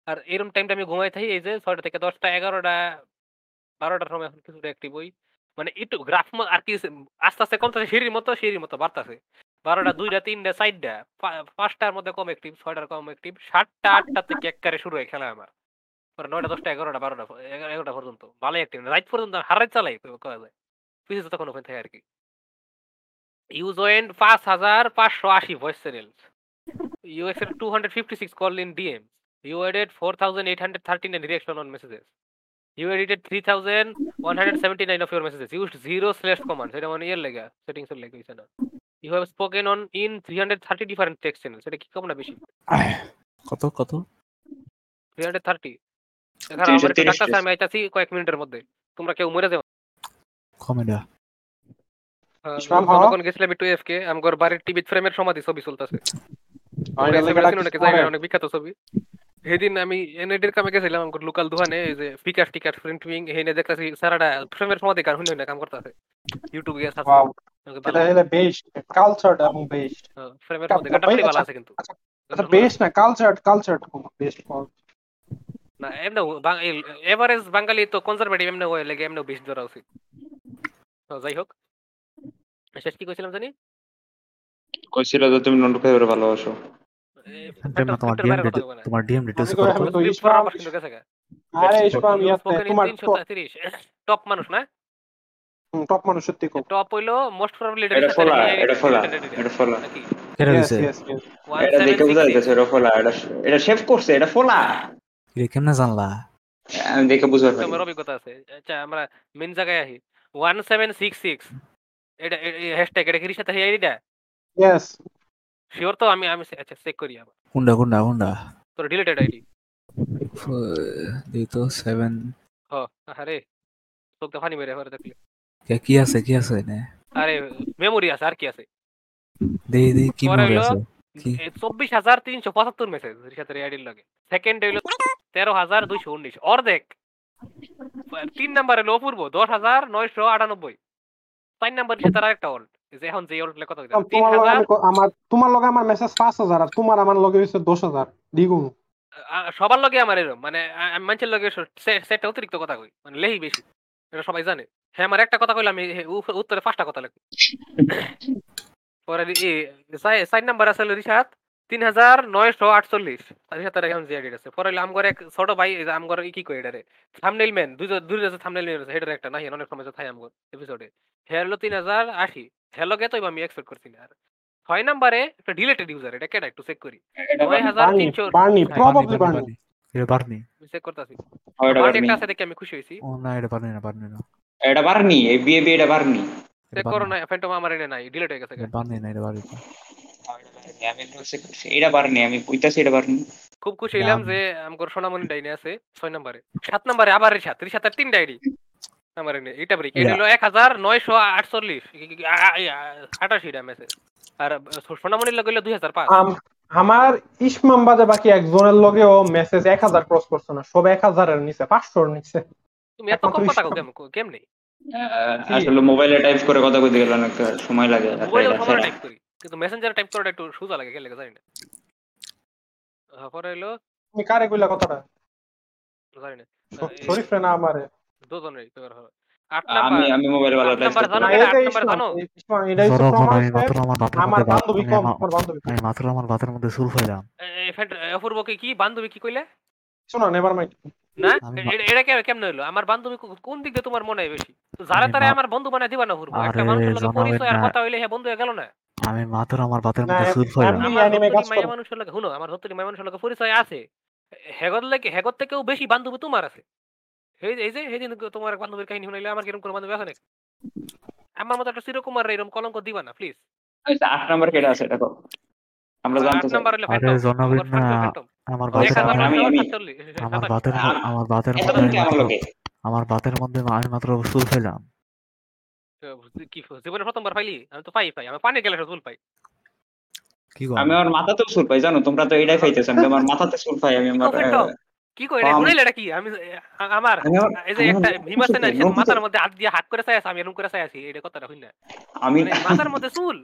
আর এরকম টাইমটা আমি ঘুমাই থাকি এই যে ছয়টা থেকে দশটা এগারোটা বারোটার সময় এখন কিছুটা অ্যাক্টিভ হই। মানে একটু গ্রাফ আর কি আস্তে আস্তে কমতেছে সিঁড়ির মতো সিঁড়ির মতো বাড়তেছে। বারোটা দুইটা তিনটা চারটা পাঁচটার মধ্যে কম অ্যাক্টিভ ছয়টার কম অ্যাক্টিভ সাতটা আটটা থেকে একবারে শুরু হয় খেলা আমার। পরে নয়টা দশটা এগারোটা বারোটা এগারোটা পর্যন্ত। ভালো অ্যাক্টিভ রাইট পর্যন্ত হারাই চালাই করা যায়। পিছিয়ে তখন ওখানে থাকে আর কি। ইউজ ওয়েন্ড পাঁচ হাজার পাঁচশো আশি voice channel you exceed two hundred fifty six call in DM you added four thousand eight hundred thirteen an reaction on messages you edited three thousand one hundred seventy nine of your messages use zero slash command সেটা মানে ইয়ের লেগা settings এর লেগে হয়েছে না। You have spoken on in three hundred thirty different text channel সেটা কি কম না বেশি? কত কত? Three hundred thirty. আমি আইতাছি কয়েক মিনিটের মধ্যে। তোমরা কেউ মরে যাও। কমেডা? যখন গেছিলাম একটু এফকে আমার বাড়ির টিভি ফ্রেমের সমাধি ছবি চলতেছে। অনেক বিখ্যাত ছবি। সেদিন আমি এনআইডির কামে গেছিলাম আমার লোকাল দোকানে এই যে টিকার প্রিন্টিং হেনে দেখতেছি সারাটা ফ্রেমের সমাধি গান শুনে কাম করতেছে। ইউটিউবে গিয়ে সার্চ Wow, এটা বেস্ট কালচার এবং বেস্ট ফ্রেমের গানটা ভালো আচ্ছা, আছে কিন্তু। আচ্ছা, এটা বেস্ট না কালচার কালচার বেস্ট না এমনি এভারেজ বাঙালি তো কনজারভেটিভ এমনি হয়ে লেগে এমনি বেশি ধরা উচিত। যাই হোক। শেষ কি কইছিলাম জানি? কইছিল যে তুমি নন্টু ফেভারে ভালোবাসো। তোমার ডিএম তোমার ডিএম কই ইসমাম আরে ইয়াতে তোমার টপ মানুষ না? টপ মানুষ সত্যি খুব। টপ হইল মোস্ট প্রবাবলি এটা ফলা এটা ফলা এটা ফলা। কেরা দিছে. এটা দেখে বোঝা যাইতেছে এটা ফলা এটা এটা শেভ করছে এটা ফলা। রে কেমনে জানলা? আমি দেখে বুঝতে পারি। তোমার অভিজ্ঞতা আছে। আচ্ছা আমরা মেন জায়গায় সিক্স সিক্স এটা হ্যাশট্যাগ এটা কির সাথে আইডিটা Yes. শিওর তো আমি আমি আচ্ছা চেক করি আবার। কুন্ডা কুন্ডা কুন্ডা তোর ডিলিটেড আইডি দিই তো সেভেন হ আরে তোকে তো ফানি মেরে হরে দেখলে। কি আছে কি আছে নে আরে মেমোরি আছে আর কি আছে? দেই দেই কি পরে আছে? চব্বিশ হাজার তিনশো পঁচাত্তর মেসেজ রিসাতের আইডির লাগে। সেকেন্ড হইল তেরো হাজার দুইশো উনিশ। অর্ধেক। তিন নাম্বার হলো অপূর্ব দশ হাজার নয়শো আটানব্বই। চার নাম্বার রিসাতের আরেকটা অল্ট যে এখন যে কথা কইতাছি। তিন তোমার লগে আমার তোমার লগে আমার মেসেজ পাঁচ হাজার আর তোমার আমার লগে হইছে দশ হাজার দ্বিগুণ সবার লগে আমার এরকম মানে আমি মানুষের লগে সেটা অতিরিক্ত কথা কই মানে লেহি বেশি এটা সবাই জানে। হ্যাঁ আমার একটা কথা কইলাম উত্তরে পাঁচটা কথা লাগবে পরে সাইড নাম্বার আছে রিসাদ তিন হাজার নয়শো আটচল্লিশ। রিসাতের এখন যে আছে। পরে হলো আমগর এক ছোট ভাই আমগর কি কই এটারে? থামনেল ম্যান দুই দুই আছে থামনেল ম্যান আছে হেডার একটা নাই অনেক সময় থাই আমগর এপিসোডে হলো তিন হাজার আশি। হ্যালোগে তো আমি এক্সপেক্ট করছি না। আর ছয় নাম্বারে একটা ডিলেটেড ইউজার এটা কেটা একটু চেক করি। নয় হাজার তিনশো বার্নি প্রবাবলি বার্নি, এটা বার্নি। চেক করতেছি। বার্নি। একটা আছে দেখে আমি খুশি হয়েছি। ও না এটা বার্নি না বার্নি না। এটা বার্নি এই এটা বার্নি। চেক করো না ফ্যান্টম আমার এনে নাই ডিলিট হয়ে গেছে বার্নি না এটা বার্নি না। আমি একটু check করছি। এটা বার্নি আমি কইতাছি এটা বার্নি খুব খুশি হইলাম যে আমগর সোনামণি ডাইনে আছে ছয় নম্বরে। সাত নম্বরে আবার রিসাত তিন ডাইরি। এটা ব্রেক। এটা হলো এক হাজার নয়শো আটচল্লিশ। মেসেজ আর সোনামণির লগে হলো দুই হাজার পাঁচ। আম- আমার ইসমাম বাদে বাকি একজনের লগেও মেসেজ এক হাজার ক্রস করছে না। সব এক হাজারের নিচে পাঁচশোর নিচে। তুমি এত কম কথা ইসমাম। কেম কেম নেই আহ, আসলে মোবাইলে টাইপ করে কথা কইতে গেলে অনেক সময় লাগে মোবাইলে। টাইপ করি। কিন্তু মেসেঞ্জারে টাইপ করাটা একটু সোজা লাগে লাগে জানি না। পরে হলো তুমি কারে কইলা কথাটা? জানি না। শরীফ রে না আমারে। দুজনের আট আমি নাম্বার আমি মোবাইলে ভালো টাইপ জানো না, কেডা? এটা আট নাম্বার ইসমাম, জানো? ইসমাম, এটা প্রমাণ আমি সাহেব, মাত্র আমার বাতের আমার মধ্যে ভাত- বান্ধবী কম আমার বান্ধবী আমি মাত্র আমার বাতের মধ্যে সুর ফাইলাম এ- এ ফ্রেন্ড অপূর্বকে কি বান্ধবী কি কইলে? শোনো নেভার মাইন্ড না? এ- এটা কে কেমনে হইল? আমার বান্ধবী কোন দিক দিয়ে তোমার মনে হয় বেশি? তো যারা তারা আমার বন্ধু বানায় দিবা না হুরবো একটা মানুষের পরিচয় আর কথা হইলে হ্যাঁ বন্ধু হয়ে গেল না? আমি মাত্র আমার বাতের না, মধ্যে সুর কাজ মাইয়া করো। মানুষের লগে শুনো আমার হত্তরি মাইয়া মানুষের লগে পরিচয় আছে। হেগর লাগে হেগর থেকেও বেশি বান্ধবী তোমার আছে। এই এই যে এই দিন তোমার এক বান্ধবীর কাহিনী শুনাইলে আমার কীরকম কোনো বান্ধবী আছে নাকি? আমার মতো একটা চিরকুমার এরকম কলঙ্ক দিবা না প্লিজ আট নাম্বার কেটে আছে দেখো। আমরা জানতে আট চাই। নাম্বার হলো আরে ফ্যান্টম না। আমার বাতের আমি- মধ্যে আমি- আমার বাতের আমার বাতের মধ্যে আমার মাত্র বাতের মধ্যে আমি মাত্র সুর ফাইলাম কি জীবনে প্রথমবার পাইলি? আমি তো পাই পাই। আমি পানি গেলে চুল পাই। কি আমি আমার মাথাতেও সুর পাই জানো? তোমরা তো এটাই খাইতেছো আমি আমার মাথাতে পাই আমি আমার কি কই শুনাইলে এটা কি? আমি আমার এই যে একটা আছে না মাথার মধ্যে হাত দিয়ে হাত করে চাই আছে আমি এরকম করে চাই আছি এটা কথাটা হই না। আমি মানে মাথার মধ্যে চুল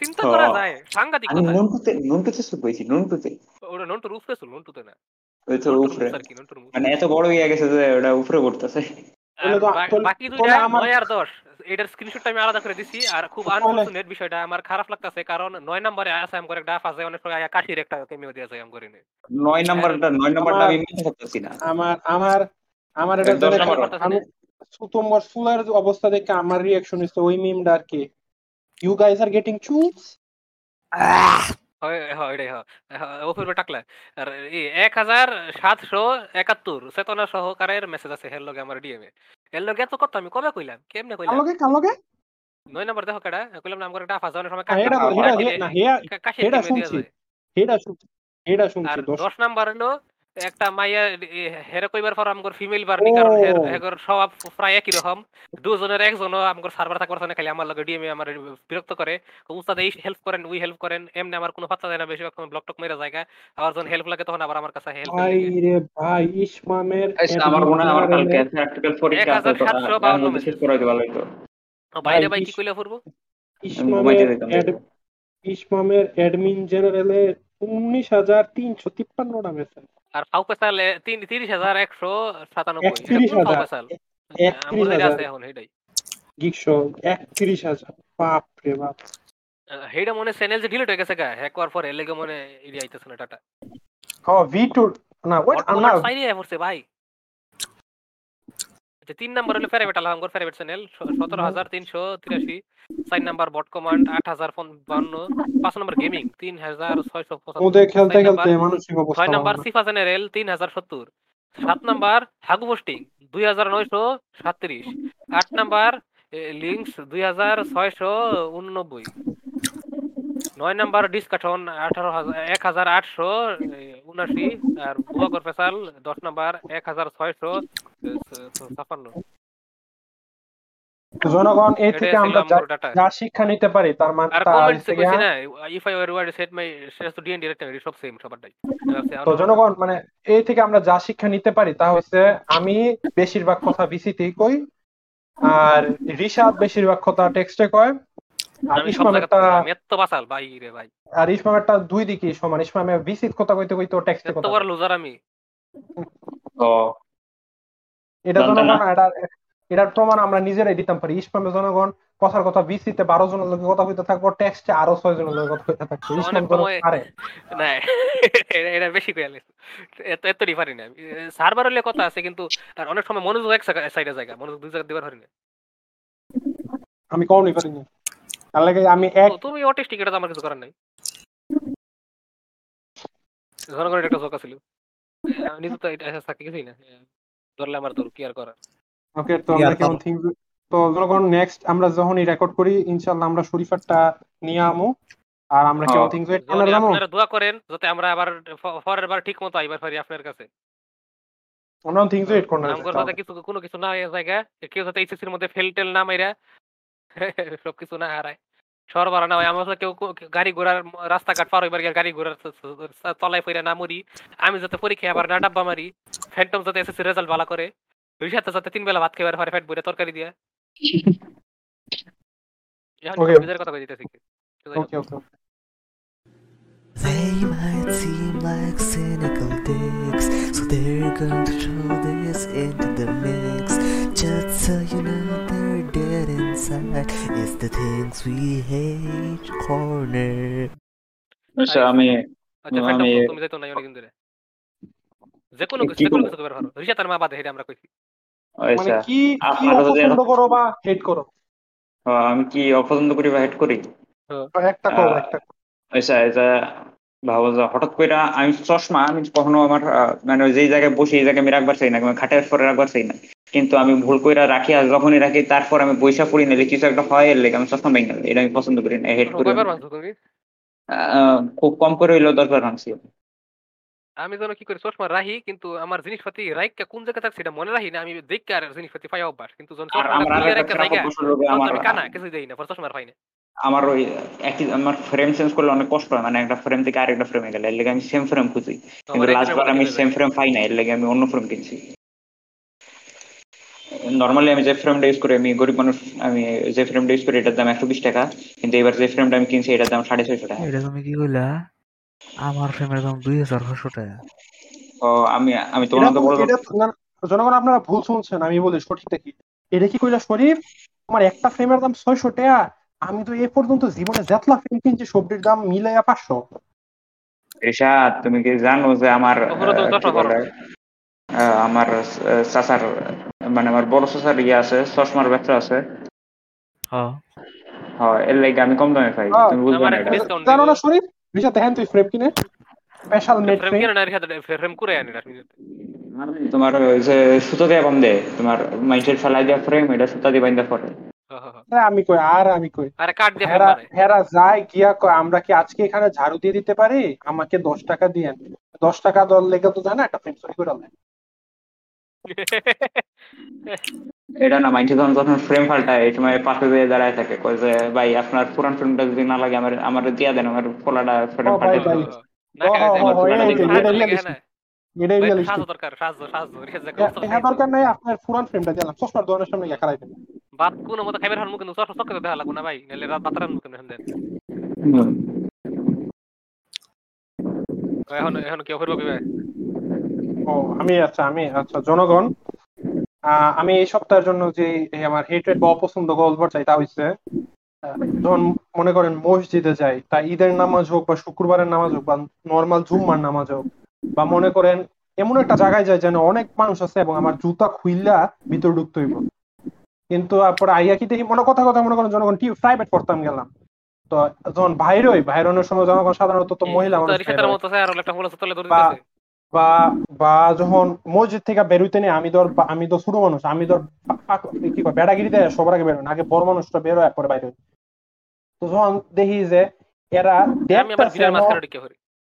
চিন্তা করা যায় সাংঘাতিক আমি কথা। নন্টুতে নন্টুতে বইছি নন্টুতে। ওটা নন্টুর উপরে চুল নন্টুতে না। ওই তো উপরে। মানে এত বড় হয়ে গেছে যে ওটা উপরে পড়তেছে। বাকি দুইটা নয় আর দশ। এটার স্ক্রিনশটটা আমি আলাদা করে দিছি আর খুব আনফরচুনেট বিষয়টা আমার খারাপ লাগতেছে কারণ নয় নম্বরে আছে আমি করে ডাফ আছে অনেক সময় আয়া কাশির একটা কেমিও দিয়ে আছে আমি করে নি। নয় নাম্বারটা নয় নাম্বারটা আমি মিস করতেছি না। আমার আমার আমার এটা আমি তোমার চুলের অবস্থা দেখে আমার রিয়াকশন হচ্ছে ওই মিমটা আর কি। ইউ গাইজ আর গেটিং হয় হয় হয়। আর এক হাজার সাতশো একাত্তর চেতনা সহকারের মেসেজ আছে হের লগে আমার ডিএমএ এর লগে এত কথা আমি কবে কইলাম? কেমনে কইলাম? কালকে কালকে নয় নাম্বার দেখো কেডা? কইলাম নাম করে ডাফ আছে অনেক সময় কাটা এটা এটা না হেয়া এটা শুনছি। এটা শুনছি এটা শুনছি আর দশ দশ নাম্বার হলো একটা মাইয়া হেরে কইবার পর আমগর ফিমেল বার্নি কারণ হেগর সব প্রায় একই রকম। দুজনের একজন আমগর সার্ভার থাকবার না খালি আমার লগে ডিএমএ আমার বিরক্ত করে। উস্তাদ এই হেল্প করেন উই হেল্প করেন এমনি আমার কোনো পাত্তা দেয় না বেশিরভাগ সময় ব্লক টক মেরে জায়গা। আবার যখন হেল্প লাগে তখন আবার আমার কাছে হেল্প ভাই রে ভাই ইসমামের আমার মনে হয় আমার কালকে প্র্যাকটিক্যাল পরীক্ষা আছে তো 1752 আমি শেষ করে দিতে ভালো হতো বাইরে ভাই, ভাই কি কইলে পড়ব ইসমামের ইসমামের অ্যাডমিন জেনারেলে উনিশ হাজার তিনশো তিপ্পান্নটা মেসেজ আর ফাউ পেসাল তিরিশ হাজার একশো সাতানব্বই। এটা একত্রিশ হাজার। একত্রিশ হাজার। আছে এখন হেডাই। গিকশো একত্রিশ হাজার। বাপ। রে বাপ হেডা মনে চ্যানেল যে ডিলিট হয়ে গেছে গা হ্যাক করার পরে এর লেগে মনে ইডি আইতেছে না টাটা। ও ভি টু না ওয়েট না। সাইডে আইছে ভাই। আচ্ছা তিন নাম্বার হলো ফেরাবেট আলহামগর ফেরাবেট চ্যানেল সতেরো হাজার তিনশো তিরাশি। চার নাম্বার বট কমান্ড আট হাজার বান্ন পাঁচ নাম্বার গেমিং তিন হাজার ছয়শো ছয় খেলতে নাম্বার- মানসিক অবস্থা ছয় নাম্বার ভালো না। সিফা জেনারেল তিন হাজার সত্তর। সাত নাম্বার হাগু পোস্টিং দুই হাজার নয়শো সাতত্রিশ। আট নাম্বার লিঙ্কস দুই হাজার ছয়শো উননব্বই। নয় নাম্বার ডিসকাশন আঠারো হাজার এক হাজার আটশো উনাশি আর বুয়াকর ফেসাল দশ নাম্বার এক হাজার ছয়শো ছাপান্ন জনগণ এই থেকে আমরা যা শিক্ষা নিতে পারি তার মানে আর কমেন্টস কইছি না if I word set my শেষ ডিএন সব সেম সবারটাই তো জনগণ মানে এই থেকে আমরা যা শিক্ষা নিতে পারি তা হচ্ছে আমি বেশিরভাগ কথা বিসিতেই কই আর রিশাদ বেশিরভাগ কথা টেক্সটে কয় আর ইসমামেরটা দুই দিকেই সমান। ইসমামে বিসিত কথা কইতে কইতে টেক্সটে কথা বড় লুজার আমি। ও। এটা জনগণ এটা এটার প্রমাণ আমরা নিজেরাই দিতাম পারি। ইসমামে জনগণ কথার কথা বিসিতে বারো জনের লোকের কথা কইতে থাকব টেক্সটে আরও ছয় জনের লোকের কথা কইতে থাকব। পারে। না এটা- এটা বেশি কইয়া লাগছে এত এত পারি না। সার্ভার হলে কথা আছে কিন্তু আর অনেক সময় মনোযোগ এক সাইডে জায়গা মনোযোগ দুই জায়গা দিবার পারি না। আমি কমই পারিনি তার লাগে আমি এক তুমি অটিস্টিক এটা তো আমার কিছু করার নাই। জনগণের একটা ছিল। নিজে তো এটা থাকে কিছুই না। ধরলে আমার তোর কি আর করা ওকে তো আমরা কেমন থিংস তো জনগণ নেক্সট আমরা যখনই রেকর্ড করি ইনশাআল্লাহ আমরা শরীফারটা নিয়ে আমু। আর আমরা কেমন হ্যাঁ। থিংস আমরা জানো আপনারা দোয়া করেন যাতে আমরা আবার পরের বার ঠিক মতো আইবার পারি আপনার কাছে। আমরা থিংস ওয়েট করতে নাম করে কিছু কোনো কিছু না হয়ে জায়গা কেউ যাতে এইচএসসির মধ্যে ফেল টেল না মাইরা সব কিছু না হারায়। সরবরাহ না হয় আমার কেউ গাড়ি ঘোড়ার রাস্তাঘাট পার হইবার গাড়ি ঘোড়ার তলায় ফিরে না মরি। আমি যাতে পরীক্ষায় আবার না ডাব্বা মারি ফ্যান্টম যাতে এসএসসি রেজাল্ট ভালো করে। ওই সাথে সাথে তিন বেলা ভাত খাইবার পরে পেট ভরে তরকারি দিয়া। কথা কই দিতেছি ওকে ওকে They might seem like cynical dicks, so they're going to throw this into the mix. Just so you know dead inside. It's the things we hate corner. আচ্ছা আমি আচ্ছা ফ্যান্টম আমি- তুমি যাইতো না অনেকদিন ধরে যে কোনো কিছু কি যে কোনো করব? কিছু কইবার পারো রিশা তার মা বাদে এটা আমরা কইছি। মানে আচ্ছা কি কি অপছন্দ করো বা হেট করো? আমি কি অপছন্দ করি বা হেড করি? একটা করো একটা আচ্ছা এটা ভাবো যে হঠাৎ করে আমি চশমা আমি কখনো আমার মানে যেই জায়গায় বসে এই জায়গায় আমি রাখবার চাই না খাটের পরে রাখবার চাই না। কিন্তু আমি ভুল করে রাখি আর যখনই রাখি তারপর আমি বৈশা পড়ি নিলে কিছু একটা হয় এর লেগে আমি চশমা ভেঙে নিই। এটা আমি পছন্দ করি না হেড করি খুব কম করে হইলেও দরকার ভাঙছি আমি। যেন কি করি চশমা রাহি কিন্তু আমার জিনিসপাতি রাইকা কোন জায়গা থাকছে সেটা মনে রাখি না আমি দেখে আর জিনিসপাতি পাই অভ্যাস কিন্তু যখন আরেকটা রাখা যে আমি কানা কিছু দেই না পরে চশমার পাই না। আমার ওই একই আমার ফ্রেম চেঞ্জ করলে অনেক কষ্ট হয়। মানে একটা ফ্রেম থেকে আরেকটা ফ্রেমে গেলে। এর লেগে আমি সেম ফ্রেম খুঁজি। কিন্তু আমার লাস্ট বার আমি সেম ফ্রেম পাই না এর লেগে আমি অন্য ফ্রেম কিনছি। নর্মালি আমি যে ফ্রেমটা ইউজ করি আমি গরিব মানুষ আমি যে ফ্রেমটা ইউজ করি এটার দাম একশো বিশ টাকা। কিন্তু এবার যে ফ্রেমটা আমি কিনছি এটার দাম সাড়ে ছয়শো টাকা। এটা তুমি কি কইলা? আমার ফ্রেমের দাম দুই হাজার পাঁচশো টাকা। ও আমি আমি তোমার মতো বড় না, জনগণ আপনারা ভুল শুনছেন আমি বলি সঠিকটা কি এটা কি কইলা শরীফ? আমার একটা ফ্রেমের দাম ছয়শো টাকা আমি তো এ পর্যন্ত জীবনে যেতলা ফ্রেম কিনছি সবটির দাম মিলাইয়া পাঁচশো। রিশাদ তুমি কি জানো যে আমার আমার চাচার মানে আমার বড় চাচার ইয়ে আছে চশমার ব্যবসা আছে। হ্যাঁ। হয় এর লাগে আমি কম দামে পাই হ্যাঁ, তুমি বুঝবে না জানো না শরীফ? দেখেন তুই ফ্রেম কিনে। স্পেশাল ফ্রেম কিনে না ফ্রেম করে আনি না তোমার ওই যে সুতো দিয়ে বান্ধে তোমার মাইটের ফেলাই দেওয়া ফ্রেম এটা সুতা দিয়ে বান্ধা পড়ে আমি কই আর আমি কই আরে দিয়ে হেরা হেরা যায় গিয়া কয় আমরা কি আজকে এখানে ঝাড়ু দিয়ে দিতে পারি আমাকে দশ টাকা দিয়েন দশ টাকা দল লেগে তো জানা একটা চুরি করে। এটা না মাইন্ডে যখন যখন ফ্রেম পাল্টায় এই সময় পাশে দিয়ে দাঁড়ায় থাকে কয় যে ভাই আপনার পুরান ফ্রেমটা যদি না লাগে আমার আমার দিয়া দেন আমার পোলাটা ফ্রেম ও ও, খাই ও, যায়। ও, এই যে, সাহায্য এটা লাগে realistic। না। এটাই রিয়েলিস্টিক দরকার সাহায্য সাহায্য রিসার্চ দরকার নাই আপনার পুরান ফ্রেমটা দিলাম চশমার দোকানের সামনে গিয়ে খারাই দেন বাদ কোনো মতো খাইবার হারমু কিন্তু চশমা চক্কে দেখা লাগবো না ভাই নাহলে রাত বাতারান মুখে হেন দেন এখন এখন কেউ করব ভাই ও আমি আচ্ছা আমি আচ্ছা জনগণ আহ, আমি এই সপ্তাহের জন্য যে আমার হেট্রেড বা অপছন্দ গল্প চাই তা হচ্ছে যখন মনে করেন মসজিদে যাই তা ঈদের নামাজ হোক বা শুক্রবারের নামাজ হোক বা নর্মাল জুম্মার নামাজ হোক বা মনে করেন এমন একটা জায়গায় যায় যেন অনেক মানুষ আছে এবং আমার জুতা খুইলা ভিতরে ঢুকতে হইব। কিন্তু তারপরে আইয়া কি দেখি মনে কথা কথা মনে করেন জনগণ টি প্রাইভেট পড়তাম গেলাম। তো যখন বাইরে হই বাইরনের সময় জনগণ সাধারণত তো মহিলা মানুষ বা- বা বা যখন মসজিদ থেকে বেরোইতে নেই আমি ধর আমি তো ছোট মানুষ আমি ধর কি কয় বেড়াগিরিতে সবার আগে বেরোয় আগে বড় মানুষটা বেরোয় পরে বাইরে তো যখন দেখি যে এরা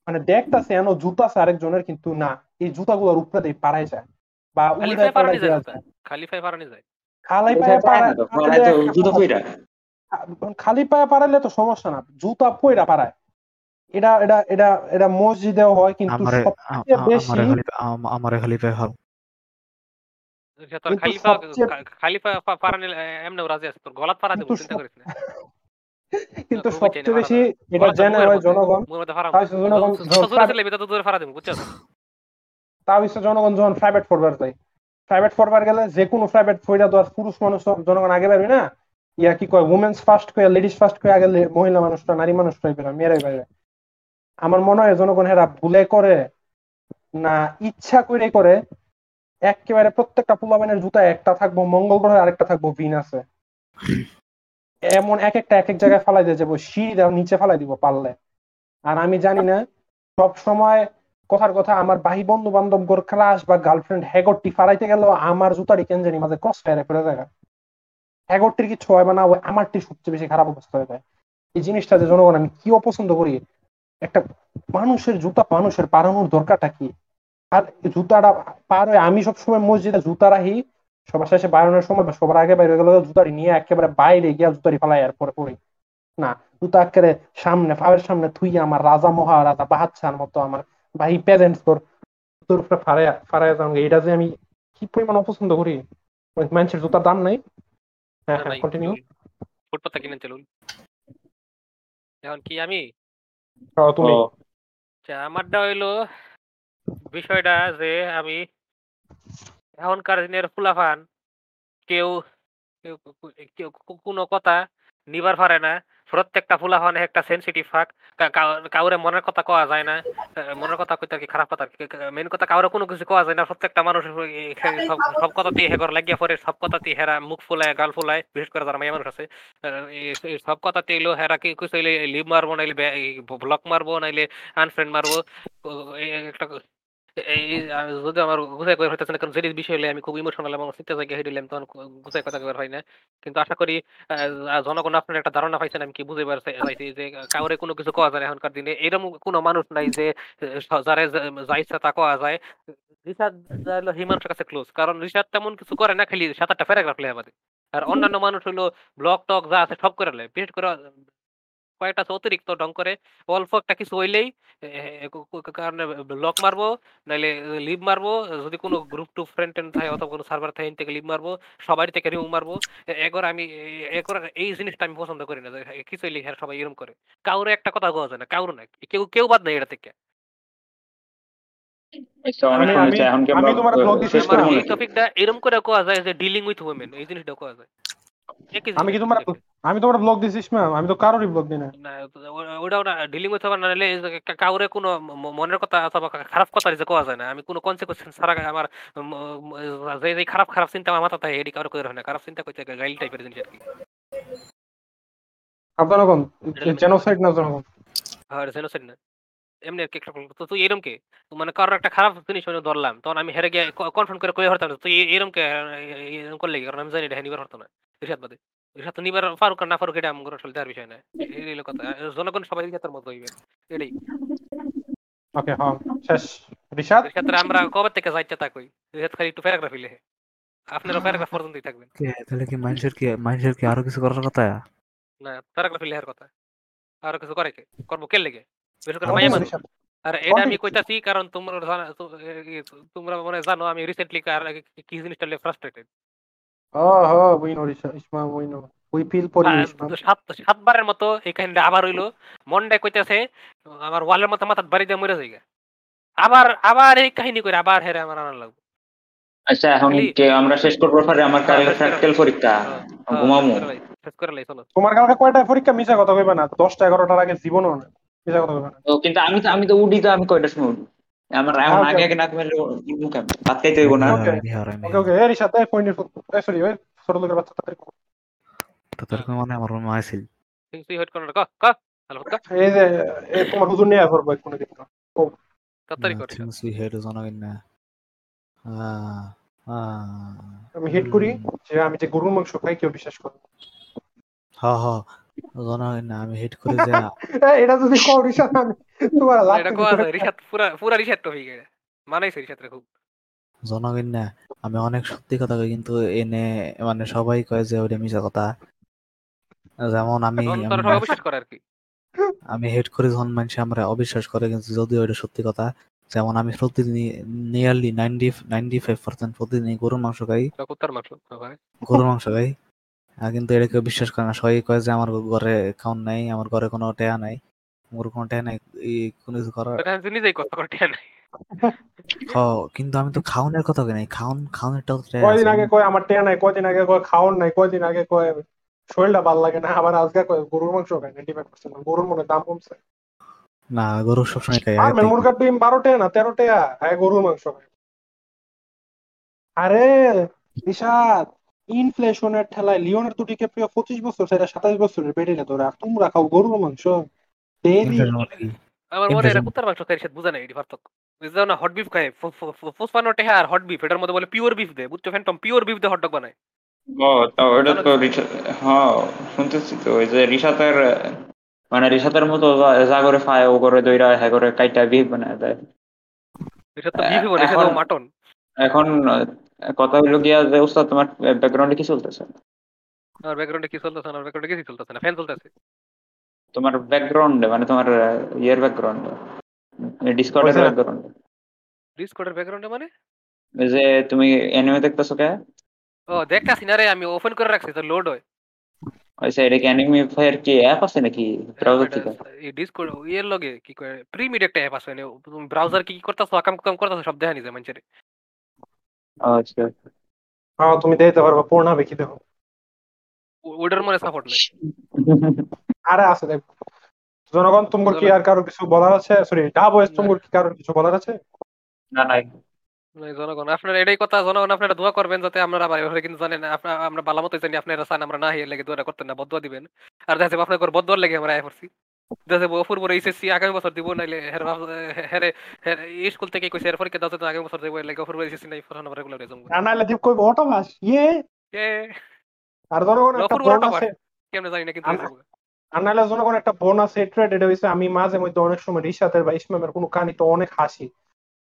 পড়ি মানে দেখতাছে এনো জুতা আছে আরেকজনের কিন্তু না। এই জুতাগুলোর উপরে দিয়ে পারাই যায়। বা খালি উল্টায় ফাই যায় খালি ফাই পারানি যায়। খালি এটা পায়ে পায় পাড়ায় তো জুতো পইরা। খালি পায়ে পারাইলে তো সমস্যা না। জুতা পইরা পারায় এটা এটা এটা এটা মসজিদেও হয় কিন্তু সবচেয়ে বেশি আমারে খালি আম- আমারে খালি পাই হাল খালি পা সবচেয়ে- খা- খালি পা পা- পারানি রাজি আছে তোর গলাত পারা দেবো চিন্তা করিস না। কিন্তু সবচেয়ে বেশি এটা জেনে হয় জনগণ। জনগণ তা হচ্ছে জনগণ যখন প্রাইভেট পড়বার যায় প্রাইভেট পড়বার গেলে যে কোনো প্রাইভেট পড়া দেওয়ার পুরুষ মানুষ জনগণ আগে পারবে না। ইয়া কি কয় উমেন্স ফার্স্ট কয়ে লেডিস ফার্স্ট কয়ে আগে মহিলা মানুষটা নারী মানুষটাই বেরোয় মেয়েরাই বাইরে আমার মনে হয় জনগণ হেরা ভুলে করে না ইচ্ছা করে করে একেবারে প্রত্যেকটা পোলাবেনের জুতা একটা থাকব মঙ্গল গ্রহে আরেকটা থাকব ভিনাসে এমন এক একটা, এক এক জায়গায় ফালাই দিয়ে যাব, সিঁড়ি নিচে ফালাই দিব পারলে আর আমি জানি না, সব সময় কথার কথা, আমার বাহি বন্ধু বান্ধব গোর ক্লাস বা গার্লফ্রেন্ড হ্যাগরটি ফালাইতে গেলেও আমার জুতারি কেন জানি মাঝে কষ্ট হয় করে জায়গা হ্যাগরটির কিছু হয় বা না হয়, আমারটি সবচেয়ে বেশি খারাপ অবস্থা হয়ে যায়। এই জিনিসটা যে জনগণ, আমি কি অপছন্দ করি? একটা মানুষের জুতা মানুষের পারানোর দরকারটা কি? আর জুতাটা পার হয়ে আমি সবসময় মসজিদে জুতা রাখি সবার শেষে বাইরের সময় বা সবার আগে বাইরে গেলে জুতারি নিয়ে একেবারে বাইরে গিয়া জুতারি ফালাই এরপরে পড়ি। না জুতা একেবারে সামনে পায়ের সামনে থুই আমার রাজা মহারাজা বাহাচ্ছার মতো আমার ভাই প্যারেন্টস তোর তোর উপরে ফারায় ফারায় যান এটা যে আমি কি পরিমাণ অপছন্দ করি? ওই মানুষের জুতার দাম নাই? হ্যাঁ হ্যাঁ কন্টিনিউ ফুটপাতে কিনে চলুন। এখন কি আমি? তুমি? আচ্ছা, আমারটা হইল বিষয়টা যে আমি এখনকার দিনের ফুলাফান কেউ কেউ কোনো কথা নিবার পারে না। প্রত্যেকটা ফুলাফান একটা সেন্সিটিভ ফাঁক কাউরে মনের কথা কওয়া যায় না। মনের কথা কইতে কি খারাপ কথা? মেন কথা কাউরে কোনো কিছু কওয়া যায় না। প্রত্যেকটা মানুষ সব কথাতেই হেগর লাগিয়া পড়ে। সব কথাতেই হেরা মুখ ফুলায় গাল ফুলায় বিশেষ করে যারা মাইয়া মানুষ আছে। সব কথাতে এলো হেরা কি কিছু লিভ মারবো নাইলে ব্লক মারবো নাইলে আনফ্রেন্ড মারবো। একটা এই যদি আমার গুছাই হইতেছে না কারণ বিষয় হলে আমি খুব ইমোশনাল এবং তখন গুছাই কথা হয় না। কিন্তু আশা করি জনগণ আপনার একটা ধারণা পাইছেন আমি কি বুঝে পারছি যে কাউরে কোনো কিছু কওয়া যায় এখনকার দিনে। এরকম কোনো মানুষ নাই যে যারে যা ইচ্ছা তা কওয়া যায়। রিসার্চ হলো হিমাংশের কাছে ক্লোজ কারণ রিসার্চ তেমন কিছু করে না খালি সাত আটটা প্যারাগ্রাফ বাদে। আর অন্যান্য মানুষ হলো ব্লগ টক যা আছে সব করে লেয়। বিশেষ করে পয়েন্ট আছে অতিরিক্ত ঢং করে। অল্প একটা কিছু হইলেই কারণে লক মারবো নাইলে লিভ মারবো যদি কোনো গ্রুপ টু ফ্রেন্ড টেন্ড থাকে অথবা কোনো সার্ভার থাকে থেকে লিভ মারবো সবাই থেকে রিমুভ মারবো। একবার আমি একবার এই জিনিসটা আমি পছন্দ করি না কিছু হইলে হ্যাঁ সবাই এরকম করে। কাউরে একটা কথা কোয়া যায় না কাউরে না কেউ কেউ বাদ নাই এটা থেকে। এরকম করে কোয়া যায় যে ডিলিং উইথ উইমেন এই জিনিসটা কোয়া যায়। আমি কি তোমার আমি তোমার ব্লগ দিছিস ম্যাম আমি তো কারোরই ব্লগ দিই না ওটা ওটা ডিলিং নাহলে কাউরে কোনো মনের কথা অথবা খারাপ কথা যে কোয়া যায় না। আমি কোনো কনসিকুয়েন্স ছাড়া আমার যে যে খারাপ খারাপ চিন্তা আমার মাথা থাকে এটি কারও করে হয় না। খারাপ চিন্তা করতে গাইল টাইপের জিনিস আর কি। আপনারা কোন? জেনোসাইড না জনগণ? জেনোসাইড না। এমনি আর কি একটা। তো তুই এরম কে? মানে কারোর একটা খারাপ জিনিস আমি ধরলাম তখন আমি হেরে গিয়ে কনফার্ম করে কয়ে হরতাম না, তুই এরম কে এরম করলে কি? কারণ আমি জানি এটা হ্যাঁ নিবার হতো না। বাদে তো নিবার ফারুক আর না ফারুক এটা আমার আসলে দেওয়ার বিষয় না। এই হলো কথা। জনগণ সবাই মতো হইবে। এটাই। ওকে হ্যাঁ শেষ। রিশাদ? আমরা কবে থেকে যাইতে কই খালি একটু প্যারাগ্রাফ লেখে। আপনারা প্যারাগ্রাফ পর্যন্তই থাকবেন তাহলে কি মানুষের কি মানুষের কি আরও কিছু করার কথা? না প্যারাগ্রাফ লেখার কথা। আর কিছু করে কে? করব কে লেগে? বিশেষ করে মাইয়া মানুষ আর এটা আমি কইতাছি কারণ তোমরা তোমরা মনে জানো আমি রিসেন্টলি কি জিনিসটা নিয়ে ফ্রাস্ট্রেটেড সাতবারের মতো এই কাহিনীটা আবার হইল মনটাই কইতাছে আমার ওয়ালের মতো মাথা বাড়ি দিয়ে মরে যাইগা আবার আবার এই কাহিনী করে আবার হেরে আমার আনার লাগবে আচ্ছা এখন কি আমরা শেষ করব পারে আমার কাল শেষ করে- প্র্যাকটিক্যাল পরীক্ষা ঘুমামু শেষ করে লাই, চলো তোমার কালকে কয়টায় পরীক্ষা মিশা কথা কইবে না দশটা এগারোটার আগে জীবনও না কিন্তু আমি তো আমি তো উঠি তো আমি কয়টার সময় উঠি আমার এখন আগে আগে না উঠবো কেমন? ভাত খাইতে হইব না? Okay. ওকে ওকে। এ রিশাদ এই ফোন সরি ওই ছোট লোকের বাচ্চা তাড়াতাড়ি কর। তো তোর মানে আমার তুই- তুই হইট করো না, ক ক হ্যালো ক। এই যে তোমার হুজুর নিয়ে কোনো দিন কর। থিংস উই হেড জনাগিন না। আহ আহ আমি হিট করি যে আমি যে গরুর মাংস খাই কেউ বিশ্বাস করে না। হ। না আমি হেড করে যা এ, এটা যদি কও রিশাদ আমি তোমার এটা পুরা পুরা রিসাত টপিক এটা মানাইছে খুব। জনাগিন না আমি অনেক সত্যি কথা কই কিন্তু এনে মানে সবাই কয় যে ওটা মিছা কথা। যেমন আমি আমি- সবাই বিশ্বাস করে আর কি। আমি হেড করে যখন মানুষ আমরা অবিশ্বাস করে কিন্তু যদিও এটা সত্যি কথা যেমন আমি প্রতিদিন nearly ninety ninety five percent প্রতিদিন গরুর মাংস খাই। গরুর মাংস খাই। কিন্তু এটা কেউ বিশ্বাস করে না। সবাই কয় যে আমার ঘরে খাওন নাই আমার ঘরে কোনো টেয়া নাই আমার কোনো টেয়া নাই এই কোনো কিছু করার আমি নিজেই কষ্ট করে ঠেয়া নাই। হ, কিন্তু আমি তো খাওনের কথা কই নাই খাওন খাওনেরটাও তো টেয়া কয়দিন আগে কয় আমার টেয়া নাই কয়দিন আগে কয় খাওয়ার নাই কয়দিন আগে কয় শরীরটা ভালো লাগে না আবার আজকে কয় গরুর মাংস খাই নাইনটি ফাইভ পার্সেন্ট গরুর মনে দাম কমছে। না গরু সবসময় খাই আর থেকে। মুরগার ডিম বারো টাকা না তেরো টাকা হ্যাঁ গরুর মাংস খাই আরে নিশাদ ইনফ্লেশনের ঠেলায় লিওনের দুটি প্রিয় পঁচিশ বছর সেটা সাতাশ বছরের পেটে না তোরা তোমরা খাও গরুর মাংস? আমার মনে হয়. কুত্তার মাংস খাই বুঝা নাই এটি পার্থক্য। বুঝছ না হট বিফ খায়। টেহা আর হট বিফ এটার মধ্যে বলে পিওর বিফ দে বুঝছ ফ্যান্টম পিওর বিফ দে হটডগ বানায়। তো ওটা তো রিসা হ্যাঁ শুনতেছি তো ওই যে রিসাতের মানে রিসাতের মতো যা- যা করে খায় ও করে দইরা হ্যাঁ করে কাইটা বিফ বানায় দেয়। এটা তো বিফ বলে এখন- মাটন এখন কথা হইল গিয়া যে উস্তাদ তোমার ব্যাকগ্রাউন্ডে কি চলতেছে? আমার ব্যাকগ্রাউন্ডে কি চলতেছে না? ব্যাকগ্রাউন্ডে কিছু চলতেছে না। ফ্যান চলতেছে। তোমার ব্যাকগ্রাউন্ডে মানে তোমার ইয়ের ব্যাকগ্রাউন্ডে ডিসকর্ডের ব্যাকগ্রাউন্ডে ডিসকর্ডের ব্যাকগ্রাউন্ডে মানে? যে তুমি এনিমে দেখতেছো কে? ও দেখতাছি না রে আমি ওপেন করে রাখছি তো লোড হয়। ওই সাইডে কি অ্যানিমে ফায়ার কি অ্যাপ আছে নাকি? ব্রাউজার থেকে? এই ডিসকর্ড ইয়ের লগে কি কয় প্রিমিড একটা অ্যাপ আছে মানে তুমি ব্রাউজার কি কি করতেছো আকাম কাম করতেছো সব দেখা নিজে মানুষের আচ্ছা। হ্যাঁ তুমি দিতে পারবা দেখো ওটার মনে সাপোর্ট নাই। আরে আছে দেখ। জনগণ তোমার কি আর কারও কিছু বলার আছে? সরি ডাব ওয়েস তোমার কি কারোর কিছু বলার আছে? না নাই। নাই, জনগণ। আপনারা এটাই কথা জনগণ আপনারা দোয়া করবেন যাতে আমরা আবার এভাবে কিন্তু জানেন আপনারা আমরা ভালো মতো জানি আপনারা চান আমরা না হিয়ে লেগে দোয়া করতেন না বদুয়া দিবেন। আর দেখা যাবে আপনার বদুয়ার লেগে আমরা আয় করছি। যাবে অপুর পরে আগামী বছর দিব নাইলে হের স্কুল থেকে কইছে এর পরীক্ষা দাও তো আগামী বছর দেবো অপুর এইচএসসি নাই পড়ানো আর নাইলে দীপ কইব অটো বাস ইয়ে এ আর জনগণ একটা বোন আছে কেমনে জানি না কিন্তু আর নাইলে জনগণ একটা বোন আছে ট্রেড এটা হইছে আমি মাঝে মধ্যে অনেক সময় রিসাতের বা ইসমামের কোনো কাহিনী তো অনেক হাসি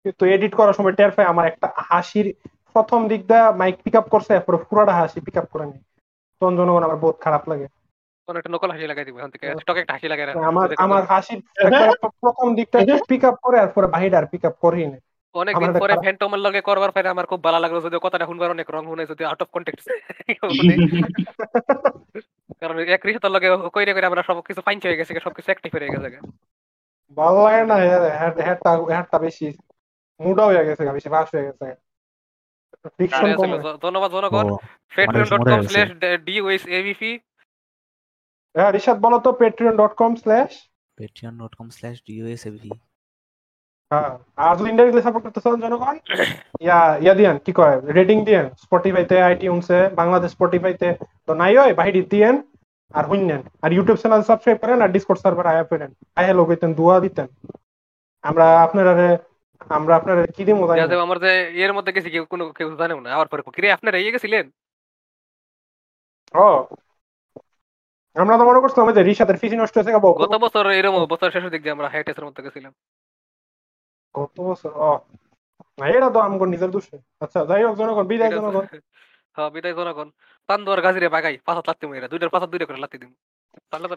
কিন্তু এডিট করার সময় টের পাই আমার একটা হাসির প্রথম দিক দা মাইক পিক আপ করছে এরপরে পুরাটা হাসি পিক আপ করে নি তখন জনগণ আমার বহুত খারাপ লাগে কোন একটা নকল হাসি লাগাই দিব এখান থেকে। স্টক একটা হাসি লাগাই আমার আমার হাসির প্রথম দিকটা পিক আপ করে আর পরে বাহির আর পিক আপ করেই না। অনেকদিন পরে ফ্যান্টমের লগে করবার পরে আমার খুব ভালো লাগল যদি কথাটা শুনবার অনেক রং শুনে যদি আউট অফ কন্টেক্ট কারণ এক রিসাতার লগে কইরে কইরে আমরা সব কিছু পাইঞ্চ হয়ে গেছে সব কিছু অ্যাক্টিভ হয়ে গেছে ভালো লাগে না হেডটা হেডটা বেশি মুডা হয়ে গেছে বেশি হয়ে গেছে ধন্যবাদ জনগণ patreon.com মনে হয়েছে। slash DOSAVP হ্যাঁ রিশাদ বলো তো patreon.com slash patreon.com slash DOSAV হ্যাঁ আর যদি ইন্ডাইরেক্টলি সাপোর্ট করতে চান জনগণ ইয়া ইয়া দিয়ান কি কয় রেটিং দিয়েন স্পটিফাইতে আইটিউনসে বাংলাদেশ স্পটিফাইতে তো নাই হয় বাহিরি দিয়েন আর হুইনেন আর ইউটিউব চ্যানেল সাবস্ক্রাইব করেন আর ডিসকর্ড সার্ভার আয়া করেন আয়া লোক হইতেন দুয়া দিতেন। আমরা আপনারা আমরা আপনারা কি দিমু জানি যাতে আমার যে এর মধ্যে গেছি কেউ কোনো কেউ জানেও না আবার পরে কিরে আপনারা ইয়ে গেছিলেন? ও আমরা তো মনে করছিলাম যে রিশাদের ফিজি নষ্ট হয়েছে গত বছর এরকম বছর শেষের দিক দিয়ে আমরা হাইটেসের মধ্যে গেছিলাম। গত বছর? ও। না এটা তো আমগো নিজের দোষে। আচ্ছা যাই হোক জনগণ বিদায় জনগণ। হ্যাঁ বিদায় জনগণ। পান্দুয়ার গাজিরে বাগাই পাঁচ লাত্তি মইরা দুইটার পাঁচ দুইটা করে লাত্তি দিম। তাহলে তো